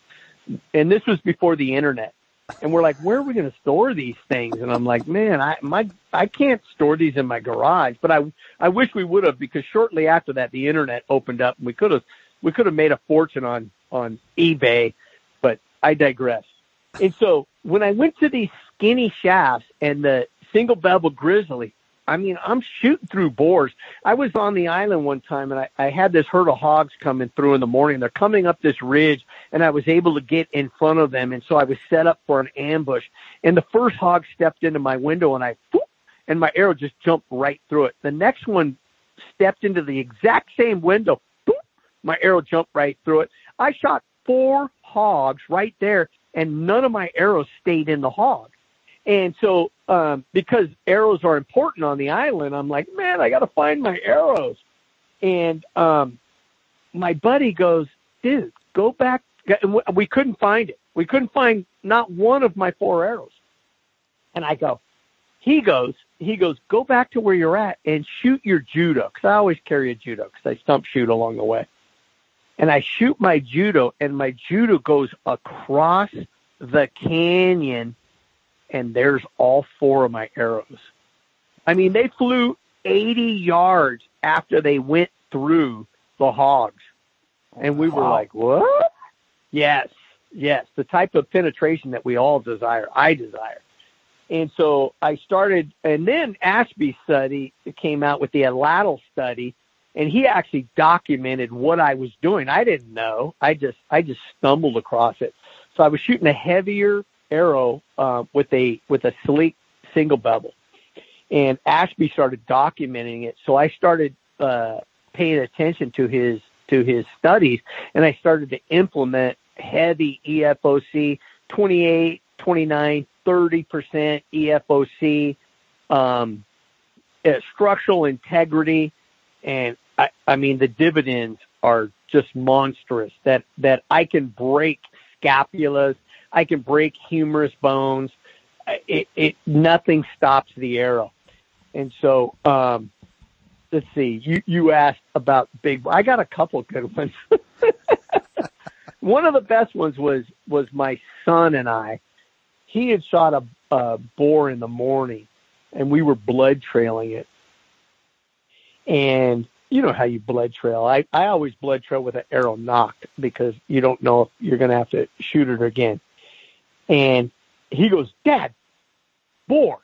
[SPEAKER 4] and this was before the internet and we're like, where are we going to store these things? And I'm like, man, I my I can't store these in my garage, but I I wish we would have because shortly after that the internet opened up and we could have we could have made a fortune on on eBay, but I digress. And so when I went to these skinny shafts and the single bevel grizzly, I mean, I'm shooting through boars. I was on the island one time and I, I had this herd of hogs coming through in the morning. They're coming up this ridge and I was able to get in front of them. And so I was set up for an ambush. And the first hog stepped into my window and I, whoop, and my arrow just jumped right through it. The next one stepped into the exact same window. Whoop, my arrow jumped right through it. I shot four hogs right there and none of my arrows stayed in the hog. And so, um, because arrows are important on the island, I'm like, man, I got to find my arrows. And um, my buddy goes, dude, go back. And We couldn't find it. We couldn't find not one of my four arrows. And I go, he goes, he goes, go back to where you're at and shoot your judo. Cause I always carry a judo because I stump shoot along the way. And I shoot my judo and my judo goes across the canyon and there's all four of my arrows. I mean, they flew 80 yards after they went through the hogs. And we were wow. like, what? Yes, yes, the type of penetration that we all desire, I desire. And so I started, and then Ashby study came out with the Natal study, and he actually documented what I was doing. I didn't know. I just, I just stumbled across it. So I was shooting a heavier arrow uh, with a with a sleek single bevel, and Ashby started documenting it. So I started uh, paying attention to his to his studies, and I started to implement heavy EFOC, 28, 29, 30 percent EFOC, um, uh, structural integrity, and I, I mean the dividends are just monstrous. That that I can break scapulas I can break humerus bones. It, it nothing stops the arrow. And so, um, let's see. You you asked about big. I got a couple good ones. One of the best ones was was my son and I. he had shot a, a boar in the morning, and we were blood trailing it. And you know how you blood trail. I, I always blood trail with an arrow nocked because you don't know if you're going to have to shoot it again. And he goes, Dad, boar.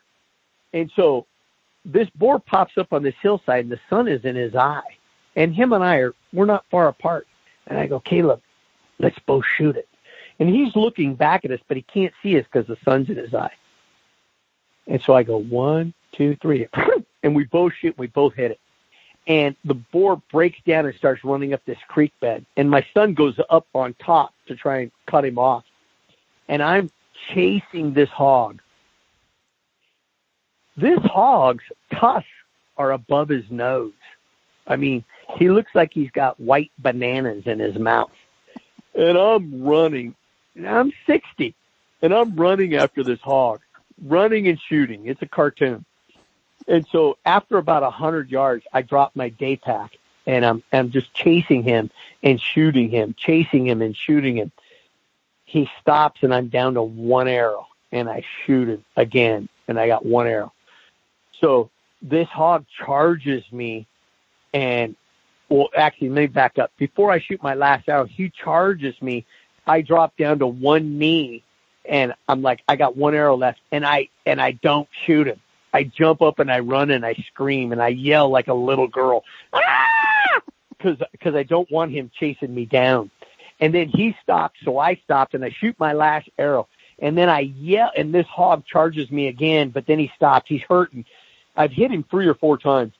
[SPEAKER 4] And so this boar pops up on this hillside and the sun is in his eye. And him and I are, we're not far apart. And I go, Caleb, let's both shoot it. And he's looking back at us, but he can't see us because the sun's in his eye. And so I go, one, two, three. And we both shoot, we both hit it. And the boar breaks down and starts running up this creek bed. And my son goes up on top to try and cut him off. And I'm chasing this hog. This hog's tusks are above his nose. I mean, he looks like he's got white bananas in his mouth. And I'm running. And I'm 60 and I'm running after this hog, running and shooting. It's a cartoon. And so after about a hundred yards, I drop my day pack and I'm, I'm just chasing him and shooting him, chasing him and shooting him. He stops and I'm down to one arrow and I shoot him again and I got one arrow. So this hog charges me and well, actually, let me back up. Before I shoot my last arrow, he charges me. I drop down to one knee and I'm like, I got one arrow left and I, and I don't shoot him. I jump up and I run and I scream and I yell like a little girl, ah! Cause, cause I don't want him chasing me down. And then he stops, so I stopped and I shoot my last arrow. And then I yell, and this hog charges me again, but then he stops. He's hurting. I've hit him three or four times.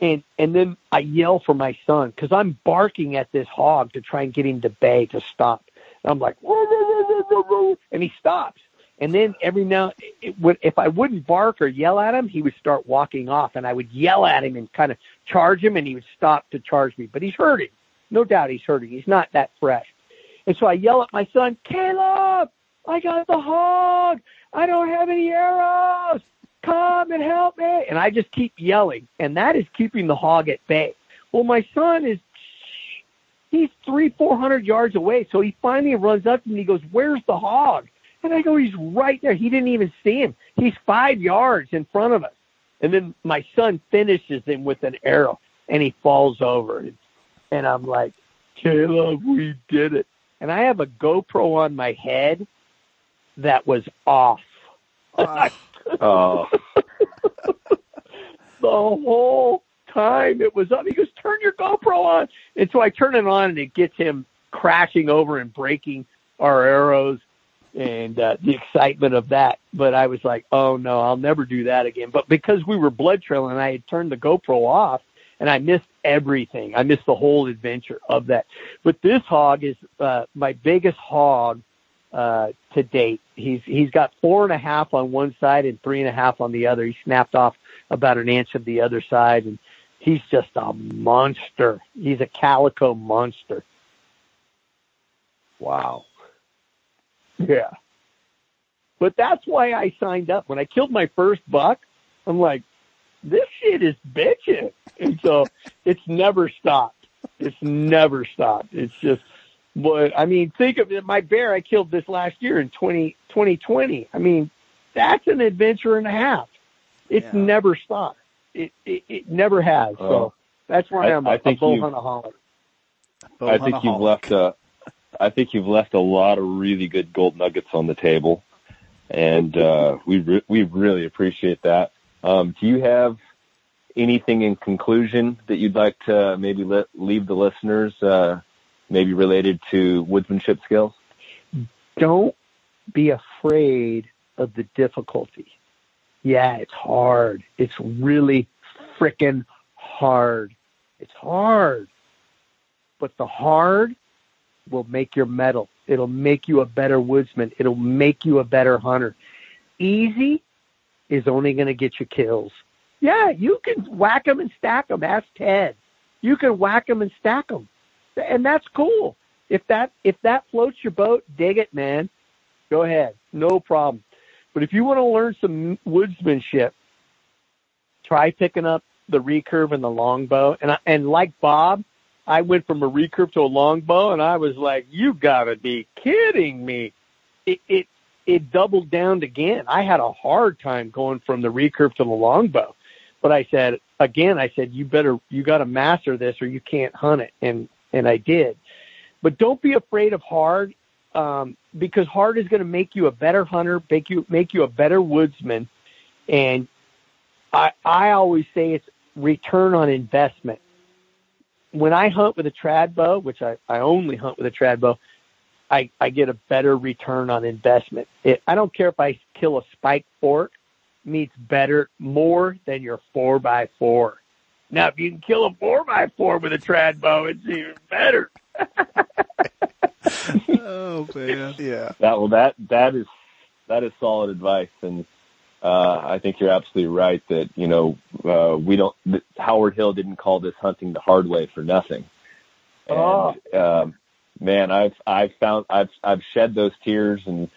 [SPEAKER 4] And, and then I yell for my son because I'm barking at this hog to try and get him to bay to stop. And I'm like, whoa, whoa, whoa, and he stops. And then every now, it would, if I wouldn't bark or yell at him, he would start walking off, and I would yell at him and kind of charge him, and he would stop to charge me. But he's hurting, no doubt he's hurting. He's not that fresh. And so I yell at my son, Caleb, I got the hog. I don't have any arrows. Come and help me. And I just keep yelling, and that is keeping the hog at bay. Well, my son is he's three, four hundred yards away. So he finally runs up to me he goes, Where's the hog? And I go, he's right there. He didn't even see him. He's five yards in front of us. And then my son finishes him with an arrow and he falls over. And I'm like, Caleb, we did it. And I have a GoPro on my head that was off.
[SPEAKER 5] oh.
[SPEAKER 4] the whole time it was up. He goes, turn your GoPro on. And so I turn it on and it gets him crashing over and breaking our arrows and uh, the excitement of that. But I was like, oh no, I'll never do that again. But because we were blood trailing, I had turned the GoPro off, and I missed everything. I missed the whole adventure of that. But this hog is uh, my biggest hog uh, to date. He's he's got four and a half on one side and three and a half on the other. He snapped off about an inch of the other side, and he's just a monster. He's a calico monster.
[SPEAKER 5] Wow.
[SPEAKER 4] Yeah. But that's why I signed up. When I killed my first buck, I'm like, this shit is bitching. And so it's never stopped. It's never stopped. It's just, but I mean, think of it. My bear I killed this last year in 20, 2020. I mean, that's an adventure and a half. It's yeah. never stopped. It, it, it never has. So that's why I, I'm a, I think a bow hunaholic.
[SPEAKER 5] I think you've left a, I think you've left a lot of really good gold nuggets on the table, and uh, we re- we really appreciate that. Um, do you have anything in conclusion that you'd like to maybe leave the listeners, uh, maybe related to woodsmanship skills?
[SPEAKER 4] Don't be afraid of the difficulty. Yeah, it's hard. It's really freaking hard. It's hard. But the hard will make your mettle. It'll make you a better woodsman. It'll make you a better hunter. Easy is only going to get you kills. Yeah, you can whack them and stack them. Ask Ted. You can whack them and stack them, and that's cool. If that if that floats your boat, dig it, man. Go ahead, no problem. But if you want to learn some woodsmanship, try picking up the recurve and the longbow. And I, and like Bob, I went from a recurve to a longbow, and I was like, "You gotta be kidding me!" It, it it doubled down again. I had a hard time going from the recurve to the longbow, but I said again, I said you better you got to master this or you can't hunt it, and and I did. But don't be afraid of hard, um, because hard is going to make you a better hunter, make you make you a better woodsman, and I I always say it's return on investment. When I hunt with a trad bow, which I, I only hunt with a trad bow, I, I get a better return on investment. It, I don't care if I kill a spike fork, meets better more than your four by four. Now, if you can kill a four by four with a trad bow, it's even better.
[SPEAKER 3] oh man, yeah.
[SPEAKER 2] That well, that that is that is solid advice, and uh, I think you're absolutely right that you know uh, we don't. Howard Hill didn't call this hunting the hard way for nothing. And, oh. um, man, I've I've found I've I've shed those tears and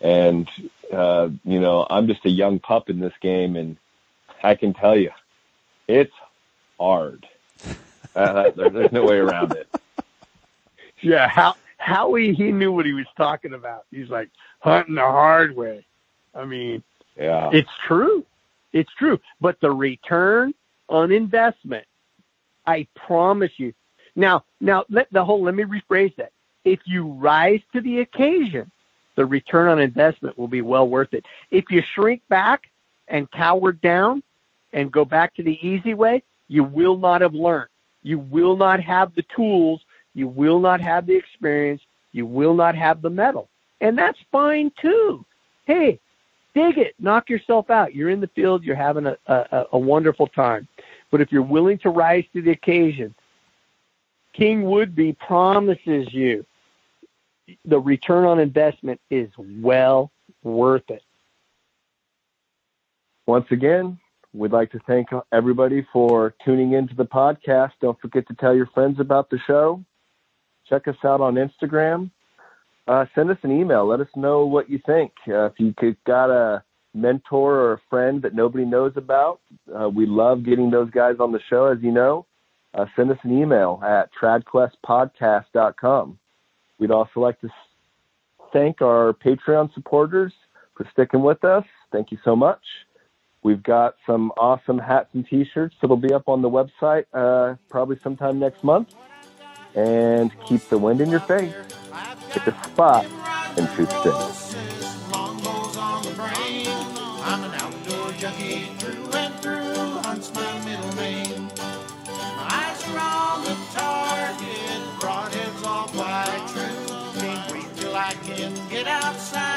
[SPEAKER 2] and uh, you know I'm just a young pup in this game, and I can tell you, it's hard. Uh, there, there's no way around it.
[SPEAKER 4] Yeah, how Howie he knew what he was talking about. He's like hunting the hard way. I mean,
[SPEAKER 2] yeah,
[SPEAKER 4] it's true, it's true. But the return on investment, I promise you, now, now let the whole, let me rephrase that. If you rise to the occasion, the return on investment will be well worth it. If you shrink back and cower down and go back to the easy way, you will not have learned. You will not have the tools. You will not have the experience. You will not have the mettle. And that's fine too. Hey, dig it. Knock yourself out. You're in the field. You're having a, a, a wonderful time. But if you're willing to rise to the occasion, King Woodby promises you the return on investment is well worth it.
[SPEAKER 2] Once again, we'd like to thank everybody for tuning into the podcast. Don't forget to tell your friends about the show. Check us out on Instagram. Uh, send us an email. Let us know what you think. Uh, if you could, got a mentor or a friend that nobody knows about, uh, we love getting those guys on the show, as you know uh, send us an email at tradquestpodcast.com. We'd also like to thank our Patreon supporters for sticking with us. Thank you so much. We've got some awesome hats and t-shirts that'll be up on the website uh, probably sometime next month. And keep the wind in your face. Hit the spot and shoot steady. get outside.